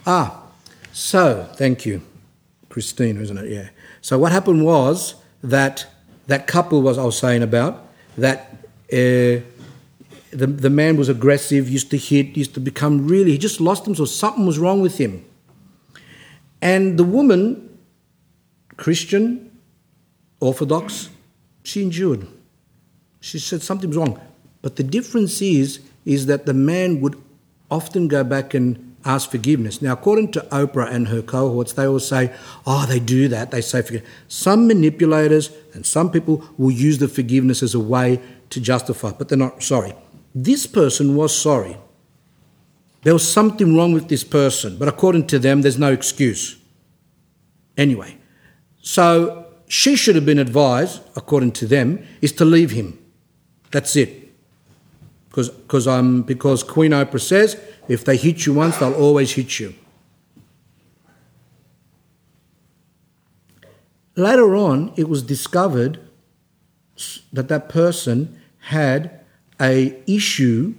Ah, so thank you, Christina, isn't it? Yeah. So what happened was that that couple was I was saying about that uh, the the man was aggressive, used to hit, used to become really. He just lost himself. Something was wrong with him. And the woman Christian, Orthodox, she endured. She said something's wrong. But the difference is, is that the man would often go back and ask forgiveness. Now, according to Oprah and her cohorts, they all say, oh, they do that, they say forgiveness. Some manipulators and some people will use the forgiveness as a way to justify, but they're not sorry. This person was sorry. There was something wrong with this person, but according to them, there's no excuse. Anyway, so she should have been advised, according to them, is to leave him. That's it. Because, um, because Queen Oprah says, if they hit you once, they'll always hit you. Later on, it was discovered that that person had a issue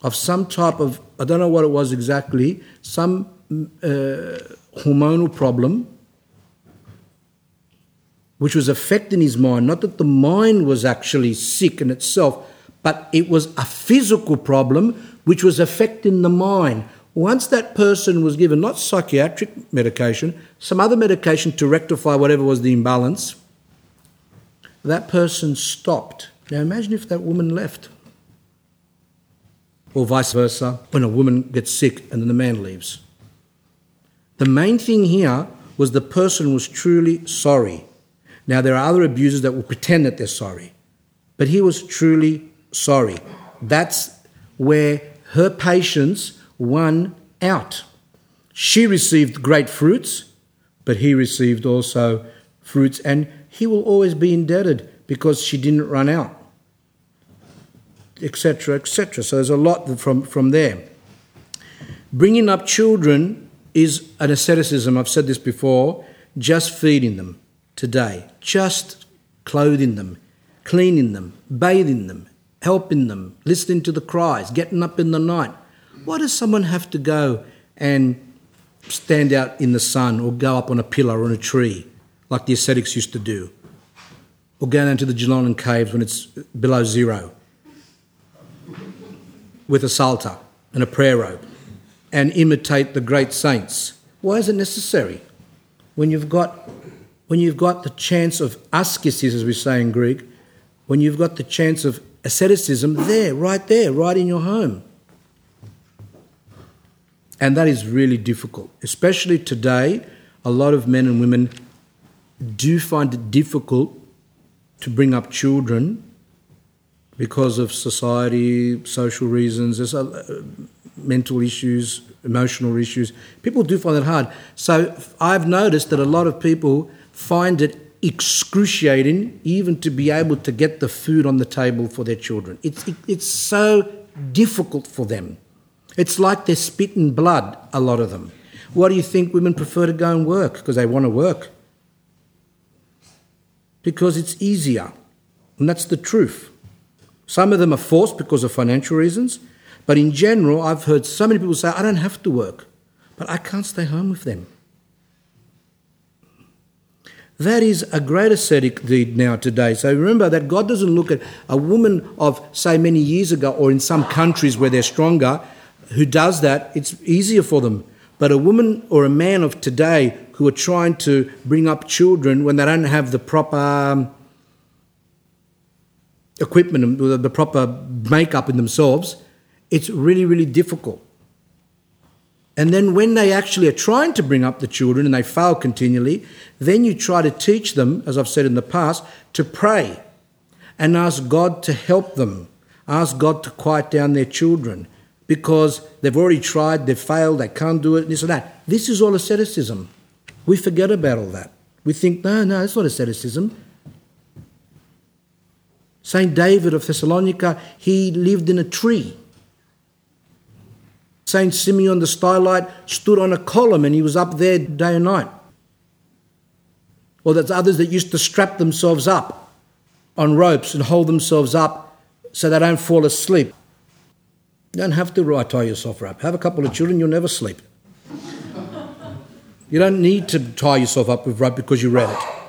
of some type of I don't know what it was exactly, some uh, hormonal problem which was affecting his mind. Not that the mind was actually sick in itself, but it was a physical problem which was affecting the mind. Once that person was given not psychiatric medication, some other medication to rectify whatever was the imbalance, that person stopped. Now imagine if that woman left. Or vice versa, when a woman gets sick and then the man leaves. The main thing here was the person was truly sorry. Now, there are other abusers that will pretend that they're sorry, but he was truly sorry. That's where her patience won out. She received great fruits, but he received also fruits, and he will always be indebted because she didn't run out, etc., etc. So there's a lot from, from there. Bringing up children is an asceticism, I've said this before, just feeding them today, just clothing them, cleaning them, bathing them, helping them, listening to the cries, getting up in the night. Why does someone have to go and stand out in the sun or go up on a pillar or on a tree like the ascetics used to do? Or go down to the Geelong caves when it's below zero with a psalter and a prayer rope and imitate the great saints? Why is it necessary when you've got when you've got the chance of ascesis, as we say in Greek, when you've got the chance of asceticism there, right there, right in your home. And that is really difficult, especially today. A lot of men and women do find it difficult to bring up children because of society, social reasons, there's uh, mental issues, emotional issues. People do find it hard. So I've noticed that a lot of people find it excruciating even to be able to get the food on the table for their children. It's, it, it's so difficult for them. It's like they're spitting blood, a lot of them. Why do you think women prefer to go and work? Because they want to work. Because it's easier. And that's the truth. Some of them are forced because of financial reasons. But in general, I've heard so many people say, I don't have to work, but I can't stay home with them. That is a great ascetic deed now today. So remember that God doesn't look at a woman of, say, many years ago or in some countries where they're stronger who does that, it's easier for them. But a woman or a man of today who are trying to bring up children when they don't have the proper um, equipment, and the proper makeup in themselves, it's really, really difficult. And then when they actually are trying to bring up the children and they fail continually, then you try to teach them, as I've said in the past, to pray and ask God to help them, ask God to quiet down their children because they've already tried, they've failed, they can't do it, and this and that. This is all asceticism. We forget about all that. We think, no, no, it's not asceticism. Saint David of Thessalonica, he lived in a tree. Saint Simeon the Stylite stood on a column and he was up there day and night. Or there's others that used to strap themselves up on ropes and hold themselves up so they don't fall asleep. You don't have to tie yourself up. Have a couple of children, you'll never sleep. You don't need to tie yourself up with rope because you read it.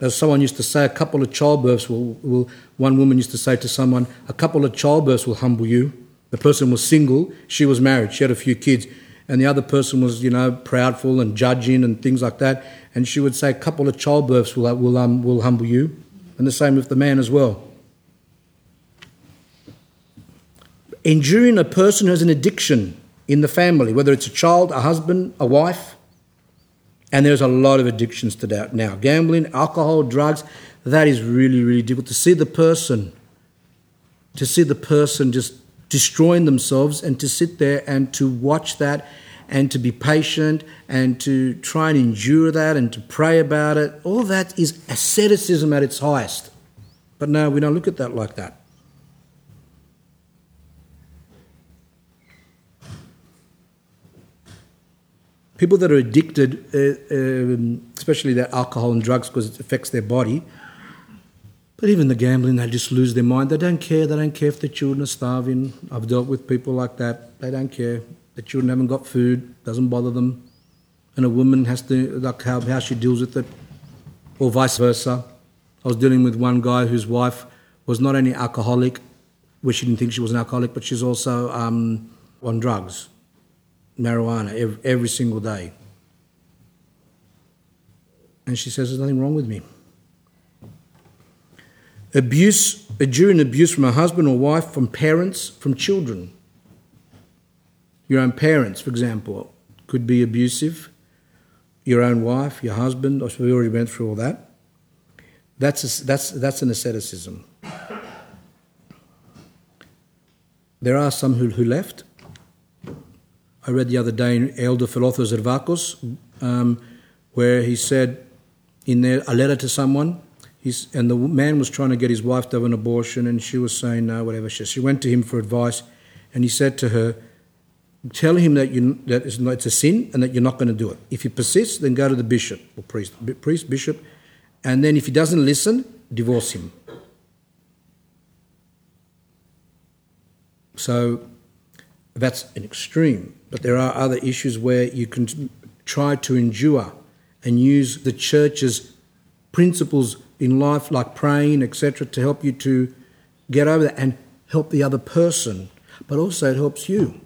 As someone used to say, a couple of childbirths will, will, one woman used to say to someone, a couple of childbirths will humble you. The person was single, she was married, she had a few kids, and the other person was, you know, proudful and judging and things like that. And she would say, a couple of childbirths will, will, um, will humble you. And the same with the man as well. Enduring a person who has an addiction in the family, whether it's a child, a husband, a wife, and there's a lot of addictions to that now. Gambling, alcohol, drugs, that is really, really difficult. To see the person, to see the person just destroying themselves and to sit there and to watch that and to be patient and to try and endure that and to pray about it, all that is asceticism at its highest. But no, we don't look at that like that. People that are addicted, uh, um, especially that alcohol and drugs because it affects their body, but even the gambling, they just lose their mind. They don't care. They don't care if the children are starving. I've dealt with people like that. They don't care. The children haven't got food. Doesn't bother them. And a woman has to like how, how she deals with it, or vice versa. I was dealing with one guy whose wife was not only alcoholic, where she didn't think she was an alcoholic, but she's also um, on drugs marijuana every, every single day. And she says, There's nothing wrong with me. Abuse, enduring abuse from a husband or wife, from parents, from children. Your own parents, for example, could be abusive. Your own wife, your husband, we already went through all that. That's, a, that's, that's an asceticism. There are some who, who left, I read the other day in Elder Philotheos Zervakos, um, where he said in there a letter to someone, he's, and the man was trying to get his wife to have an abortion, and she was saying no, whatever. She, she went to him for advice, and he said to her, "Tell him that you that it's, it's a sin and that you're not going to do it. If he persists, then go to the bishop or priest, priest, bishop, and then if he doesn't listen, divorce him." So that's an extreme. But there are other issues where you can try to endure and use the church's principles in life, like praying, etc., to help you to get over that and help the other person. But also, it helps you.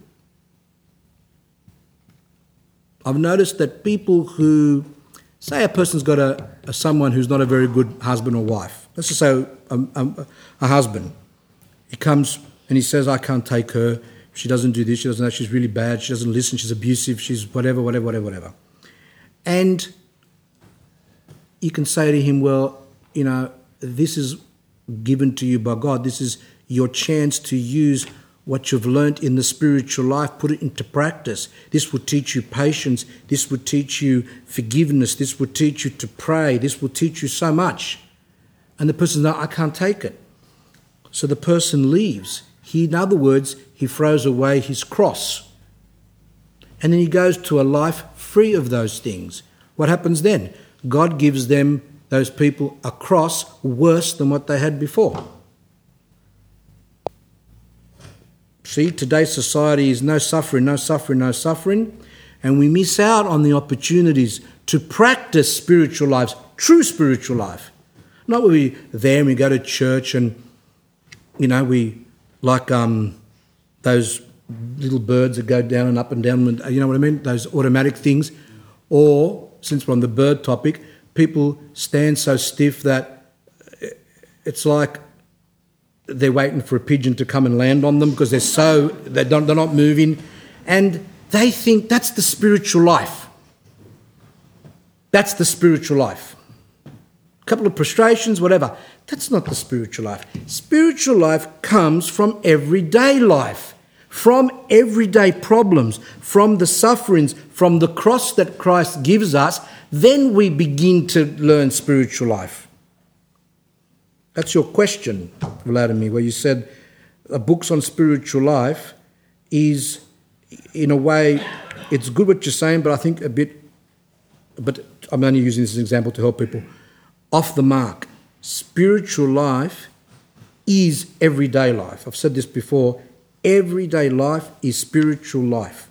I've noticed that people who say a person's got a, a someone who's not a very good husband or wife. Let's just say a, a, a husband. He comes and he says, "I can't take her she doesn't do this, she doesn't that, she's really bad, she doesn't listen, she's abusive, she's whatever, whatever, whatever, whatever. And you can say to him, well, you know, this is given to you by God. This is your chance to use what you've learnt in the spiritual life, put it into practice. This will teach you patience. This will teach you forgiveness. This will teach you to pray. This will teach you so much. And the person's like, I can't take it. So the person leaves. He, in other words, he throws away his cross. And then he goes to a life free of those things. What happens then? God gives them, those people, a cross worse than what they had before. See, today's society is no suffering, no suffering, no suffering, and we miss out on the opportunities to practice spiritual lives, true spiritual life. Not we there and we go to church and, you know, we like um, those little birds that go down and up and down, you know what I mean? Those automatic things. Or, since we're on the bird topic, people stand so stiff that eh, it's like they're waiting for a pigeon to come and land on them because they're so, they don't, they're not moving. And they think that's the spiritual life. That's the spiritual life. A couple of prostrations, whatever. That's not the spiritual life. Spiritual life comes from everyday life from everyday problems, from the sufferings, from the cross that Christ gives us, then we begin to learn spiritual life. That's your question, Vladimir, where you said books on spiritual life is, in a way, it's good what you're saying, but I think a bit, but I'm only using this as an example to help people, off the mark. Spiritual life is everyday life. I've said this before Everyday life is spiritual life.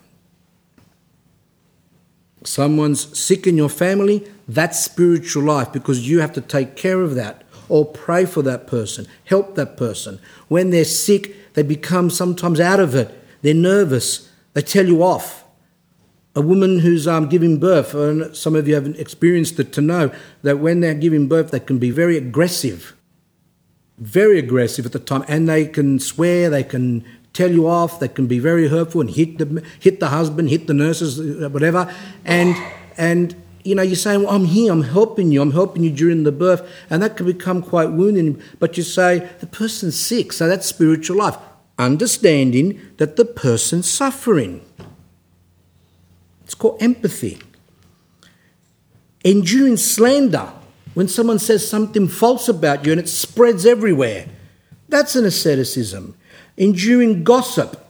Someone's sick in your family, that's spiritual life because you have to take care of that or pray for that person, help that person. When they're sick, they become sometimes out of it. They're nervous. They tell you off. A woman who's um, giving birth, and some of you haven't experienced it to know that when they're giving birth, they can be very aggressive. Very aggressive at the time, and they can swear, they can tell you off, they can be very hurtful and hit the, hit the husband, hit the nurses, uh, whatever. And, and you know, you're saying, well, I'm here, I'm helping you, I'm helping you during the birth. And that can become quite wounding. But you say, the person's sick, so that's spiritual life. Understanding that the person's suffering. Called empathy. Enduring slander, when someone says something false about you and it spreads everywhere, that's an asceticism enduring gossip.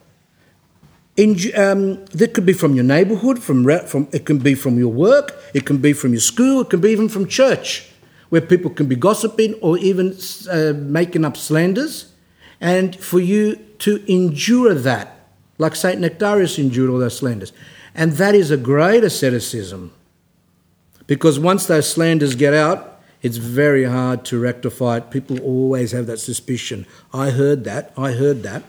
Um, that could be from your neighbourhood, from, from, it can be from your work, it can be from your school, it can be even from church, where people can be gossiping or even uh, making up slanders. And for you to endure that, like St. Nectarius endured all those slanders. And that is a great asceticism. Because once those slanders get out, it's very hard to rectify it. People always have that suspicion. I heard that, I heard that.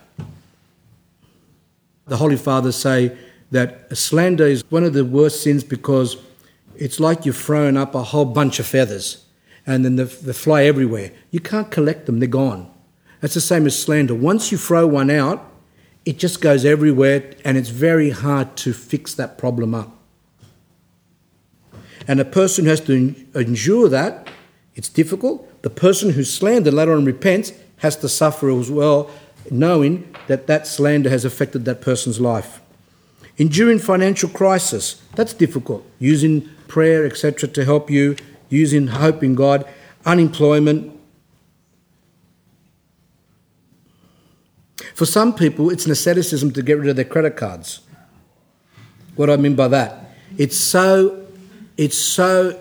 The Holy Fathers say that slander is one of the worst sins because it's like you've thrown up a whole bunch of feathers and then they, they fly everywhere. You can't collect them, they're gone. That's the same as slander. Once you throw one out, it just goes everywhere and it's very hard to fix that problem up. And a person who has to endure that it's difficult. The person who slandered later on repents has to suffer as well, knowing that that slander has affected that person's life. Enduring financial crisis, that's difficult. Using prayer, etc., to help you, using hope in God, unemployment. For some people, it's an asceticism to get rid of their credit cards. What do I mean by that? It's so, it's so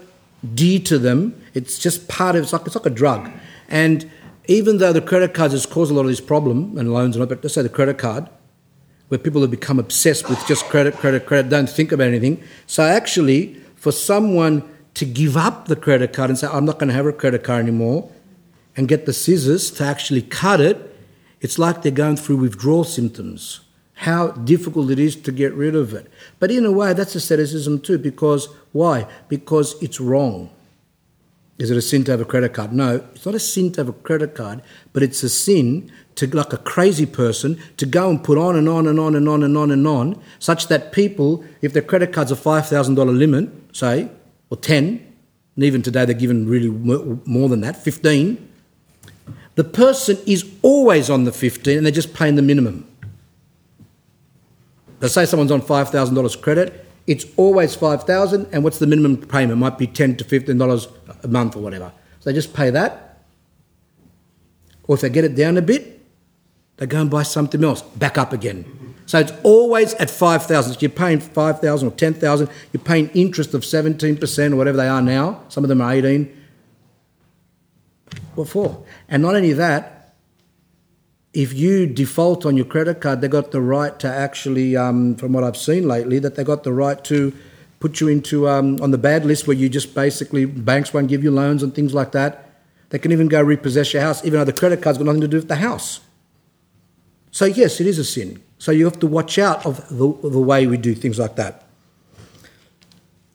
dear to them it's just part of it's like it's like a drug. And even though the credit cards has caused a lot of this problem and loans and all, but let's say the credit card, where people have become obsessed with just credit, credit, credit, don't think about anything. So actually, for someone to give up the credit card and say, I'm not going to have a credit card anymore, and get the scissors to actually cut it, it's like they're going through withdrawal symptoms. How difficult it is to get rid of it. But in a way, that's asceticism too, because why? Because it's wrong. Is it a sin to have a credit card? No, it's not a sin to have a credit card, but it's a sin to, like a crazy person, to go and put on and on and on and on and on and on, such that people, if their credit card's a $5,000 limit, say, or 10, and even today they're given really more than that, 15, the person is always on the 15 and they're just paying the minimum. Let's say someone's on $5,000 credit, it's always 5000 and what's the minimum payment? It might be 10 to $15 a month or whatever. So they just pay that. Or if they get it down a bit, they go and buy something else, back up again. So it's always at 5,000. So you're paying 5,000 or 10,000, you're paying interest of 17% or whatever they are now. Some of them are 18. What for? And not only that, if you default on your credit card, they got the right to actually, um, from what I've seen lately, that they got the right to put you into um, on the bad list where you just basically banks won't give you loans and things like that. They can even go repossess your house, even though the credit card's got nothing to do with the house. So yes, it is a sin. So you have to watch out of the, the way we do things like that.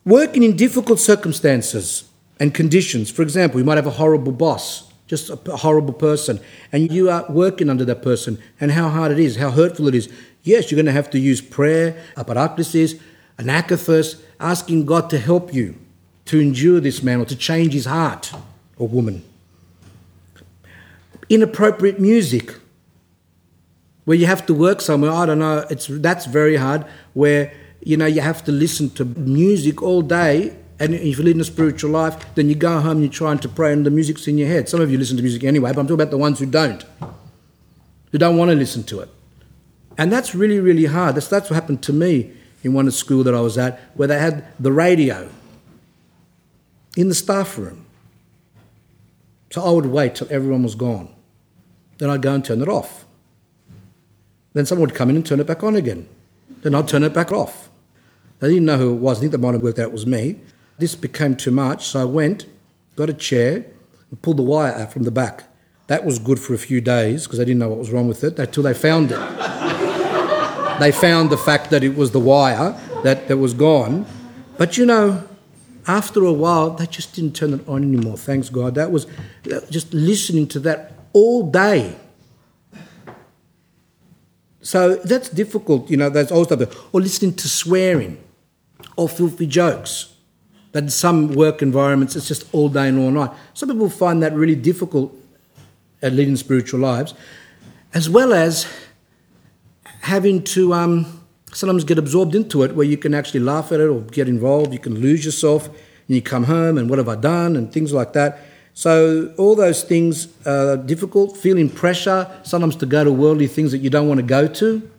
Working in difficult circumstances and conditions. For example, you might have a horrible boss, just a horrible person, and you are working under that person, and how hard it is, how hurtful it is. Yes, you're going to have to use prayer, a paraklesis, an akathist, asking God to help you to endure this man or to change his heart or woman. Inappropriate music, where you have to work somewhere. I don't know. It's that's very hard. Where you know you have to listen to music all day and if you're in a spiritual life, then you go home and you're trying to pray and the music's in your head. Some of you listen to music anyway, but I'm talking about the ones who don't, who don't want to listen to it. And that's really, really hard. That's, that's what happened to me in one of the school that I was at, where they had the radio in the staff room. So I would wait till everyone was gone. Then I'd go and turn it off. Then someone would come in and turn it back on again. Then I'd turn it back off. They didn't know who it was. I think they might have worked out it was me. This became too much, so I went, got a chair, and pulled the wire out from the back. That was good for a few days because they didn't know what was wrong with it until they found it. they found the fact that it was the wire that, that was gone. But you know, after a while, they just didn't turn it on anymore, thanks God. That was just listening to that all day. So that's difficult, you know, there's also, or listening to swearing or filthy jokes. But in some work environments, it's just all day and all night. Some people find that really difficult at leading spiritual lives, as well as having to um, sometimes get absorbed into it where you can actually laugh at it or get involved. You can lose yourself and you come home and what have I done and things like that. So all those things are difficult, feeling pressure, sometimes to go to worldly things that you don't want to go to.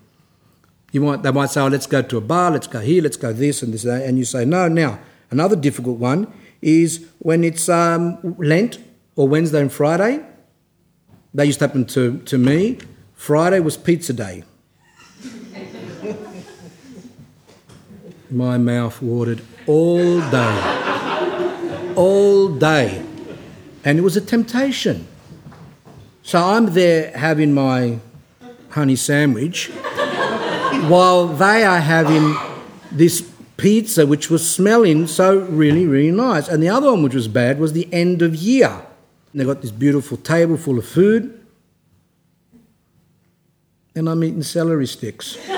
You might, they might say, oh, let's go to a bar, let's go here, let's go this and this, and you say, no, now, Another difficult one is when it's um, Lent or Wednesday and Friday. That used to happen to, to me. Friday was pizza day. My mouth watered all day. All day. And it was a temptation. So I'm there having my honey sandwich while they are having this pizza, which was smelling so really, really nice. And the other one, which was bad, was the end of year. And they got this beautiful table full of food, and I'm eating celery sticks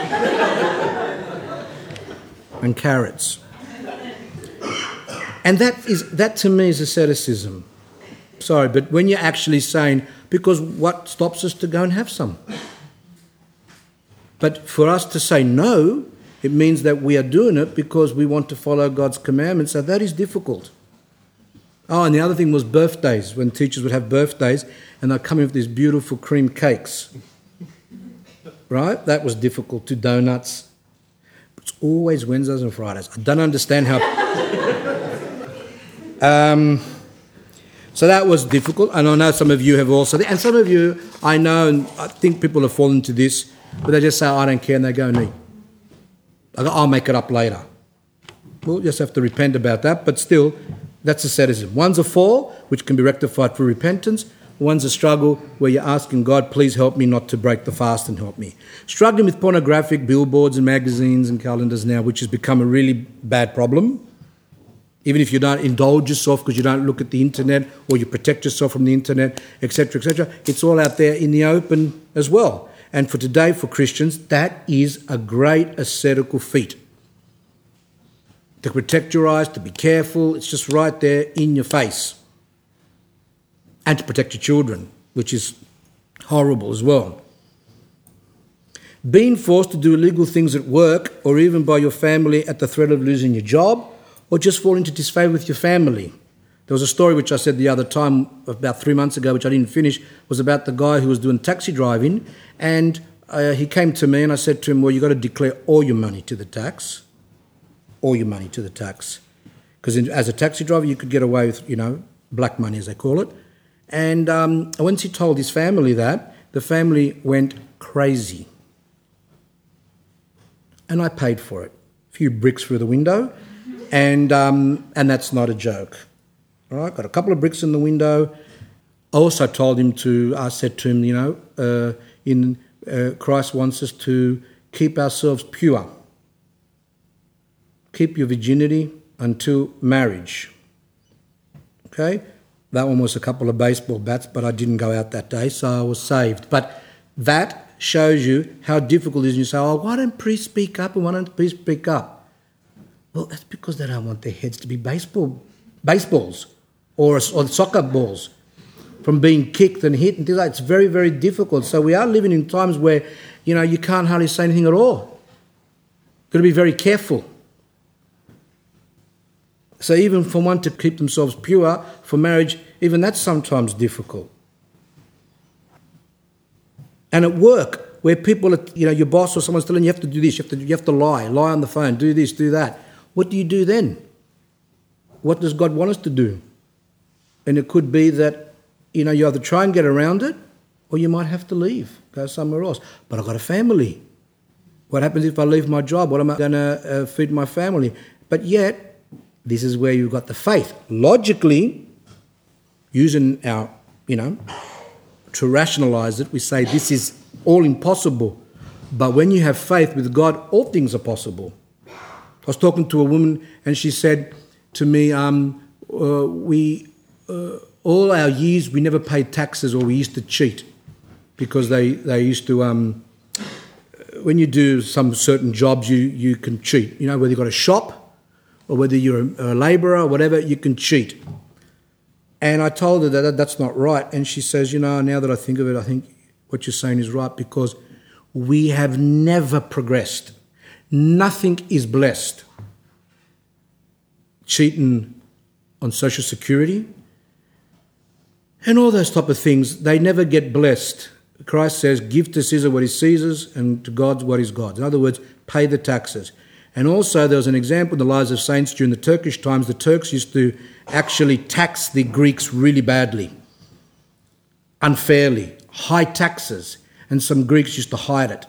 and carrots. And that is that to me is asceticism. Sorry, but when you're actually saying, because what stops us to go and have some? But for us to say no, it means that we are doing it because we want to follow God's commandments. So that is difficult. Oh, and the other thing was birthdays, when teachers would have birthdays and they'd come in with these beautiful cream cakes. Right? That was difficult to donuts. It's always Wednesdays and Fridays. I don't understand how. um, so that was difficult, and I know some of you have also, and some of you I know, and I think people have fallen to this, but they just say, I don't care, and they go eat. I'll make it up later. We'll just have to repent about that, but still, that's asceticism. One's a fall, which can be rectified through repentance. One's a struggle where you're asking God, please help me not to break the fast and help me. Struggling with pornographic billboards and magazines and calendars now, which has become a really bad problem. Even if you don't indulge yourself because you don't look at the internet or you protect yourself from the internet, etc., etc., it's all out there in the open as well. And for today, for Christians, that is a great ascetical feat. To protect your eyes, to be careful, it's just right there in your face. And to protect your children. which is horrible as well. Being forced to do illegal things at work or even by your family at the threat of losing your job or just fall into disfavour with your family. There was a story which I said the other time, about three months ago, which I didn't finish, was about the guy who was doing taxi driving. And uh, he came to me and I said to him, Well, you've got to declare all your money to the tax. All your money to the tax. Because as a taxi driver, you could get away with, you know, black money, as they call it. And um, once he told his family that, the family went crazy. And I paid for it. A few bricks through the window. And, um, and that's not a joke. All right, got a couple of bricks in the window. I also told him to, I said to him, you know, uh, in uh, Christ wants us to keep ourselves pure. Keep your virginity until marriage. Okay? That one was a couple of baseball bats, but I didn't go out that day, so I was saved. But that shows you how difficult it is. You say, oh, why don't priests speak up and why don't priests speak up? Well, that's because they don't want their heads to be baseball, baseballs or, soccer balls from being kicked and hit and things like that. It's very, very difficult. So we are living in times where, you know, you can't hardly say anything at all. Got to be very careful. So even for one to keep themselves pure for marriage, even that's sometimes difficult. And at work, where people, are, you know, your boss or someone's telling you, you have to do this, you have to, you have to lie, lie on the phone, do this, do that. What do you do then? What does God want us to do? And it could be that, you know, you either try and get around it or you might have to leave, go somewhere else. But I've got a family. What happens if I leave my job? What am I going to uh, feed my family? But yet, this is where you've got the faith. Logically, using our, you know, to rationalize it, we say this is all impossible. But when you have faith with God, all things are possible. I was talking to a woman and she said to me, um, uh, we uh, all our years we never paid taxes or we used to cheat because they, they used to um, when you do some certain jobs you, you can cheat. You know whether you've got a shop or whether you're a, a labourer or whatever you can cheat. And I told her that that's not right. And she says you know now that I think of it I think what you're saying is right because we have never progressed. Nothing is blessed cheating on social security and all those type of things, they never get blessed. Christ says, give to Caesar what is Caesar's and to God what is God's. In other words, pay the taxes. And also, there was an example in the lives of saints during the Turkish times. The Turks used to actually tax the Greeks really badly, unfairly, high taxes. And some Greeks used to hide it.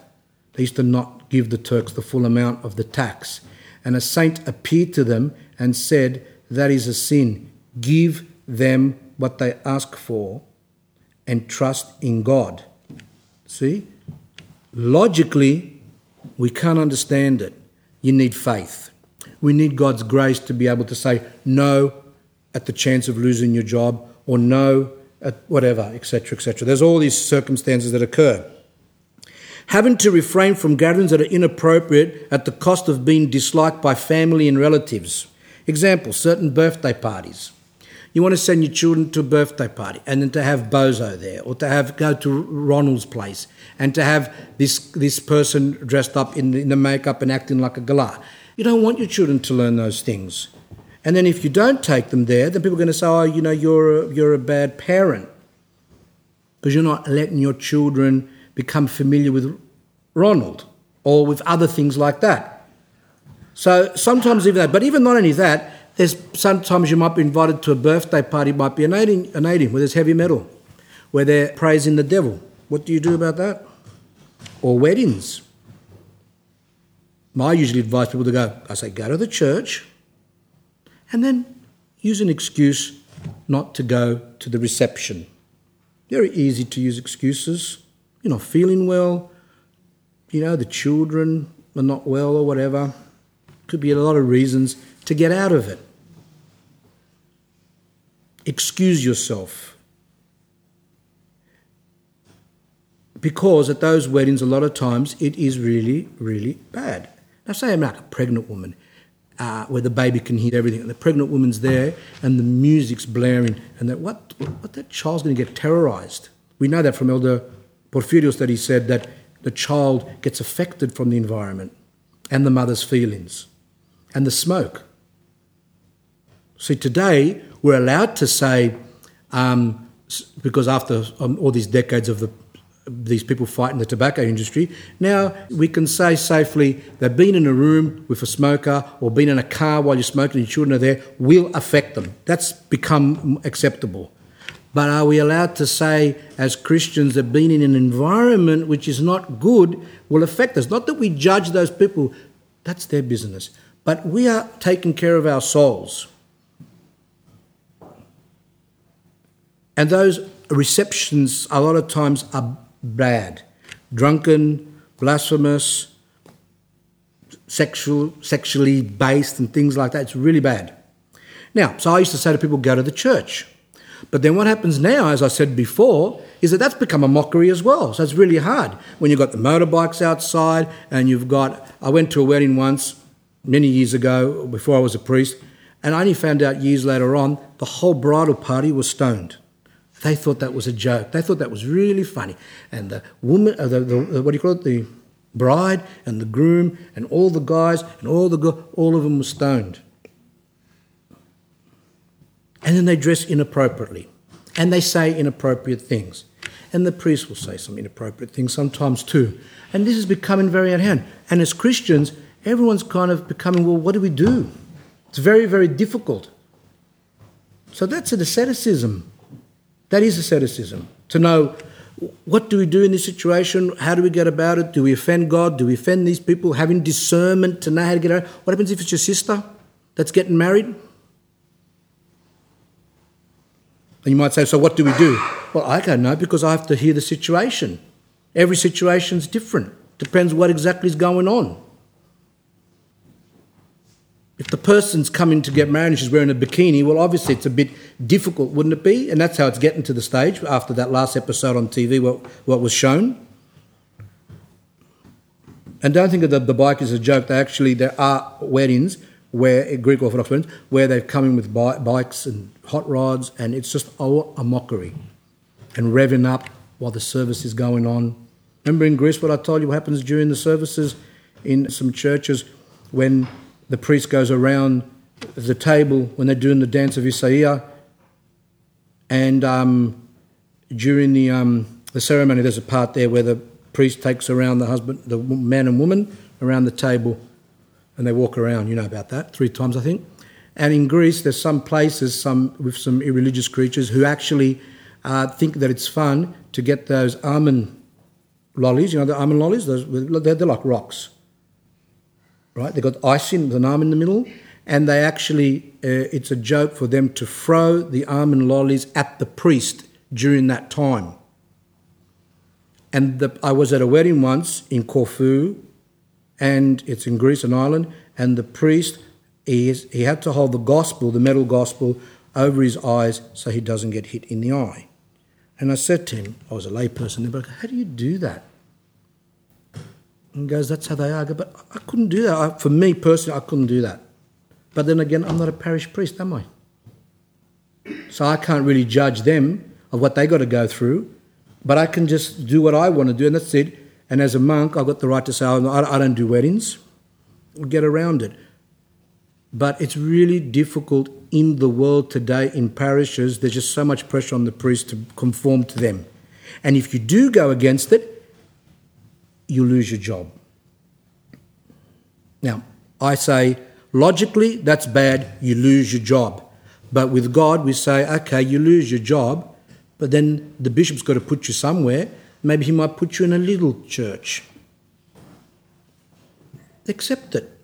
They used to not give the Turks the full amount of the tax. And a saint appeared to them and said, That is a sin. Give them what they ask for and trust in God. See? Logically, we can't understand it. You need faith. We need God's grace to be able to say no at the chance of losing your job or no at whatever, etc., etc. There's all these circumstances that occur. Having to refrain from gatherings that are inappropriate at the cost of being disliked by family and relatives. Example, certain birthday parties. You want to send your children to a birthday party and then to have Bozo there or to have go to Ronald's place and to have this this person dressed up in in the makeup and acting like a galah. You don't want your children to learn those things. And then if you don't take them there, then people are going to say, oh, you know, you're a, you're a bad parent because you're not letting your children become familiar with Ronald or with other things like that. So sometimes even that, but even not only that, there's sometimes you might be invited to a birthday party, might be an 18, an 18 where there's heavy metal, where they're praising the devil. What do you do about that? Or weddings. I usually advise people to go, I say, go to the church and then use an excuse not to go to the reception. Very easy to use excuses. You're not feeling well, you know, the children are not well or whatever. Could be a lot of reasons to get out of it excuse yourself. Because at those weddings, a lot of times, it is really, really bad. Now, say I'm like a pregnant woman uh, where the baby can hear everything, and the pregnant woman's there, and the music's blaring, and that what, what that child's going to get terrorized. We know that from Elder Porphyrios that he said that the child gets affected from the environment and the mother's feelings and the smoke. See, today we're allowed to say, um, because after um, all these decades of the these people fighting the tobacco industry. Now we can say safely that being in a room with a smoker or being in a car while you're smoking and your children are there will affect them. That's become acceptable. But are we allowed to say, as Christians, that being in an environment which is not good will affect us? Not that we judge those people, that's their business. But we are taking care of our souls. And those receptions, a lot of times, are bad. Drunken, blasphemous, sexual, sexually based, and things like that. It's really bad. Now, so I used to say to people, go to the church. But then what happens now, as I said before, is that that's become a mockery as well. So it's really hard when you've got the motorbikes outside and you've got. I went to a wedding once many years ago before I was a priest, and I only found out years later on the whole bridal party was stoned. They thought that was a joke. They thought that was really funny. And the woman, uh, the, the, what do you call it? The bride and the groom and all the guys and all the all of them were stoned. And then they dress inappropriately. And they say inappropriate things. And the priest will say some inappropriate things sometimes too. And this is becoming very at hand. And as Christians, everyone's kind of becoming, well, what do we do? It's very, very difficult. So that's an asceticism. That is asceticism. To know what do we do in this situation? How do we get about it? Do we offend God? Do we offend these people? Having discernment to know how to get out. What happens if it's your sister that's getting married? And you might say, so what do we do? Well, I don't know because I have to hear the situation. Every situation is different. Depends what exactly is going on. If the person's coming to get married and she's wearing a bikini, well, obviously it's a bit difficult, wouldn't it be? And that's how it's getting to the stage after that last episode on TV, what, what was shown. And don't think that the bike is a joke. They actually, there are weddings where, Greek Orthodox weddings, where they've come in with bikes and hot rods, and it's just all a mockery. And revving up while the service is going on. Remember in Greece what I told you what happens during the services in some churches when the priest goes around the table when they're doing the dance of Isaiah. And um, during the, um, the ceremony, there's a part there where the priest takes around the husband, the man and woman around the table, and they walk around. You know about that, three times, I think. And in Greece, there's some places, some with some irreligious creatures who actually uh, think that it's fun to get those almond lollies. You know the almond lollies? Those, they're, they're like rocks right? They've got icing with an arm in the middle, and they actually, uh, it's a joke for them to throw the almond lollies at the priest during that time. And the, I was at a wedding once in Corfu, and it's in Greece, an island, and the priest, he, is, he had to hold the gospel, the metal gospel, over his eyes so he doesn't get hit in the eye. And I said to him, I was a layperson but how do you do that? And goes, that's how they are. Go, but I couldn't do that. I, for me personally, I couldn't do that. But then again, I'm not a parish priest, am I? So I can't really judge them of what they got to go through. But I can just do what I want to do, and that's it. And as a monk, I've got the right to say, oh, I don't do weddings. We'll get around it. But it's really difficult in the world today in parishes. There's just so much pressure on the priest to conform to them. And if you do go against it, you lose your job. Now, I say, logically, that's bad, you lose your job. But with God, we say, okay, you lose your job, but then the bishop's got to put you somewhere. Maybe he might put you in a little church. Accept it.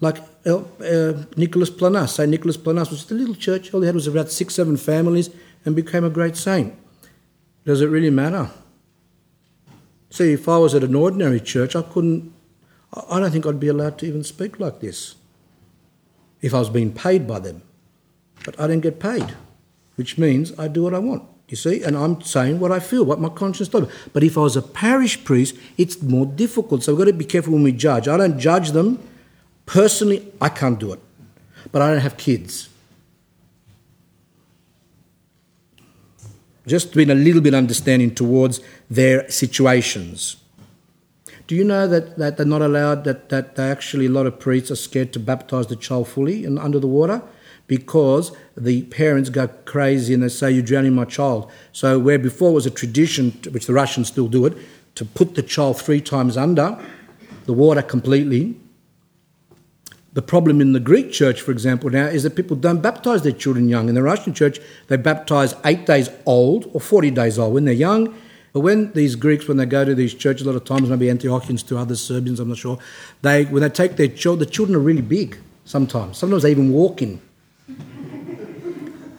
Like uh, uh, Nicholas Planas. Say Nicholas Planas was just a little church, all he had was about six, seven families, and became a great saint. Does it really matter? See, if I was at an ordinary church, I couldn't, I don't think I'd be allowed to even speak like this if I was being paid by them. But I don't get paid, which means I do what I want, you see, and I'm saying what I feel, what my conscience tells me. But if I was a parish priest, it's more difficult. So we've got to be careful when we judge. I don't judge them. Personally, I can't do it. But I don't have kids. Just being a little bit understanding towards their situations. Do you know that, that they're not allowed, that, that they actually, a lot of priests are scared to baptize the child fully and under the water? Because the parents go crazy and they say, You're drowning my child. So, where before was a tradition, which the Russians still do it, to put the child three times under the water completely, the problem in the Greek church, for example, now is that people don't baptize their children young. In the Russian church, they baptize eight days old or 40 days old when they're young. But when these Greeks, when they go to these churches, a lot of times, maybe Antiochians to other Serbians, I'm not sure, they, when they take their children, the children are really big sometimes. Sometimes they even walk in.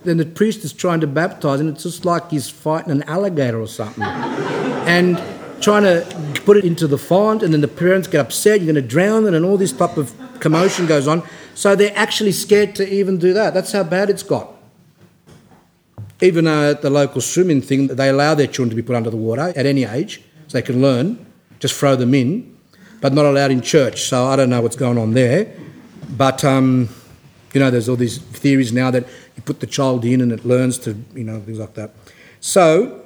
then the priest is trying to baptize, and it's just like he's fighting an alligator or something. and trying to put it into the font, and then the parents get upset, you're going to drown it, and all this type of commotion goes on. So they're actually scared to even do that. That's how bad it's got. Even uh, at the local swimming thing, they allow their children to be put under the water at any age, so they can learn, just throw them in, but not allowed in church. So I don't know what's going on there. But, um, you know, there's all these theories now that you put the child in and it learns to, you know, things like that. So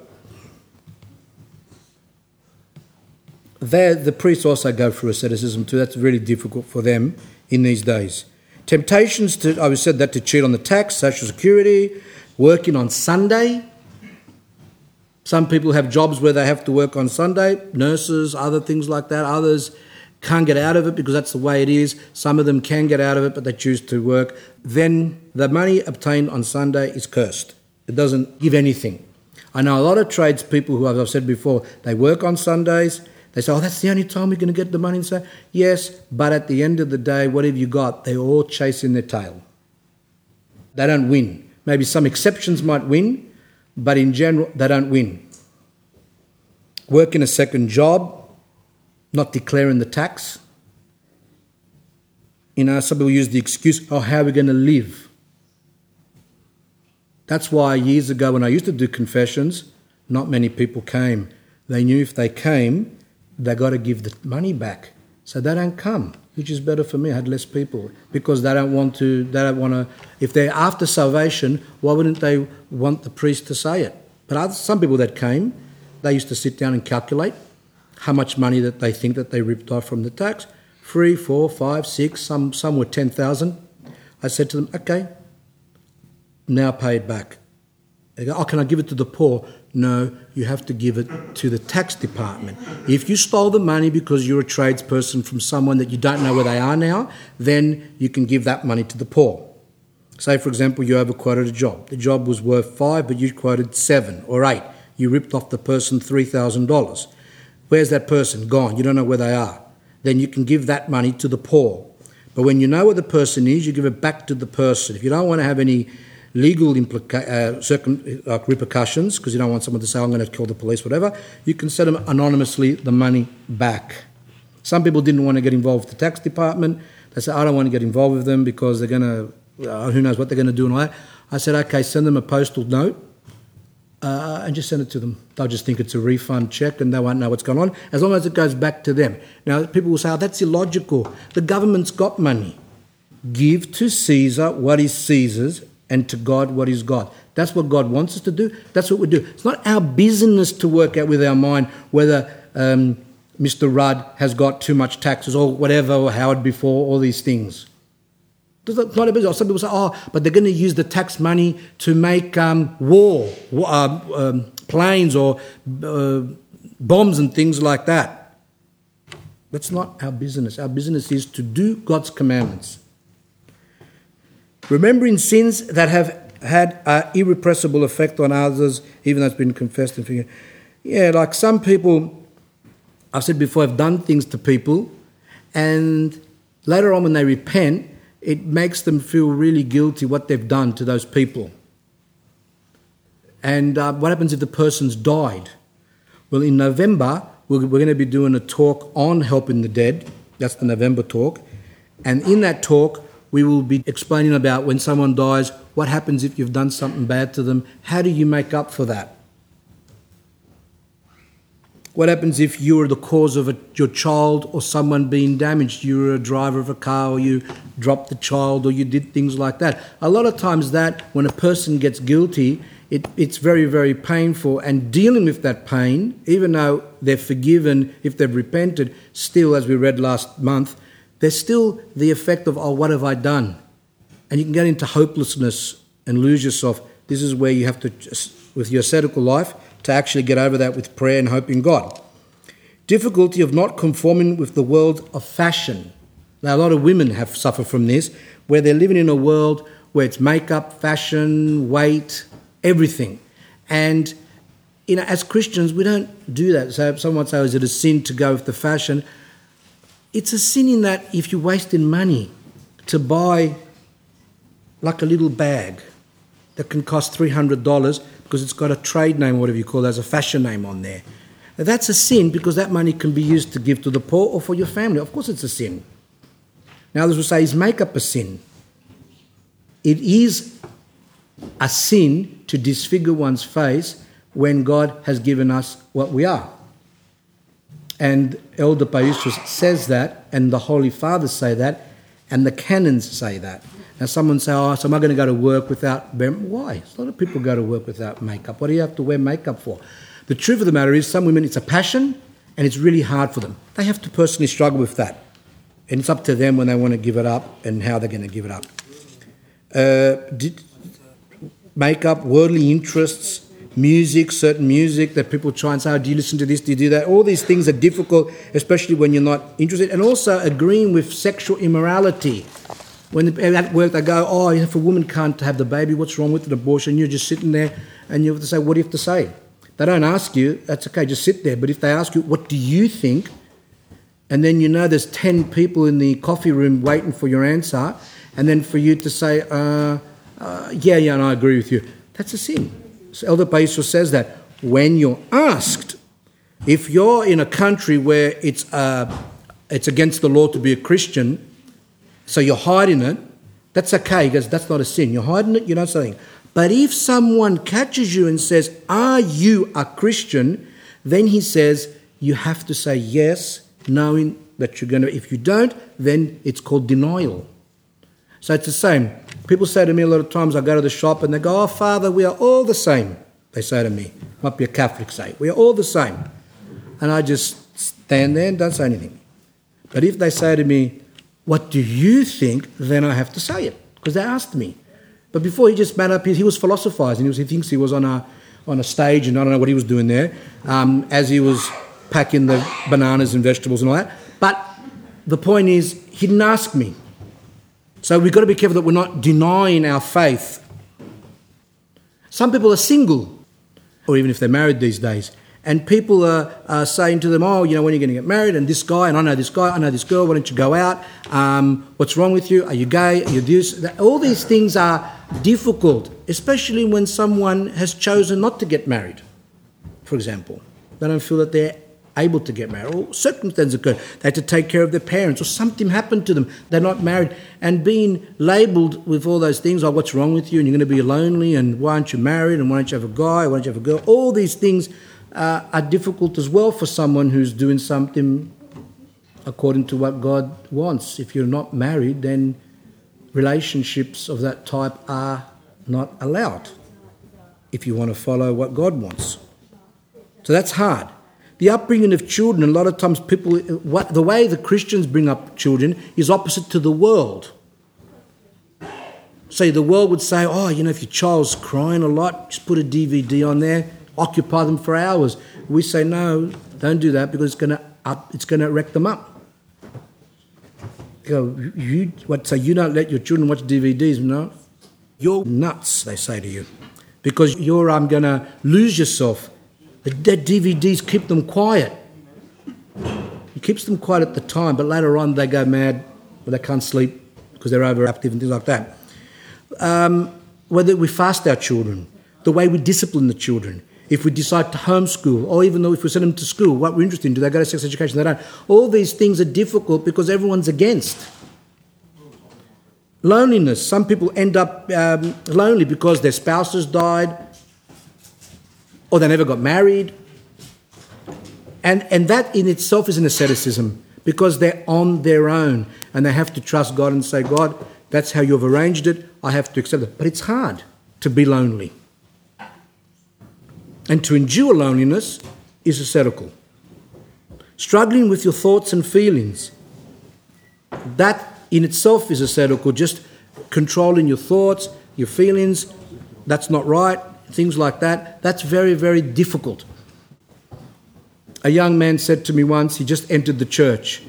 the priests also go through asceticism too. That's really difficult for them in these days. Temptations to, I said that, to cheat on the tax, social security, working on Sunday. Some people have jobs where they have to work on Sunday, nurses, other things like that. Others can't get out of it because that's the way it is. Some of them can get out of it, but they choose to work. Then the money obtained on Sunday is cursed. It doesn't give anything. I know a lot of tradespeople who, as I've said before, they work on Sundays, they say, oh, that's the only time we're going to get the money. And say, yes, but at the end of the day, what have you got? They're all chasing their tail. They don't win. Maybe some exceptions might win, but in general, they don't win. Working a second job, not declaring the tax. You know, some people use the excuse, oh, how are we going to live? That's why years ago, when I used to do confessions, not many people came. They knew if they came, they got to give the money back. So they don't come, which is better for me. I had less people because they don't want to. They don't want to. If they're after salvation, why wouldn't they want the priest to say it? But some people that came, they used to sit down and calculate how much money that they think that they ripped off from the tax. Three, four, five, six. Some some were ten thousand. I said to them, okay, now pay it back. They go, oh, can I give it to the poor? No, you have to give it to the tax department. If you stole the money because you're a tradesperson from someone that you don't know where they are now, then you can give that money to the poor. Say, for example, you overquoted a job. The job was worth five, but you quoted seven or eight. You ripped off the person $3,000. Where's that person? Gone. You don't know where they are. Then you can give that money to the poor. But when you know where the person is, you give it back to the person. If you don't want to have any legal implica- uh, circum- uh, repercussions because you don't want someone to say, I'm going to call the police, whatever, you can send them anonymously the money back. Some people didn't want to get involved with the tax department. They said, I don't want to get involved with them because they're going to, uh, who knows what they're going to do and all that. I said, okay, send them a postal note uh, and just send it to them. They'll just think it's a refund check and they won't know what's going on as long as it goes back to them. Now, people will say, oh, that's illogical. The government's got money. Give to Caesar what is Caesar's and to God what is God. That's what God wants us to do. That's what we do. It's not our business to work out with our mind whether um, Mr. Rudd has got too much taxes or whatever, or Howard before, all these things. It's not a business. Some people say, oh, but they're going to use the tax money to make um, war, um, um, planes or uh, bombs and things like that. That's not our business. Our business is to do God's commandments remembering sins that have had an irrepressible effect on others, even though it's been confessed and forgiven. Yeah, like some people, I've said before, have done things to people, and later on when they repent, it makes them feel really guilty what they've done to those people. And uh, what happens if the person's died? Well, in November, we're, we're going to be doing a talk on helping the dead. That's the November talk. And in that talk, we will be explaining about when someone dies, what happens if you've done something bad to them, how do you make up for that? What happens if you are the cause of a, your child or someone being damaged? You were a driver of a car or you dropped the child or you did things like that. A lot of times, that when a person gets guilty, it, it's very, very painful. And dealing with that pain, even though they're forgiven if they've repented, still, as we read last month, there's still the effect of, oh, what have I done? And you can get into hopelessness and lose yourself. This is where you have to, with your ascetical life, to actually get over that with prayer and hope in God. Difficulty of not conforming with the world of fashion. Now, a lot of women have suffered from this, where they're living in a world where it's makeup, fashion, weight, everything. And you know, as Christians, we don't do that. So someone says, "Is it a sin to go with the fashion?" It's a sin in that if you're wasting money to buy like a little bag that can cost three hundred dollars because it's got a trade name, whatever you call it, as a fashion name on there. Now, that's a sin because that money can be used to give to the poor or for your family. Of course, it's a sin. Now, others will say, is makeup a sin? It is a sin to disfigure one's face when God has given us what we are. And Elder Paisios says that, and the Holy Fathers say that, and the canons say that. Now, someone say, "Oh, so am I going to go to work without?" Why? A lot of people go to work without makeup. What do you have to wear makeup for? The truth of the matter is, some women it's a passion, and it's really hard for them. They have to personally struggle with that, and it's up to them when they want to give it up and how they're going to give it up. Uh, did, makeup, worldly interests, music, certain music that people try and say, oh, do you listen to this, do you do that? All these things are difficult, especially when you're not interested. And also agreeing with sexual immorality. When at work they go, oh, if a woman can't have the baby, what's wrong with an abortion? You're just sitting there and you have to say, what do you have to say? They don't ask you, that's okay, just sit there. But if they ask you, what do you think? And then you know there's 10 people in the coffee room waiting for your answer, and then for you to say, uh, uh, yeah, yeah, and I agree with you. That's a sin. Elder Paisios says that when you're asked, if you're in a country where it's, uh, it's against the law to be a Christian, so you're hiding it, that's okay because that's not a sin. You're hiding it, you're not saying. But if someone catches you and says, Are you a Christian? then he says, You have to say yes, knowing that you're going to. If you don't, then it's called denial. So it's the same. People say to me a lot of times, I go to the shop and they go, Oh, Father, we are all the same. They say to me, might be a Catholic say, we are all the same. And I just stand there and don't say anything. But if they say to me, What do you think? then I have to say it because they asked me. But before he just made up, he, he was philosophizing. He, was, he thinks he was on a, on a stage and I don't know what he was doing there um, as he was packing the bananas and vegetables and all that. But the point is, he didn't ask me. So we've got to be careful that we're not denying our faith. Some people are single, or even if they're married these days, and people are, are saying to them, Oh, you know, when are you going to get married? And this guy, and I know this guy, I know this girl, why don't you go out? Um, what's wrong with you? Are you gay? Are you this? All these things are difficult, especially when someone has chosen not to get married, for example. They don't feel that they're able to get married, or circumstances occur. They had to take care of their parents, or something happened to them. They're not married. And being labelled with all those things, oh, what's wrong with you? And you're going to be lonely, and why aren't you married? And why don't you have a guy? Why don't you have a girl? All these things uh, are difficult as well for someone who's doing something according to what God wants. If you're not married, then relationships of that type are not allowed if you want to follow what God wants. So that's hard. The upbringing of children, a lot of times people, what, the way the Christians bring up children is opposite to the world. So the world would say, oh, you know, if your child's crying a lot, just put a DVD on there, occupy them for hours. We say, no, don't do that because it's going to up, it's going to wreck them up. You you, what, so you don't let your children watch DVDs? No. You're nuts, they say to you, because you're um, going to lose yourself the DVDs keep them quiet. It keeps them quiet at the time, but later on they go mad or they can't sleep because they're overactive and things like that. Um, whether we fast our children, the way we discipline the children, if we decide to homeschool, or even though if we send them to school, what we're interested in, do they go to sex education? They don't. All these things are difficult because everyone's against. Loneliness. Some people end up um, lonely because their spouses died, or they never got married. And, and that in itself is an asceticism because they're on their own and they have to trust God and say, God, that's how you've arranged it. I have to accept it. But it's hard to be lonely. and to endure loneliness is ascetical. Struggling with your thoughts and feelings, that in itself is ascetical, just controlling your thoughts, your feelings, that's not right, things like that. That's very, very difficult. A young man said to me once, he just entered the church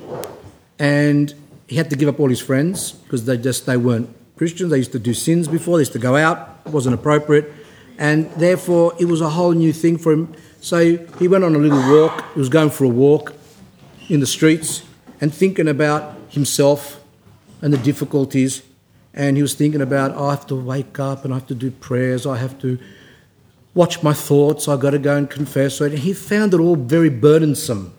and he had to give up all his friends because they just they weren't Christians. They used to do sins before. They used to go out. It wasn't appropriate, and therefore it was a whole new thing for him. So he went on a little walk. He was going for a walk in the streets and thinking about himself and the difficulties. And he was thinking about, oh, I have to wake up and I have to do prayers. I have to watch my thoughts. I've got to go and confess. And he found it all very burdensome.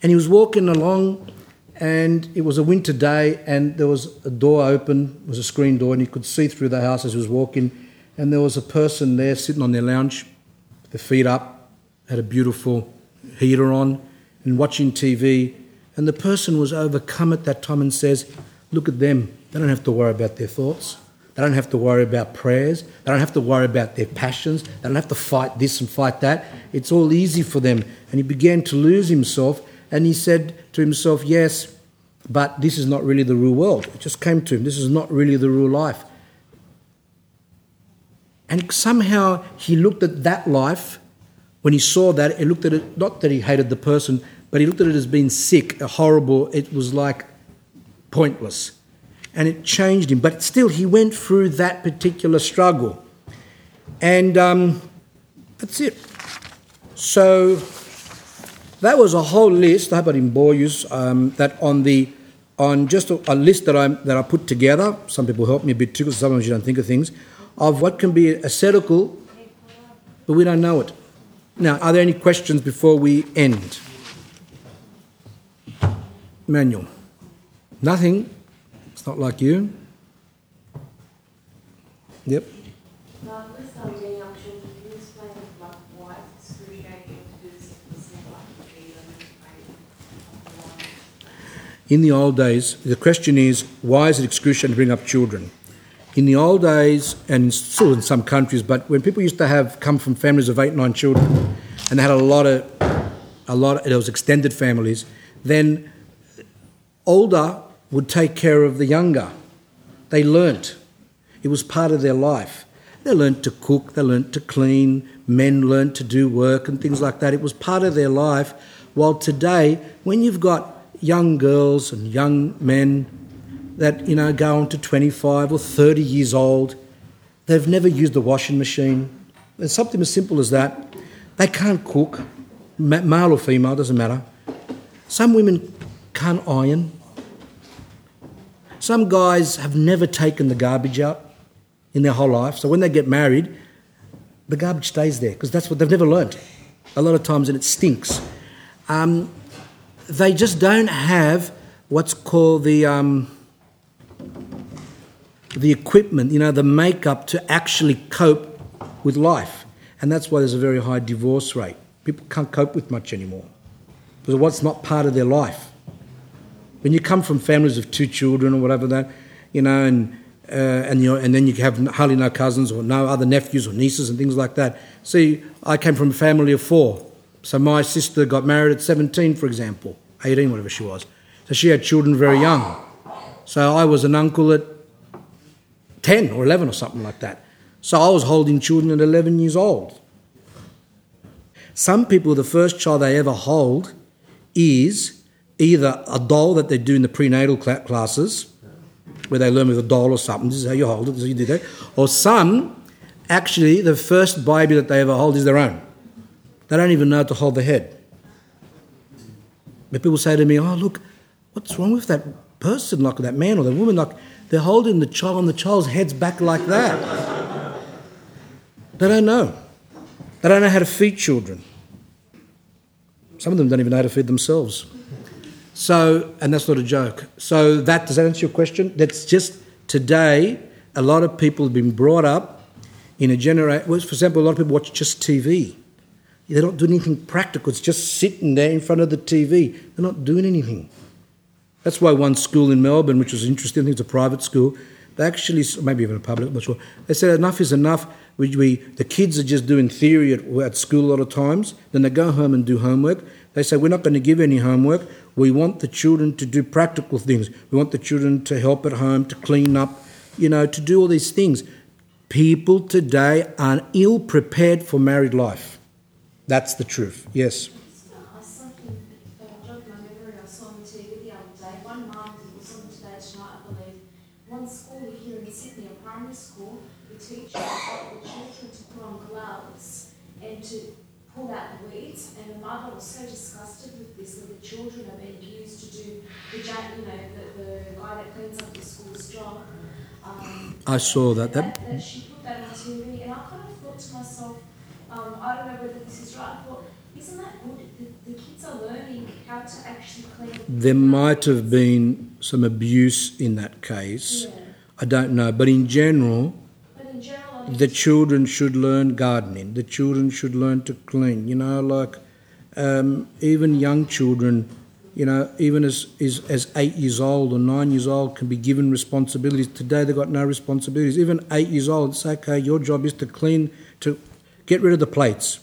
And he was walking along and it was a winter day and there was a door open it was a screen door and he could see through the house as he was walking and there was a person there sitting on their lounge their feet up had a beautiful heater on and watching tv and the person was overcome at that time and says look at them they don't have to worry about their thoughts they don't have to worry about prayers they don't have to worry about their passions they don't have to fight this and fight that it's all easy for them and he began to lose himself and he said to himself, Yes, but this is not really the real world. It just came to him. This is not really the real life. And somehow he looked at that life, when he saw that, he looked at it, not that he hated the person, but he looked at it as being sick, horrible. It was like pointless. And it changed him. But still, he went through that particular struggle. And um, that's it. So that was a whole list. I hope I didn't bore you. Um, that on the on just a, a, list that I that I put together. Some people help me a bit too, because sometimes you don't think of things of what can be ascetical, but we don't know it. Now, are there any questions before we end? Manuel, nothing. It's not like you. Yep. In the old days, the question is why is it excruciating to bring up children? In the old days, and still in some countries, but when people used to have come from families of eight, nine children, and they had a lot of, a lot, of, it was extended families, then older would take care of the younger. They learnt. It was part of their life. They learnt to cook, they learnt to clean, men learnt to do work and things like that. It was part of their life. While today, when you've got young girls and young men that you know go on to 25 or 30 years old they've never used the washing machine and something as simple as that they can't cook male or female doesn't matter some women can't iron some guys have never taken the garbage out in their whole life so when they get married the garbage stays there because that's what they've never learned a lot of times and it stinks um, they just don't have what's called the um, the equipment, you know, the makeup to actually cope with life, and that's why there's a very high divorce rate. People can't cope with much anymore because what's not part of their life. When you come from families of two children or whatever that, you know, and uh, and you know, and then you have hardly no cousins or no other nephews or nieces and things like that. See, I came from a family of four. So my sister got married at 17, for example, 18, whatever she was. So she had children very young. So I was an uncle at 10 or 11 or something like that. So I was holding children at 11 years old. Some people, the first child they ever hold is either a doll that they do in the prenatal classes, where they learn with a doll or something. This is how you hold it. This is how you do that. Or some, actually, the first baby that they ever hold is their own. They don't even know how to hold the head. But people say to me, oh, look, what's wrong with that person, like that man or that woman? Like they're holding the child and the child's head's back like that. they don't know. They don't know how to feed children. Some of them don't even know how to feed themselves. So, and that's not a joke. So that does that answer your question? That's just today. A lot of people have been brought up in a generation. Well, for example, a lot of people watch just TV. They don't do anything practical. It's just sitting there in front of the TV. They're not doing anything. That's why one school in Melbourne, which was interesting, I think it's a private school, They actually, maybe even a public, I'm not sure. They said enough is enough. We, we, the kids are just doing theory at, at school a lot of times. Then they go home and do homework. They say, We're not going to give any homework. We want the children to do practical things. We want the children to help at home, to clean up, you know, to do all these things. People today are ill prepared for married life. That's the truth. Yes. I something that I jogged my memory. I saw on TV the other day. One month, it was on Today Tonight, I believe. One school here in Sydney, a primary school, the teacher got the children to put on gloves and to pull out the weeds. And the mother was so disgusted with this that the children are being used to do the, ja- you know, the, the guy that cleans up the school's job. Um, I saw that. that, That, she put that on TV, and I kind of thought to myself, um, I don't know whether this is right. I thought, isn't that good? The, the kids are learning how to actually clean. there might have been some abuse in that case. Yeah. I don't know. But in general, But in general, the children should learn gardening. The children should learn to clean. You know, like um, even young children, you know, even as, as as eight years old or nine years old can be given responsibilities. Today they've got no responsibilities. Even eight years old, it's okay. Your job is to clean, to get rid of the plates.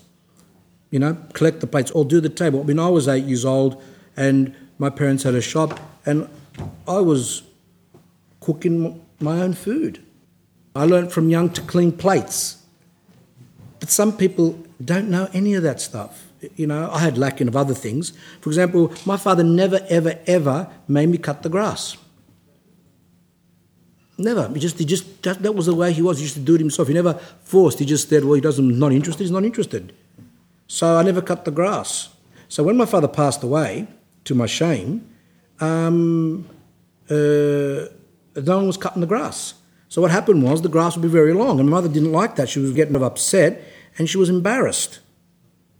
You know, collect the plates or do the table. I mean, I was eight years old, and my parents had a shop, and I was cooking my own food. I learned from young to clean plates. But some people don't know any of that stuff. You know, I had lacking of other things. For example, my father never, ever, ever made me cut the grass. Never. He just, he just, that, that was the way he was. He used to do it himself. He never forced. He just said, well, he doesn't, not interested, he's not interested. So I never cut the grass. So when my father passed away, to my shame, um, uh, no one was cutting the grass. So what happened was the grass would be very long, and my mother didn't like that. She was getting upset, and she was embarrassed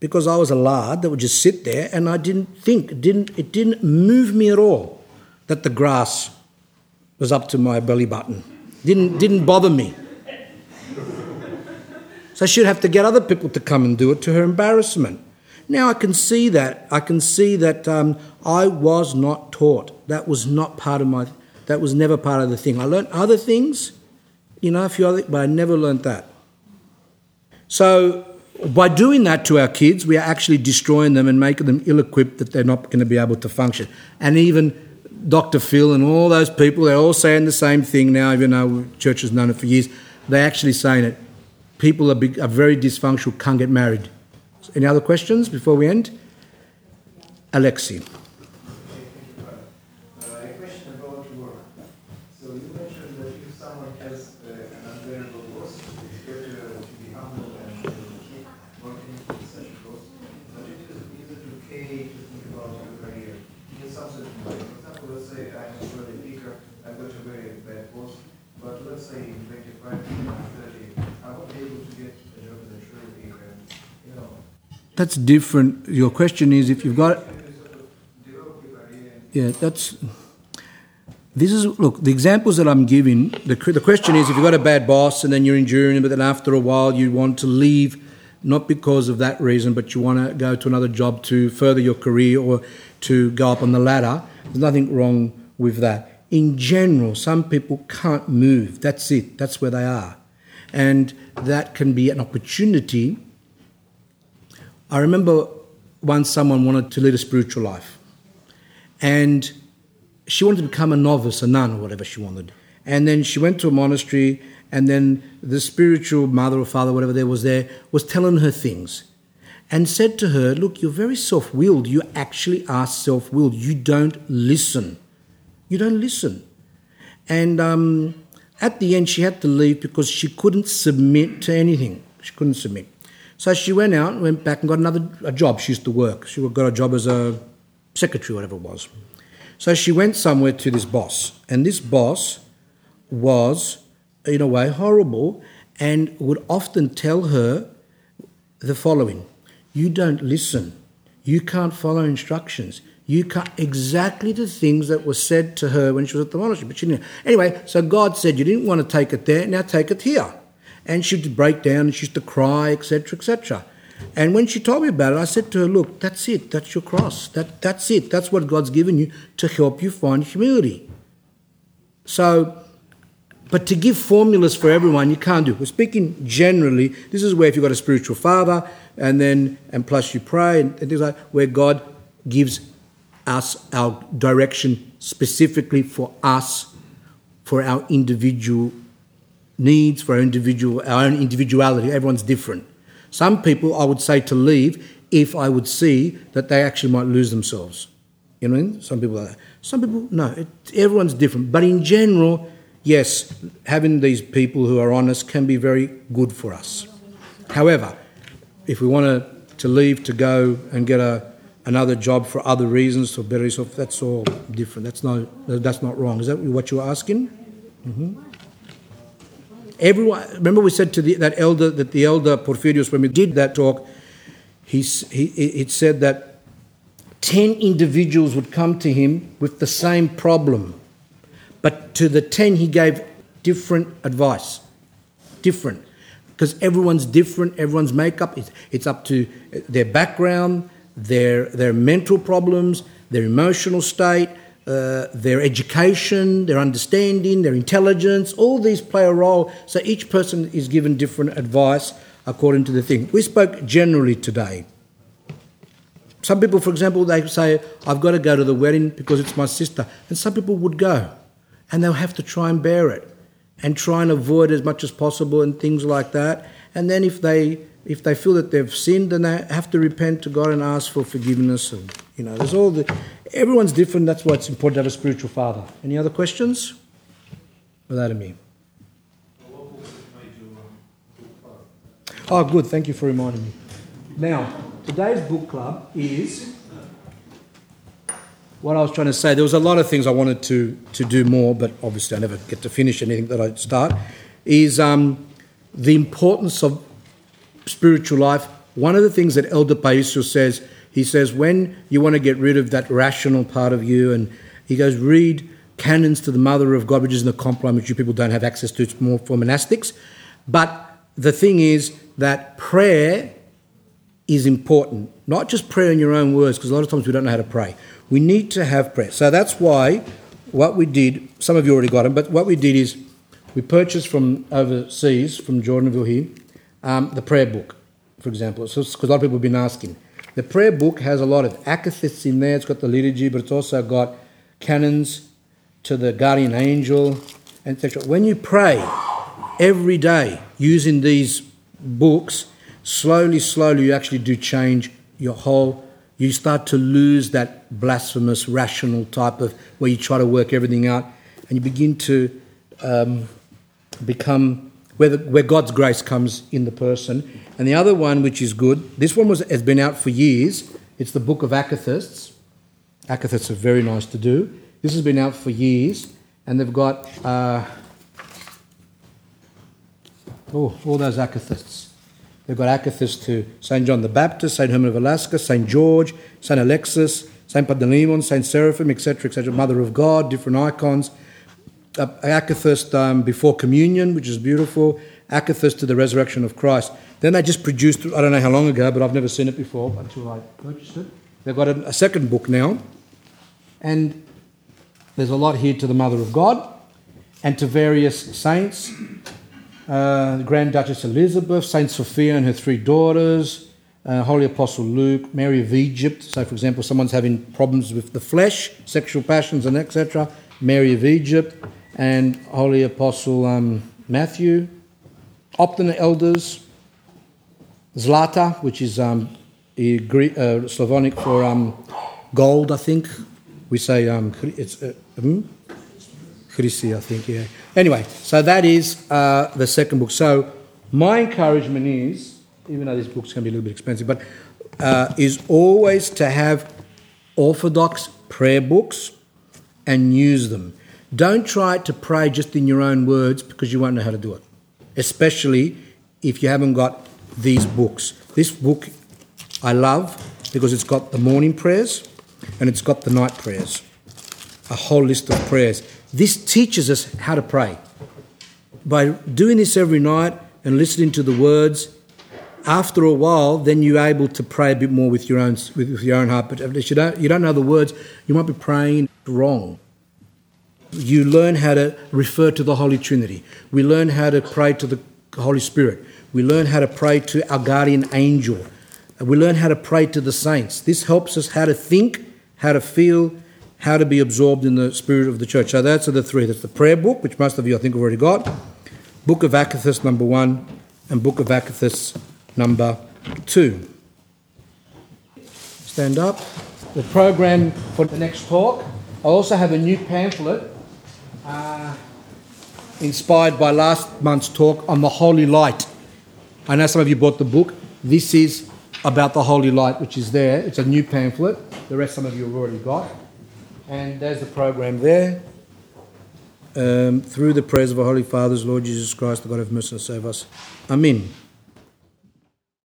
because I was a lard that would just sit there, and I didn't think, it didn't it didn't move me at all that the grass was up to my belly button. Didn't didn't bother me. So she'd have to get other people to come and do it to her embarrassment. Now I can see that. I can see that um, I was not taught. That was not part of my. That was never part of the thing. I learned other things, you know, a few other, but I never learned that. So by doing that to our kids, we are actually destroying them and making them ill-equipped that they're not going to be able to function. And even Dr. Phil and all those people, they're all saying the same thing now, even though church has known it for years. They're actually saying it. People are, big, are very dysfunctional, can't get married. Any other questions before we end? Alexi. Uh, a question about work. So you mentioned that if someone has uh, an unbearable boss, it's better to be humble and to keep working with such a boss. But it is, is it okay to think about your career in some certain way? For example, let's say I'm a really speaker, I've got a very bad boss, but let's say in 25 or 30, I won't be able to get a job as a jury speaker. You know, That's different. Your question is if you've got Yeah, that's. This is look. The examples that I'm giving. The the question is, if you've got a bad boss and then you're enduring, but then after a while you want to leave, not because of that reason, but you want to go to another job to further your career or to go up on the ladder. There's nothing wrong with that. In general, some people can't move. That's it. That's where they are, and that can be an opportunity. I remember once someone wanted to lead a spiritual life and she wanted to become a novice, a nun, or whatever she wanted. And then she went to a monastery, and then the spiritual mother or father, whatever there was there, was telling her things and said to her, Look, you're very self willed. You actually are self willed. You don't listen. You don't listen. And um, at the end, she had to leave because she couldn't submit to anything. She couldn't submit. So she went out, went back, and got another a job. She used to work. She got a job as a secretary, whatever it was. So she went somewhere to this boss, and this boss was, in a way, horrible and would often tell her the following You don't listen, you can't follow instructions. You can't exactly the things that were said to her when she was at the monastery, but she didn't. Anyway, so God said you didn't want to take it there, now take it here. And she'd break down and she used to cry, etc., etc. And when she told me about it, I said to her, Look, that's it. That's your cross. That, that's it. That's what God's given you to help you find humility. So But to give formulas for everyone, you can't do. We're speaking generally. This is where if you've got a spiritual father, and then and plus you pray and, and things like where God gives us our direction specifically for us, for our individual needs, for our individual our own individuality. Everyone's different. Some people I would say to leave if I would see that they actually might lose themselves. You know what I mean? Some people are that. Some people, no, it, everyone's different. But in general, yes, having these people who are honest can be very good for us. However, if we want to, to leave to go and get a, another job for other reasons to better yourself, that's all different. That's not, that's not wrong. Is that what you're asking? Mm-hmm. Everyone, remember we said to the, that elder, that the elder Porphyrios, when we did that talk, he, he, it said that 10 individuals would come to him with the same problem. But to the 10, he gave different advice. Different. Because everyone's different, everyone's makeup, it's, it's up to their background, their, their mental problems, their emotional state, uh, their education, their understanding, their intelligence, all these play a role. So each person is given different advice according to the thing. We spoke generally today. Some people, for example, they say, I've got to go to the wedding because it's my sister. And some people would go and they'll have to try and bear it and try and avoid as much as possible and things like that. And then if they if they feel that they've sinned, then they have to repent to God and ask for forgiveness. And you know, there's all the everyone's different. That's why it's important to have a spiritual father. Any other questions? Without me. Oh, good. Thank you for reminding me. Now, today's book club is what I was trying to say. There was a lot of things I wanted to, to do more, but obviously I never get to finish anything that I start. Is um, the importance of spiritual life. One of the things that Elder Paisios says, he says, when you want to get rid of that rational part of you, and he goes, read Canons to the Mother of God, which is in the Compline, which you people don't have access to, it's more for monastics. But the thing is that prayer is important, not just prayer in your own words, because a lot of times we don't know how to pray. We need to have prayer. So that's why what we did, some of you already got them, but what we did is we purchased from overseas, from Jordanville here, um, the prayer book, for example, because so, a lot of people have been asking. The prayer book has a lot of akathist in there. It's got the liturgy, but it's also got canons to the guardian angel, etc. When you pray every day using these books, slowly, slowly, you actually do change your whole. You start to lose that blasphemous, rational type of where you try to work everything out, and you begin to um, become where, the, where God's grace comes in the person. And the other one, which is good, this one was, has been out for years. It's the Book of Akathists. Akathists are very nice to do. This has been out for years, and they've got uh, oh, all those Akathists. They've got Akathists to St. John the Baptist, St. Herman of Alaska, St. George, St. Alexis, St. Panteleimon, St. Seraphim, etc., etc., Mother of God, different icons uh, Akathist um, before communion, which is beautiful, Akathist to the resurrection of Christ. Then they just produced, I don't know how long ago, but I've never seen it before until I purchased it. They've got a, a second book now, and there's a lot here to the Mother of God and to various saints. Uh, Grand Duchess Elizabeth, Saint Sophia and her three daughters, uh, Holy Apostle Luke, Mary of Egypt. So, for example, someone's having problems with the flesh, sexual passions, and etc. Mary of Egypt, and Holy Apostle um, Matthew, Optina Elders, Zlata, which is um, Greek, uh, Slavonic for um, gold, I think. We say um, it's uh, hmm? Chrissy, I think, yeah. Anyway, so that is uh, the second book. So my encouragement is, even though this book's going to be a little bit expensive, but uh, is always to have orthodox prayer books and use them. Don't try to pray just in your own words because you won't know how to do it, especially if you haven't got these books. This book I love because it's got the morning prayers and it's got the night prayers, a whole list of prayers. This teaches us how to pray. By doing this every night and listening to the words, after a while, then you're able to pray a bit more with your own with your own heart. But if you don't you don't know the words, you might be praying wrong. You learn how to refer to the Holy Trinity. We learn how to pray to the Holy Spirit. We learn how to pray to our guardian angel. We learn how to pray to the saints. This helps us how to think, how to feel, how to be absorbed in the spirit of the church. So that's the three. That's the prayer book, which most of you I think have already got. Book of Akathists number one, and Book of Akathists number two. Stand up. The program for the next talk. I also have a new pamphlet inspired by last month's talk on the holy light. I know some of you bought the book. This is about the holy light, which is there. It's a new pamphlet. The rest, some of you have already got. And there's the program there. Um, through the prayers of our Holy Fathers, Lord Jesus Christ, the God of mercy, save us. Amen.